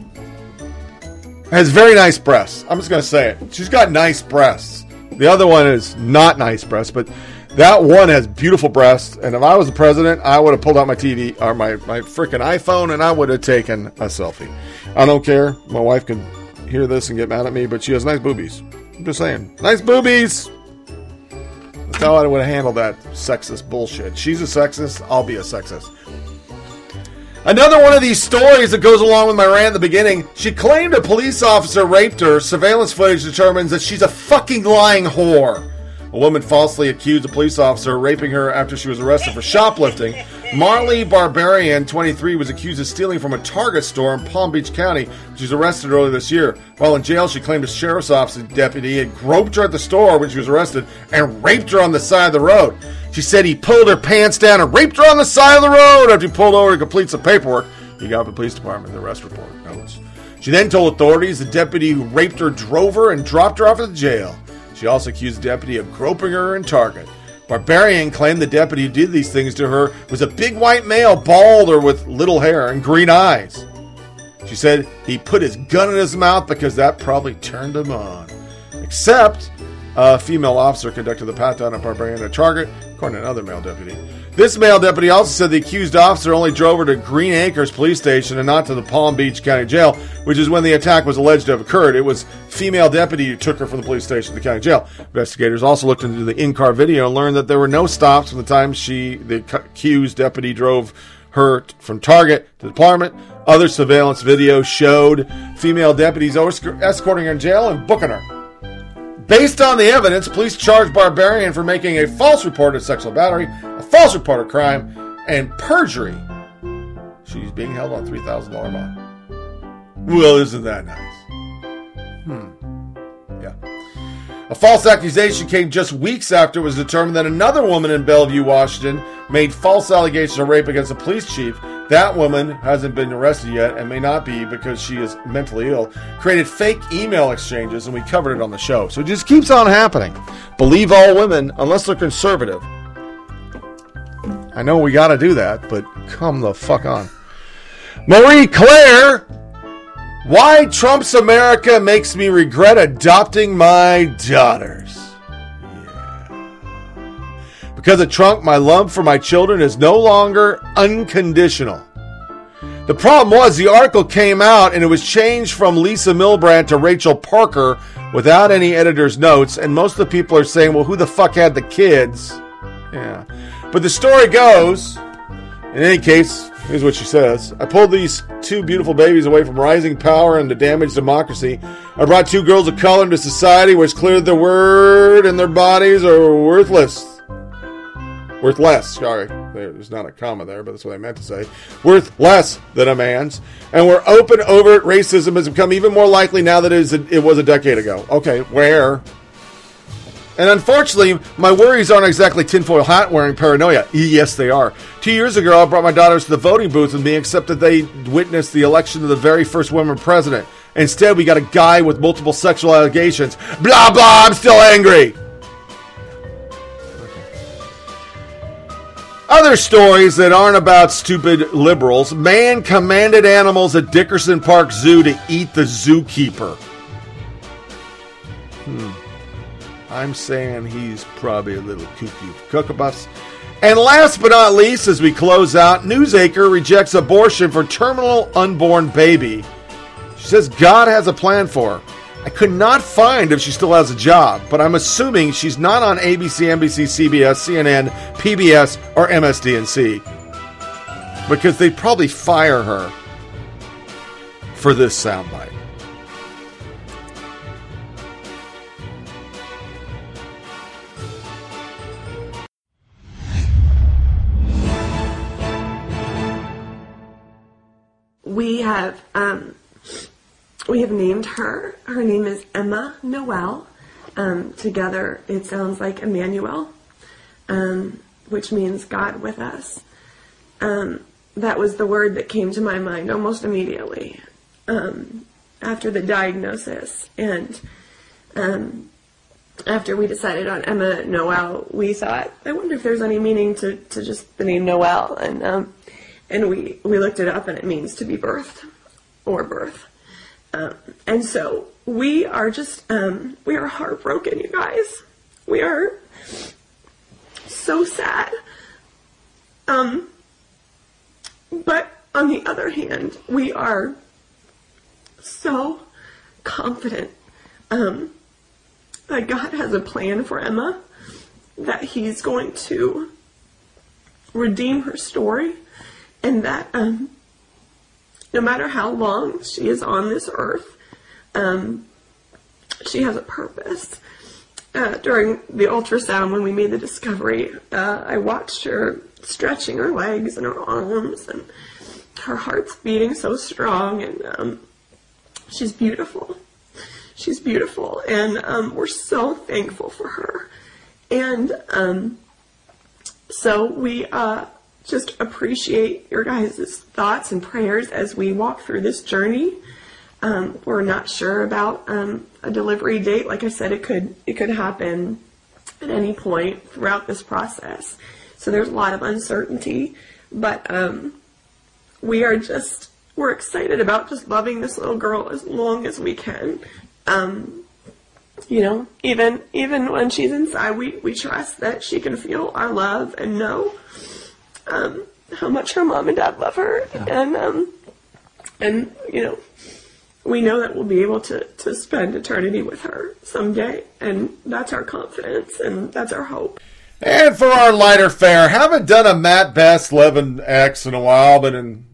has very nice breasts. I'm just going to say it. She's got nice breasts. The other one is not nice breasts, but that one has beautiful breasts. And if I was the president, I would have pulled out my TV or my, my freaking iPhone and I would have taken a selfie. I don't care. My wife can hear this and get mad at me, but she has nice boobies. I'm just saying. Nice boobies! That's how I would have handled that sexist bullshit. She's a sexist, I'll be a sexist. Another one of these stories that goes along with my rant at the beginning. She claimed a police officer raped her. Surveillance footage determines that she's a fucking lying whore. A woman falsely accused a police officer of raping her after she was arrested for shoplifting. Marley Barbarian, 23, was accused of stealing from a Target store in Palm Beach County. She was arrested earlier this year. While in jail, she claimed a sheriff's office deputy had groped her at the store when she was arrested and raped her on the side of the road. She said he pulled her pants down and raped her on the side of the road after he pulled over to complete some paperwork. He got the police department the arrest report notes. She then told authorities the deputy who raped her drove her and dropped her off at the jail. She also accused the deputy of groping her in Target. Barbarian claimed the deputy who did these things to her was a big white male, bald or with little hair and green eyes. She said he put his gun in his mouth because that probably turned him on. Except a female officer conducted the pat down of Barbarian at Target, according to another male deputy. This male deputy also said the accused officer only drove her to Greenacres Police Station and not to the Palm Beach County Jail, which is when the attack was alleged to have occurred. It was female deputy who took her from the police station to the county jail. Investigators also looked into the in-car video and learned that there were no stops from the time she, the accused deputy, drove her from Target to the department. Other surveillance video showed female deputies escorting her in jail and booking her. Based on the evidence, police charged Barbarian for making a false report of sexual battery, false report of crime, and perjury. She's being held on $3,000 bond. Well, isn't that nice? Hmm. Yeah. A false accusation came just weeks after it was determined that another woman in Bellevue, Washington, made false allegations of rape against a police chief. That woman hasn't been arrested yet and may not be because she is mentally ill. Created fake email exchanges, and we covered it on the show. So it just keeps on happening. Believe all women unless they're conservative. I know we got to do that, but come the fuck on. Marie Claire, why Trump's America makes me regret adopting my daughters. Yeah. Because of Trump, my love for my children is no longer unconditional. The problem was the article came out and it was changed from Lisa Milbrandt to Rachel Parker without any editor's notes, and most of the people are saying, well, who the fuck had the kids? Yeah. But the story goes, in any case, here's what she says I pulled these two beautiful babies away from rising power and to damage democracy. I brought two girls of color into society where it's clear their word and their bodies are worthless. Worth less, sorry. There's not a comma there, but that's what I meant to say. Worth less than a man's. And where open, overt racism has become even more likely now that it, is it was a decade ago. Okay, where? And unfortunately, my worries aren't exactly tinfoil hat wearing paranoia. Yes, they are. Two years ago, I brought my daughters to the voting booth with me, except that they witnessed the election of the very first woman president. Instead, we got a guy with multiple sexual allegations. Blah, blah, I'm still angry. Other stories that aren't about stupid liberals. Man commanded animals at Dickerson Park Zoo to eat the zookeeper. Hmm. I'm saying he's probably a little kooky cookabus. And last but not least, as we close out, Newsacre rejects abortion for terminal unborn baby. She says God has a plan for her. I could not find if she still has a job, but I'm assuming she's not on ABC, NBC, CBS, CNN, PBS, or MSDNC. Because they'd probably fire her for this soundbite. Have um, we have named her. Her name is Emma Noel. Um, together, it sounds like Emmanuel, um, which means God with us. Um, that was the word that came to my mind almost immediately um, after the diagnosis, and um, after we decided on Emma Noel, we thought, I wonder if there's any meaning to, to just the name Noel, and um, and we we looked it up, and it means to be birthed or birth. Um, and so we are just um, we are heartbroken, you guys. We are so sad. Um, but on the other hand, we are so confident um, that God has a plan for Emma, that He's going to redeem her story, and that um, no matter how long she is on this earth, um, she has a purpose. Uh, during the ultrasound, when we made the discovery, uh, I watched her stretching her legs and her arms, and her heart's beating so strong, and um, she's beautiful. She's beautiful, and um, we're so thankful for her. And um, so we uh, just appreciate your guys' thoughts and prayers as we walk through this journey. Um, we're not sure about um, a delivery date. Like I said, it could it could happen at any point throughout this process. So there's a lot of uncertainty, but um, we are just we're excited about just loving this little girl as long as we can. Um, you know, even even when she's inside, we we trust that she can feel our love and know um, how much her mom and dad love her, and um, and you know, we know that we'll be able to to spend eternity with her someday, and that's our confidence, and that's our hope. And for our lighter fare, haven't done a Matt Best 11X in a while, but in,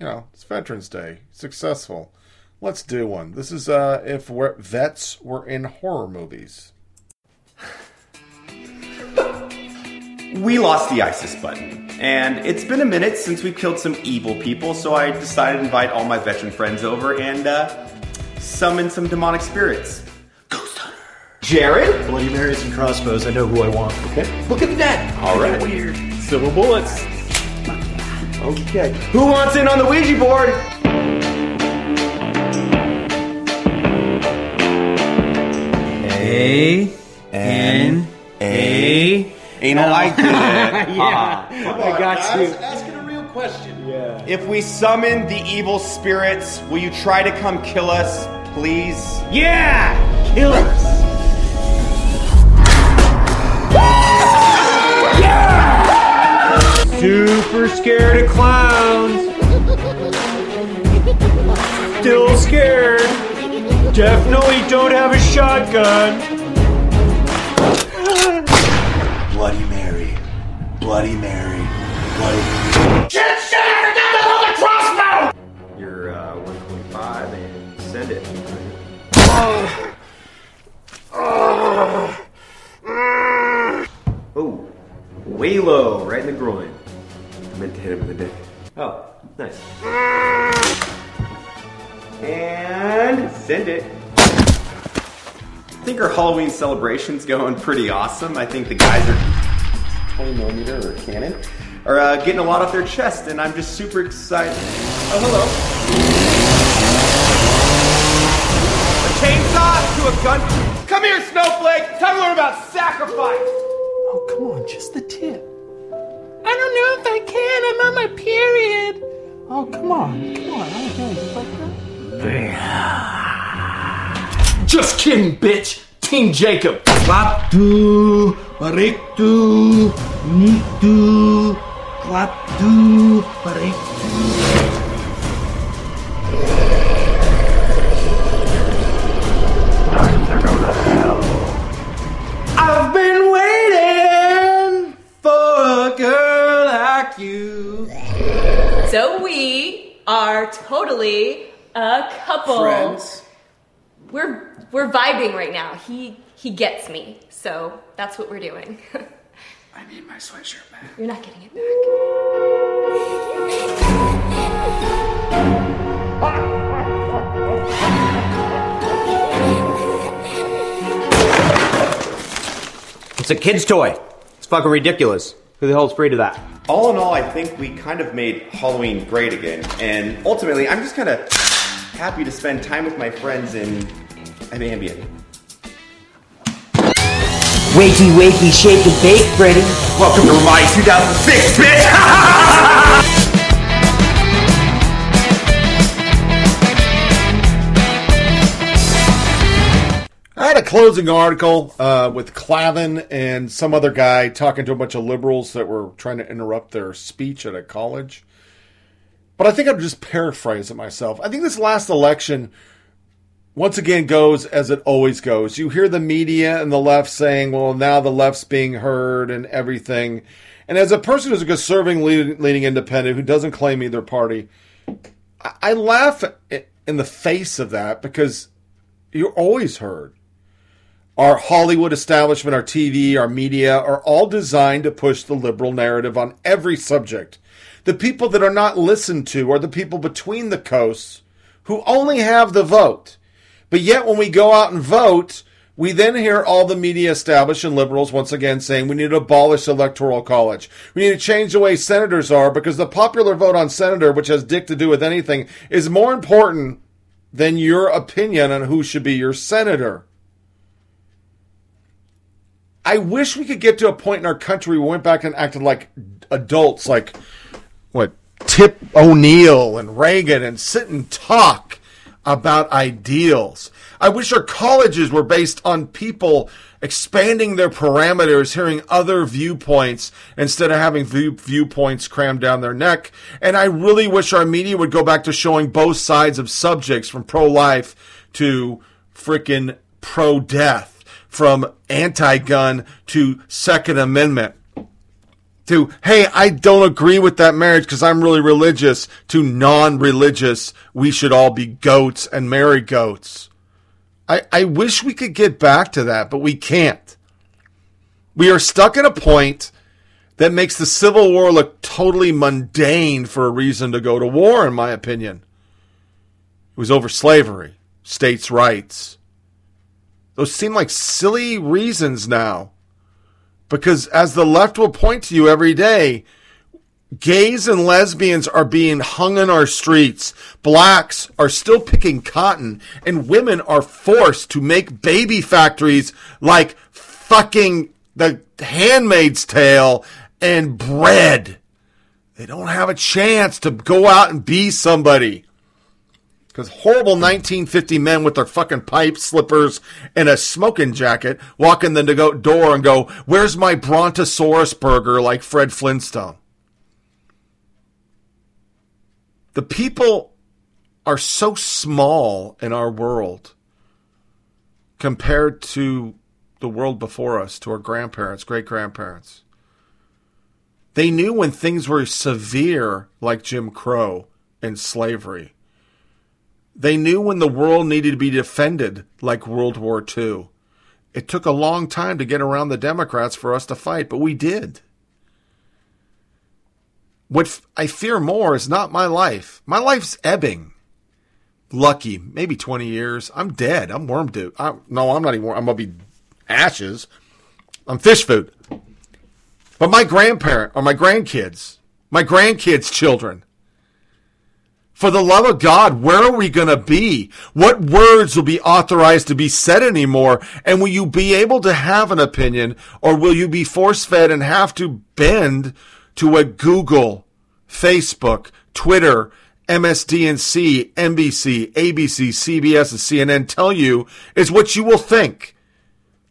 you know, it's Veterans Day. Successful. Let's do one. This is uh, if vets were in horror movies. We lost the ISIS button. And it's been a minute since we killed some evil people, so I decided to invite all my veteran friends over and uh, summon some demonic spirits. Ghost Hunter. Jared? Bloody Marys and crossbows. I know who I want. Okay. Look at that. All right. Weird. Silver bullets. Okay. Who wants in on the Ouija board? A N A. Anal, uh-huh. I did it. yeah, I got you. Asking a real question. Yeah. If we summon the evil spirits, will you try to come kill us, please? Yeah! Killers! Super scared of clowns. Still scared. Definitely don't have a shotgun. Bloody Mary. Bloody Mary. Bloody Mary. Shit, shit, I forgot to hold the crossbow! You're uh, 125 and send it. Oh, way low, right in the groin. I meant to hit him in the dick. Oh, nice. And send it. I think our Halloween celebration's going pretty awesome. I think the guys are 20 millimeter or cannon are uh, getting a lot off their chest, and I'm just super excited. Oh, hello. A chainsaw to a gun. Come here, Snowflake. Tell me learn about sacrifice. Oh, come on, just the tip. I don't know if I can. I'm on my period. Oh, come on, come on. I don't just like that. Just kidding, bitch. Team Jacob. Klaptu, bariktu, nitu, klaptu, bariktu. I've been waiting for a girl like you. So we are totally a couple. Friends. We're we're vibing right now. He he gets me. So that's what we're doing. I need my sweatshirt back. You're not getting it back. It's a kid's toy. It's fucking ridiculous. Who the hell's free to that? All in all, I think we kind of made Halloween great again. And ultimately, I'm just kind of happy to spend time with my friends in an ambient. Wakey, wakey, shake and bake, Freddy. Welcome to my 2006, bitch! I had a closing article uh, with Klavan and some other guy talking to a bunch of liberals that were trying to interrupt their speech at a college. But I think I'm just paraphrasing myself. I think this last election, once again, goes as it always goes. You hear the media and the left saying, well, now the left's being heard and everything. And as a person who's a conservative leading, independent who doesn't claim either party, I laugh in the face of that because you're always heard. Our Hollywood establishment, our TV, our media are all designed to push the liberal narrative on every subject. The people that are not listened to are the people between the coasts who only have the vote. But yet, when we go out and vote, we then hear all the media established and liberals once again saying we need to abolish the electoral college. We need to change the way senators are because the popular vote on senator, which has dick to do with anything, is more important than your opinion on who should be your senator. I wish we could get to a point in our country where we went back and acted like adults, like what Tip O'Neill and Reagan, and sit and talk about ideals. I wish our colleges were based on people expanding their parameters, hearing other viewpoints instead of having view- viewpoints crammed down their neck. And I really wish our media would go back to showing both sides of subjects from pro life to frickin' pro death, from anti gun to Second Amendment. To, hey, I don't agree with that marriage because I'm really religious, to non religious, we should all be goats and marry goats. I, I wish we could get back to that, but we can't. We are stuck at a point that makes the Civil War look totally mundane for a reason to go to war, in my opinion. It was over slavery, states' rights. Those seem like silly reasons now. Because as the left will point to you every day, gays and lesbians are being hung in our streets. Blacks are still picking cotton, and women are forced to make baby factories like fucking the handmaid's tale and bread. They don't have a chance to go out and be somebody. Because horrible 1950 men with their fucking pipe slippers and a smoking jacket walk in the go- door and go, Where's my Brontosaurus burger like Fred Flintstone? The people are so small in our world compared to the world before us, to our grandparents, great grandparents. They knew when things were severe, like Jim Crow and slavery. They knew when the world needed to be defended, like World War II. It took a long time to get around the Democrats for us to fight, but we did. What I fear more is not my life. My life's ebbing. Lucky, maybe 20 years. I'm dead. I'm worm dude. I, no, I'm not even. I'm gonna be ashes. I'm fish food. But my grandparent or my grandkids, my grandkids' children. For the love of God, where are we going to be? What words will be authorized to be said anymore? And will you be able to have an opinion or will you be force fed and have to bend to what Google, Facebook, Twitter, MSDNC, NBC, ABC, CBS, and CNN tell you is what you will think?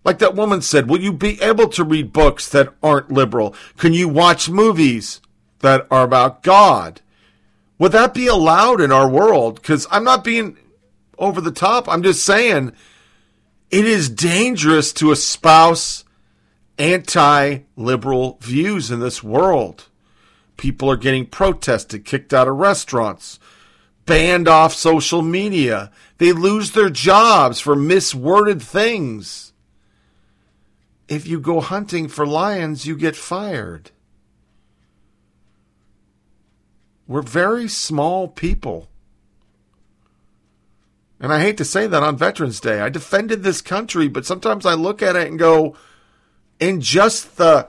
Like that woman said, will you be able to read books that aren't liberal? Can you watch movies that are about God? Would that be allowed in our world? Because I'm not being over the top. I'm just saying it is dangerous to espouse anti liberal views in this world. People are getting protested, kicked out of restaurants, banned off social media. They lose their jobs for misworded things if you go hunting for lions, you get fired. We're very small people. And I hate to say that on Veterans Day. I defended this country, but sometimes I look at it and go, in just the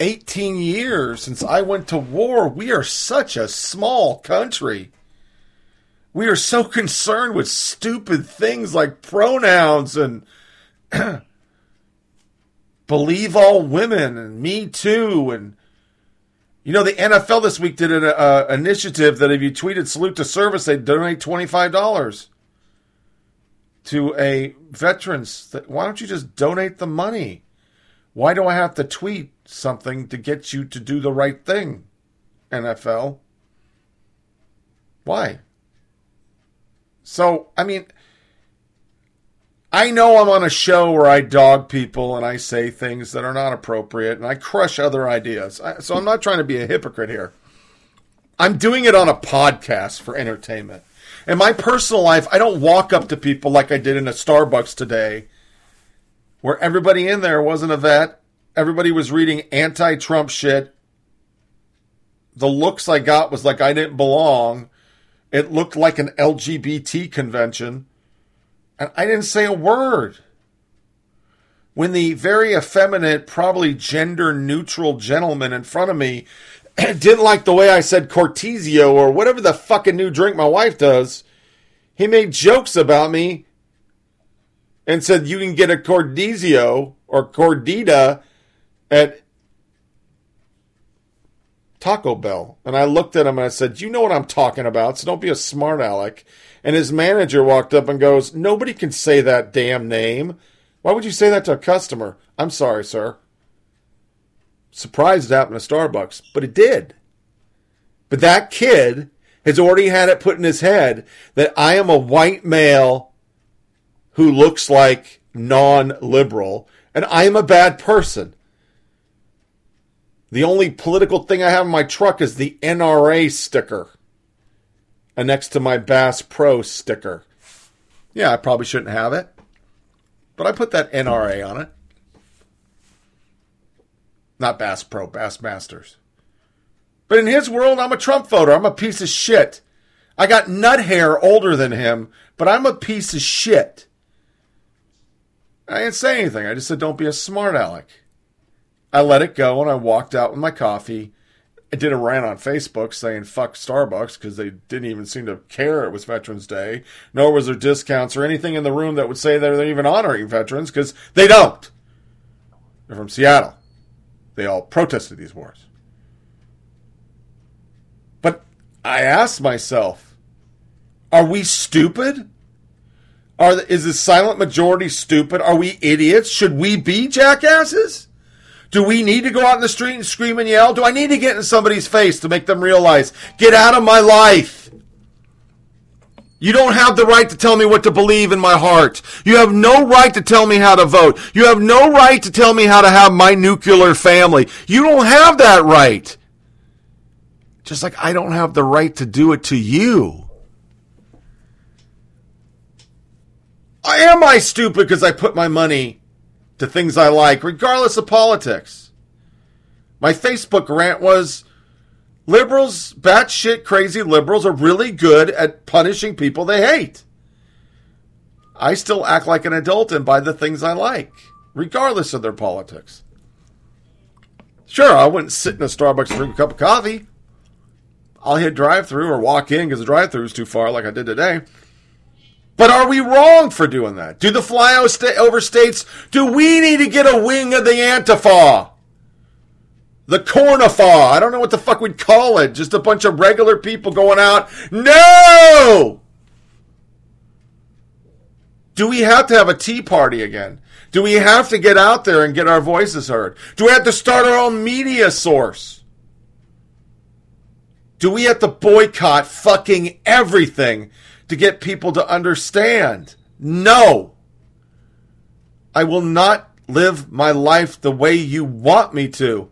18 years since I went to war, we are such a small country. We are so concerned with stupid things like pronouns and believe all women and me too and you know the NFL this week did an uh, initiative that if you tweeted salute to service they'd donate $25 to a veterans why don't you just donate the money? Why do I have to tweet something to get you to do the right thing NFL why? So I mean I know I'm on a show where I dog people and I say things that are not appropriate and I crush other ideas. So I'm not trying to be a hypocrite here. I'm doing it on a podcast for entertainment. In my personal life, I don't walk up to people like I did in a Starbucks today, where everybody in there wasn't a vet. Everybody was reading anti Trump shit. The looks I got was like I didn't belong. It looked like an LGBT convention. And I didn't say a word. When the very effeminate, probably gender neutral gentleman in front of me didn't like the way I said Cortizio or whatever the fucking new drink my wife does, he made jokes about me and said you can get a Cordizio or Cordita at Taco Bell. And I looked at him and I said, You know what I'm talking about, so don't be a smart aleck. And his manager walked up and goes, Nobody can say that damn name. Why would you say that to a customer? I'm sorry, sir. Surprised it happened to Starbucks, but it did. But that kid has already had it put in his head that I am a white male who looks like non liberal and I am a bad person. The only political thing I have in my truck is the NRA sticker next to my Bass Pro sticker. Yeah, I probably shouldn't have it, but I put that NRA on it. Not Bass Pro, Bass Masters. But in his world, I'm a Trump voter. I'm a piece of shit. I got nut hair older than him, but I'm a piece of shit. I didn't say anything. I just said, don't be a smart aleck. I let it go and I walked out with my coffee. I did a rant on Facebook saying fuck Starbucks because they didn't even seem to care it was Veterans Day, nor was there discounts or anything in the room that would say they're even honoring veterans because they don't. They're from Seattle. They all protested these wars. But I asked myself, are we stupid? Are is the silent majority stupid? Are we idiots? Should we be jackasses? Do we need to go out in the street and scream and yell? Do I need to get in somebody's face to make them realize, get out of my life? You don't have the right to tell me what to believe in my heart. You have no right to tell me how to vote. You have no right to tell me how to have my nuclear family. You don't have that right. Just like I don't have the right to do it to you. Am I stupid because I put my money to things I like, regardless of politics? My Facebook rant was liberals, batshit crazy liberals, are really good at punishing people they hate. I still act like an adult and buy the things I like, regardless of their politics. Sure, I wouldn't sit in a Starbucks and drink a cup of coffee. I'll hit drive through or walk in because the drive through is too far, like I did today. But are we wrong for doing that? Do the flyover states, do we need to get a wing of the Antifa? The Cornifa? I don't know what the fuck we'd call it. Just a bunch of regular people going out. No! Do we have to have a tea party again? Do we have to get out there and get our voices heard? Do we have to start our own media source? Do we have to boycott fucking everything to get people to understand. No. I will not live my life the way you want me to.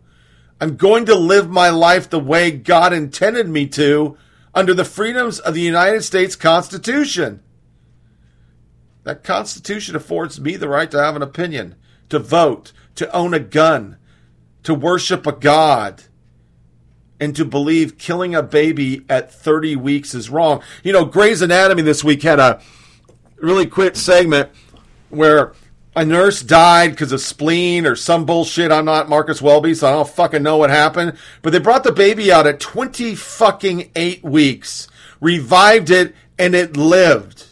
I'm going to live my life the way God intended me to under the freedoms of the United States Constitution. That Constitution affords me the right to have an opinion, to vote, to own a gun, to worship a God and to believe killing a baby at 30 weeks is wrong. You know, Grey's Anatomy this week had a really quick segment where a nurse died because of spleen or some bullshit. I'm not Marcus Welby, so I don't fucking know what happened. But they brought the baby out at 20 fucking eight weeks, revived it, and it lived.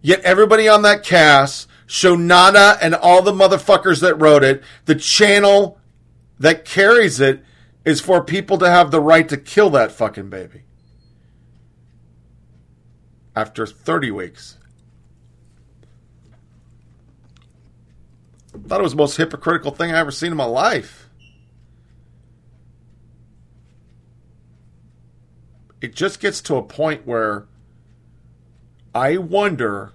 Yet everybody on that cast, Shonda and all the motherfuckers that wrote it, the channel that carries it, is for people to have the right to kill that fucking baby after 30 weeks. I thought it was the most hypocritical thing I ever seen in my life. It just gets to a point where I wonder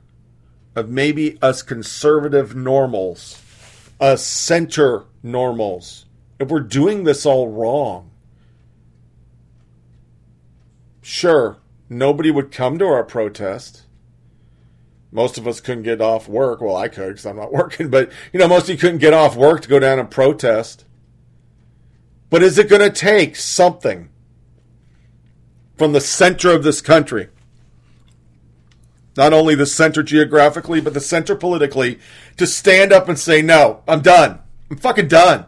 of maybe us conservative normals, us center normals, if we're doing this all wrong, sure, nobody would come to our protest. Most of us couldn't get off work. Well, I could because I'm not working, but you know, most of you couldn't get off work to go down and protest. But is it going to take something from the center of this country? Not only the center geographically, but the center politically to stand up and say, no, I'm done. I'm fucking done.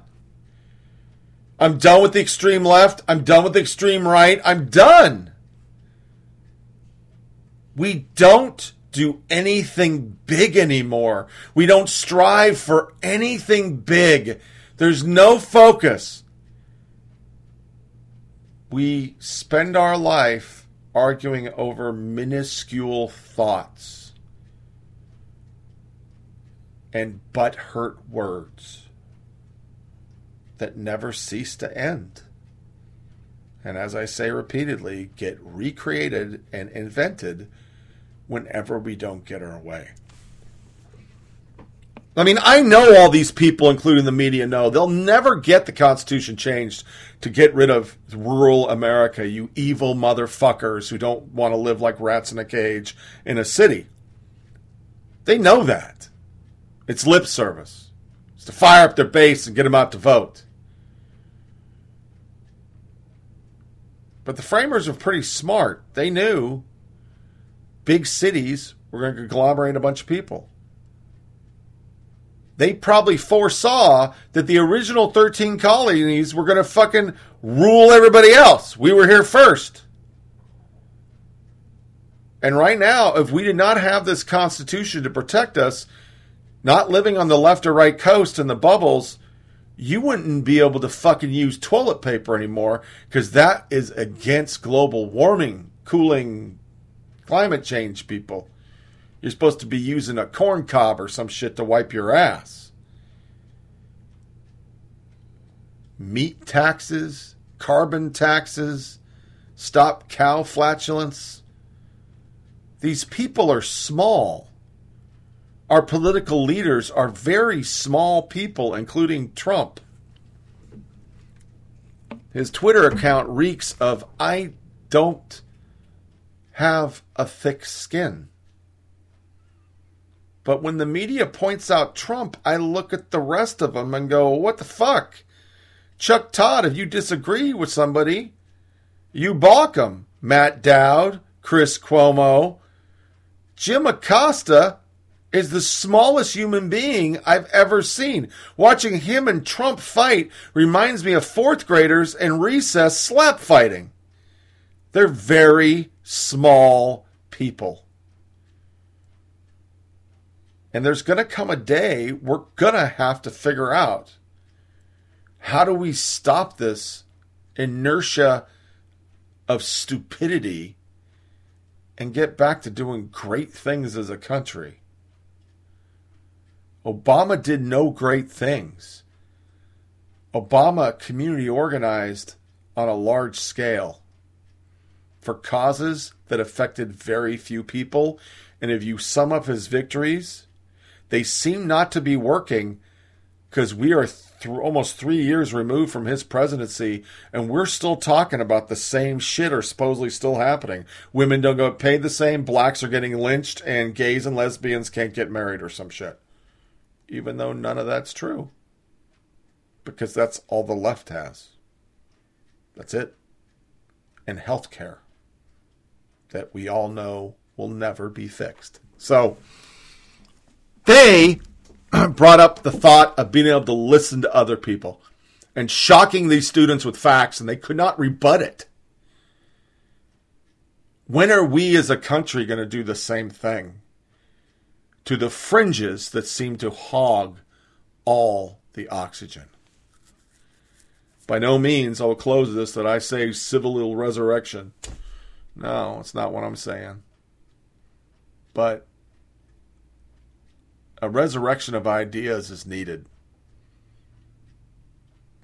I'm done with the extreme left. I'm done with the extreme right. I'm done. We don't do anything big anymore. We don't strive for anything big. There's no focus. We spend our life arguing over minuscule thoughts and butt hurt words that never cease to end. And as I say repeatedly, get recreated and invented whenever we don't get our way. I mean, I know all these people, including the media, know they'll never get the Constitution changed to get rid of rural America, you evil motherfuckers who don't want to live like rats in a cage in a city. They know that. It's lip service. It's to fire up their base and get them out to vote. But the framers were pretty smart. They knew big cities were going to conglomerate a bunch of people. They probably foresaw that the original 13 colonies were going to fucking rule everybody else. We were here first. And right now, if we did not have this constitution to protect us, not living on the left or right coast in the bubbles, you wouldn't be able to fucking use toilet paper anymore because that is against global warming, cooling, climate change, people. You're supposed to be using a corn cob or some shit to wipe your ass. Meat taxes, carbon taxes, stop cow flatulence. These people are small our political leaders are very small people, including Trump. His Twitter account reeks of, I don't have a thick skin. But when the media points out Trump, I look at the rest of them and go, what the fuck? Chuck Todd, if you disagree with somebody, you balk them. Matt Dowd, Chris Cuomo, Jim Acosta is the smallest human being I've ever seen. Watching him and Trump fight reminds me of fourth graders in recess slap fighting. They're very small people. And there's going to come a day we're going to have to figure out how do we stop this inertia of stupidity and get back to doing great things as a country. Obama did no great things. Obama community organized on a large scale for causes that affected very few people. And if you sum up his victories, they seem not to be working because we are th- almost three years removed from his presidency, and we're still talking about the same shit are supposedly still happening. Women don't get paid the same, blacks are getting lynched, and gays and lesbians can't get married or some shit even though none of that's true. Because that's all the left has. That's it. And healthcare that we all know will never be fixed. So they brought up the thought of being able to listen to other people and shocking these students with facts, and they could not rebut it. When are we as a country going to do the same thing? To the fringes that seem to hog all the oxygen. By no means, I will close this that I say civil resurrection. No, it's not what I'm saying. But a resurrection of ideas is needed.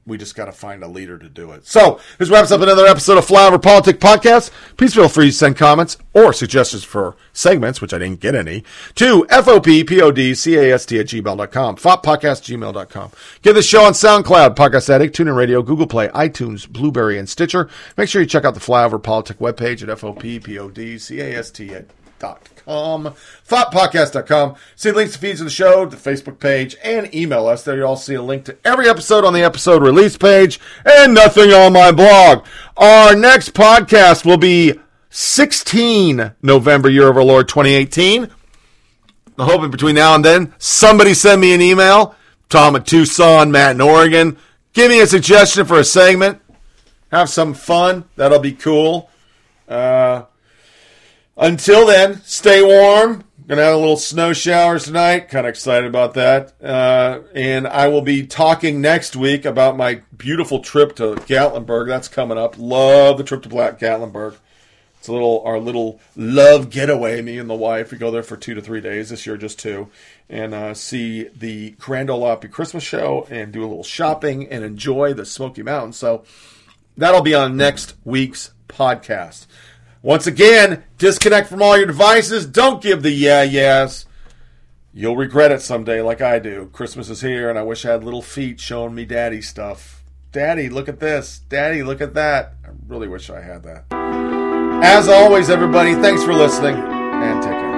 We just got to find a leader to do it. So, this wraps up another episode of Flyover Politic Podcast. Please feel free to send comments or suggestions for segments, which I didn't get any, to FOPPODCAST at gmail.com, foppodcast@gmail.com. Get the show on SoundCloud, Podcast Addict, TuneIn Radio, Google Play, iTunes, Blubrry, and Stitcher. Make sure you check out the Flyover Politic webpage at FOPPODCAST com, thoughtpodcast.com. See links to feeds of the show, the Facebook page, and email us. There you'll all see a link to every episode on the episode release page and nothing on my blog. Our next podcast will be 16 November, year of our Lord 2018. I'm hoping between now and then, somebody send me an email. Tom at Tucson, Matt in Oregon. Give me a suggestion for a segment. Have some fun. That'll be cool. Uh, until then, stay warm. Gonna have a little snow showers tonight. Kind of excited about that. Uh, and I will be talking next week about my beautiful trip to Gatlinburg. That's coming up. Love the trip to Black Gatlinburg. It's a little our little love getaway. Me and the wife. We go there for two to three days. This year, just two, and uh, see the Grand Ole Opry Christmas show and do a little shopping and enjoy the Smoky Mountains. So that'll be on next week's podcast. Once again, disconnect from all your devices. Don't give the yeah yes. You'll regret it someday, like I do. Christmas is here, and I wish I had little feet showing me daddy stuff. Daddy, look at this. Daddy, look at that. I really wish I had that. As always, everybody, thanks for listening, and take care.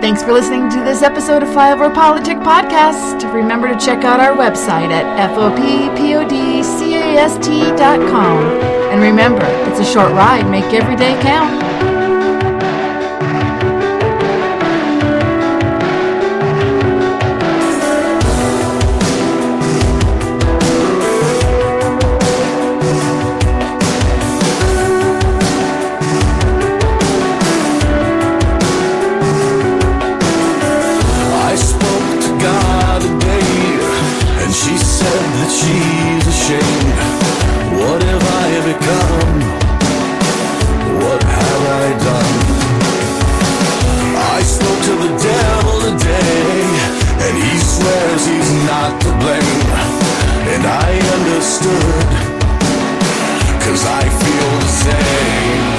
Thanks for listening to this episode of Flyover Politic Podcast. Remember to check out our website at foppodcast.com. And remember, it's a short ride. Make every day count. I spoke to God today, and she said that she's ashamed become? What have I done? I spoke to the devil today, and he swears he's not to blame. And I understood, cause I feel the same.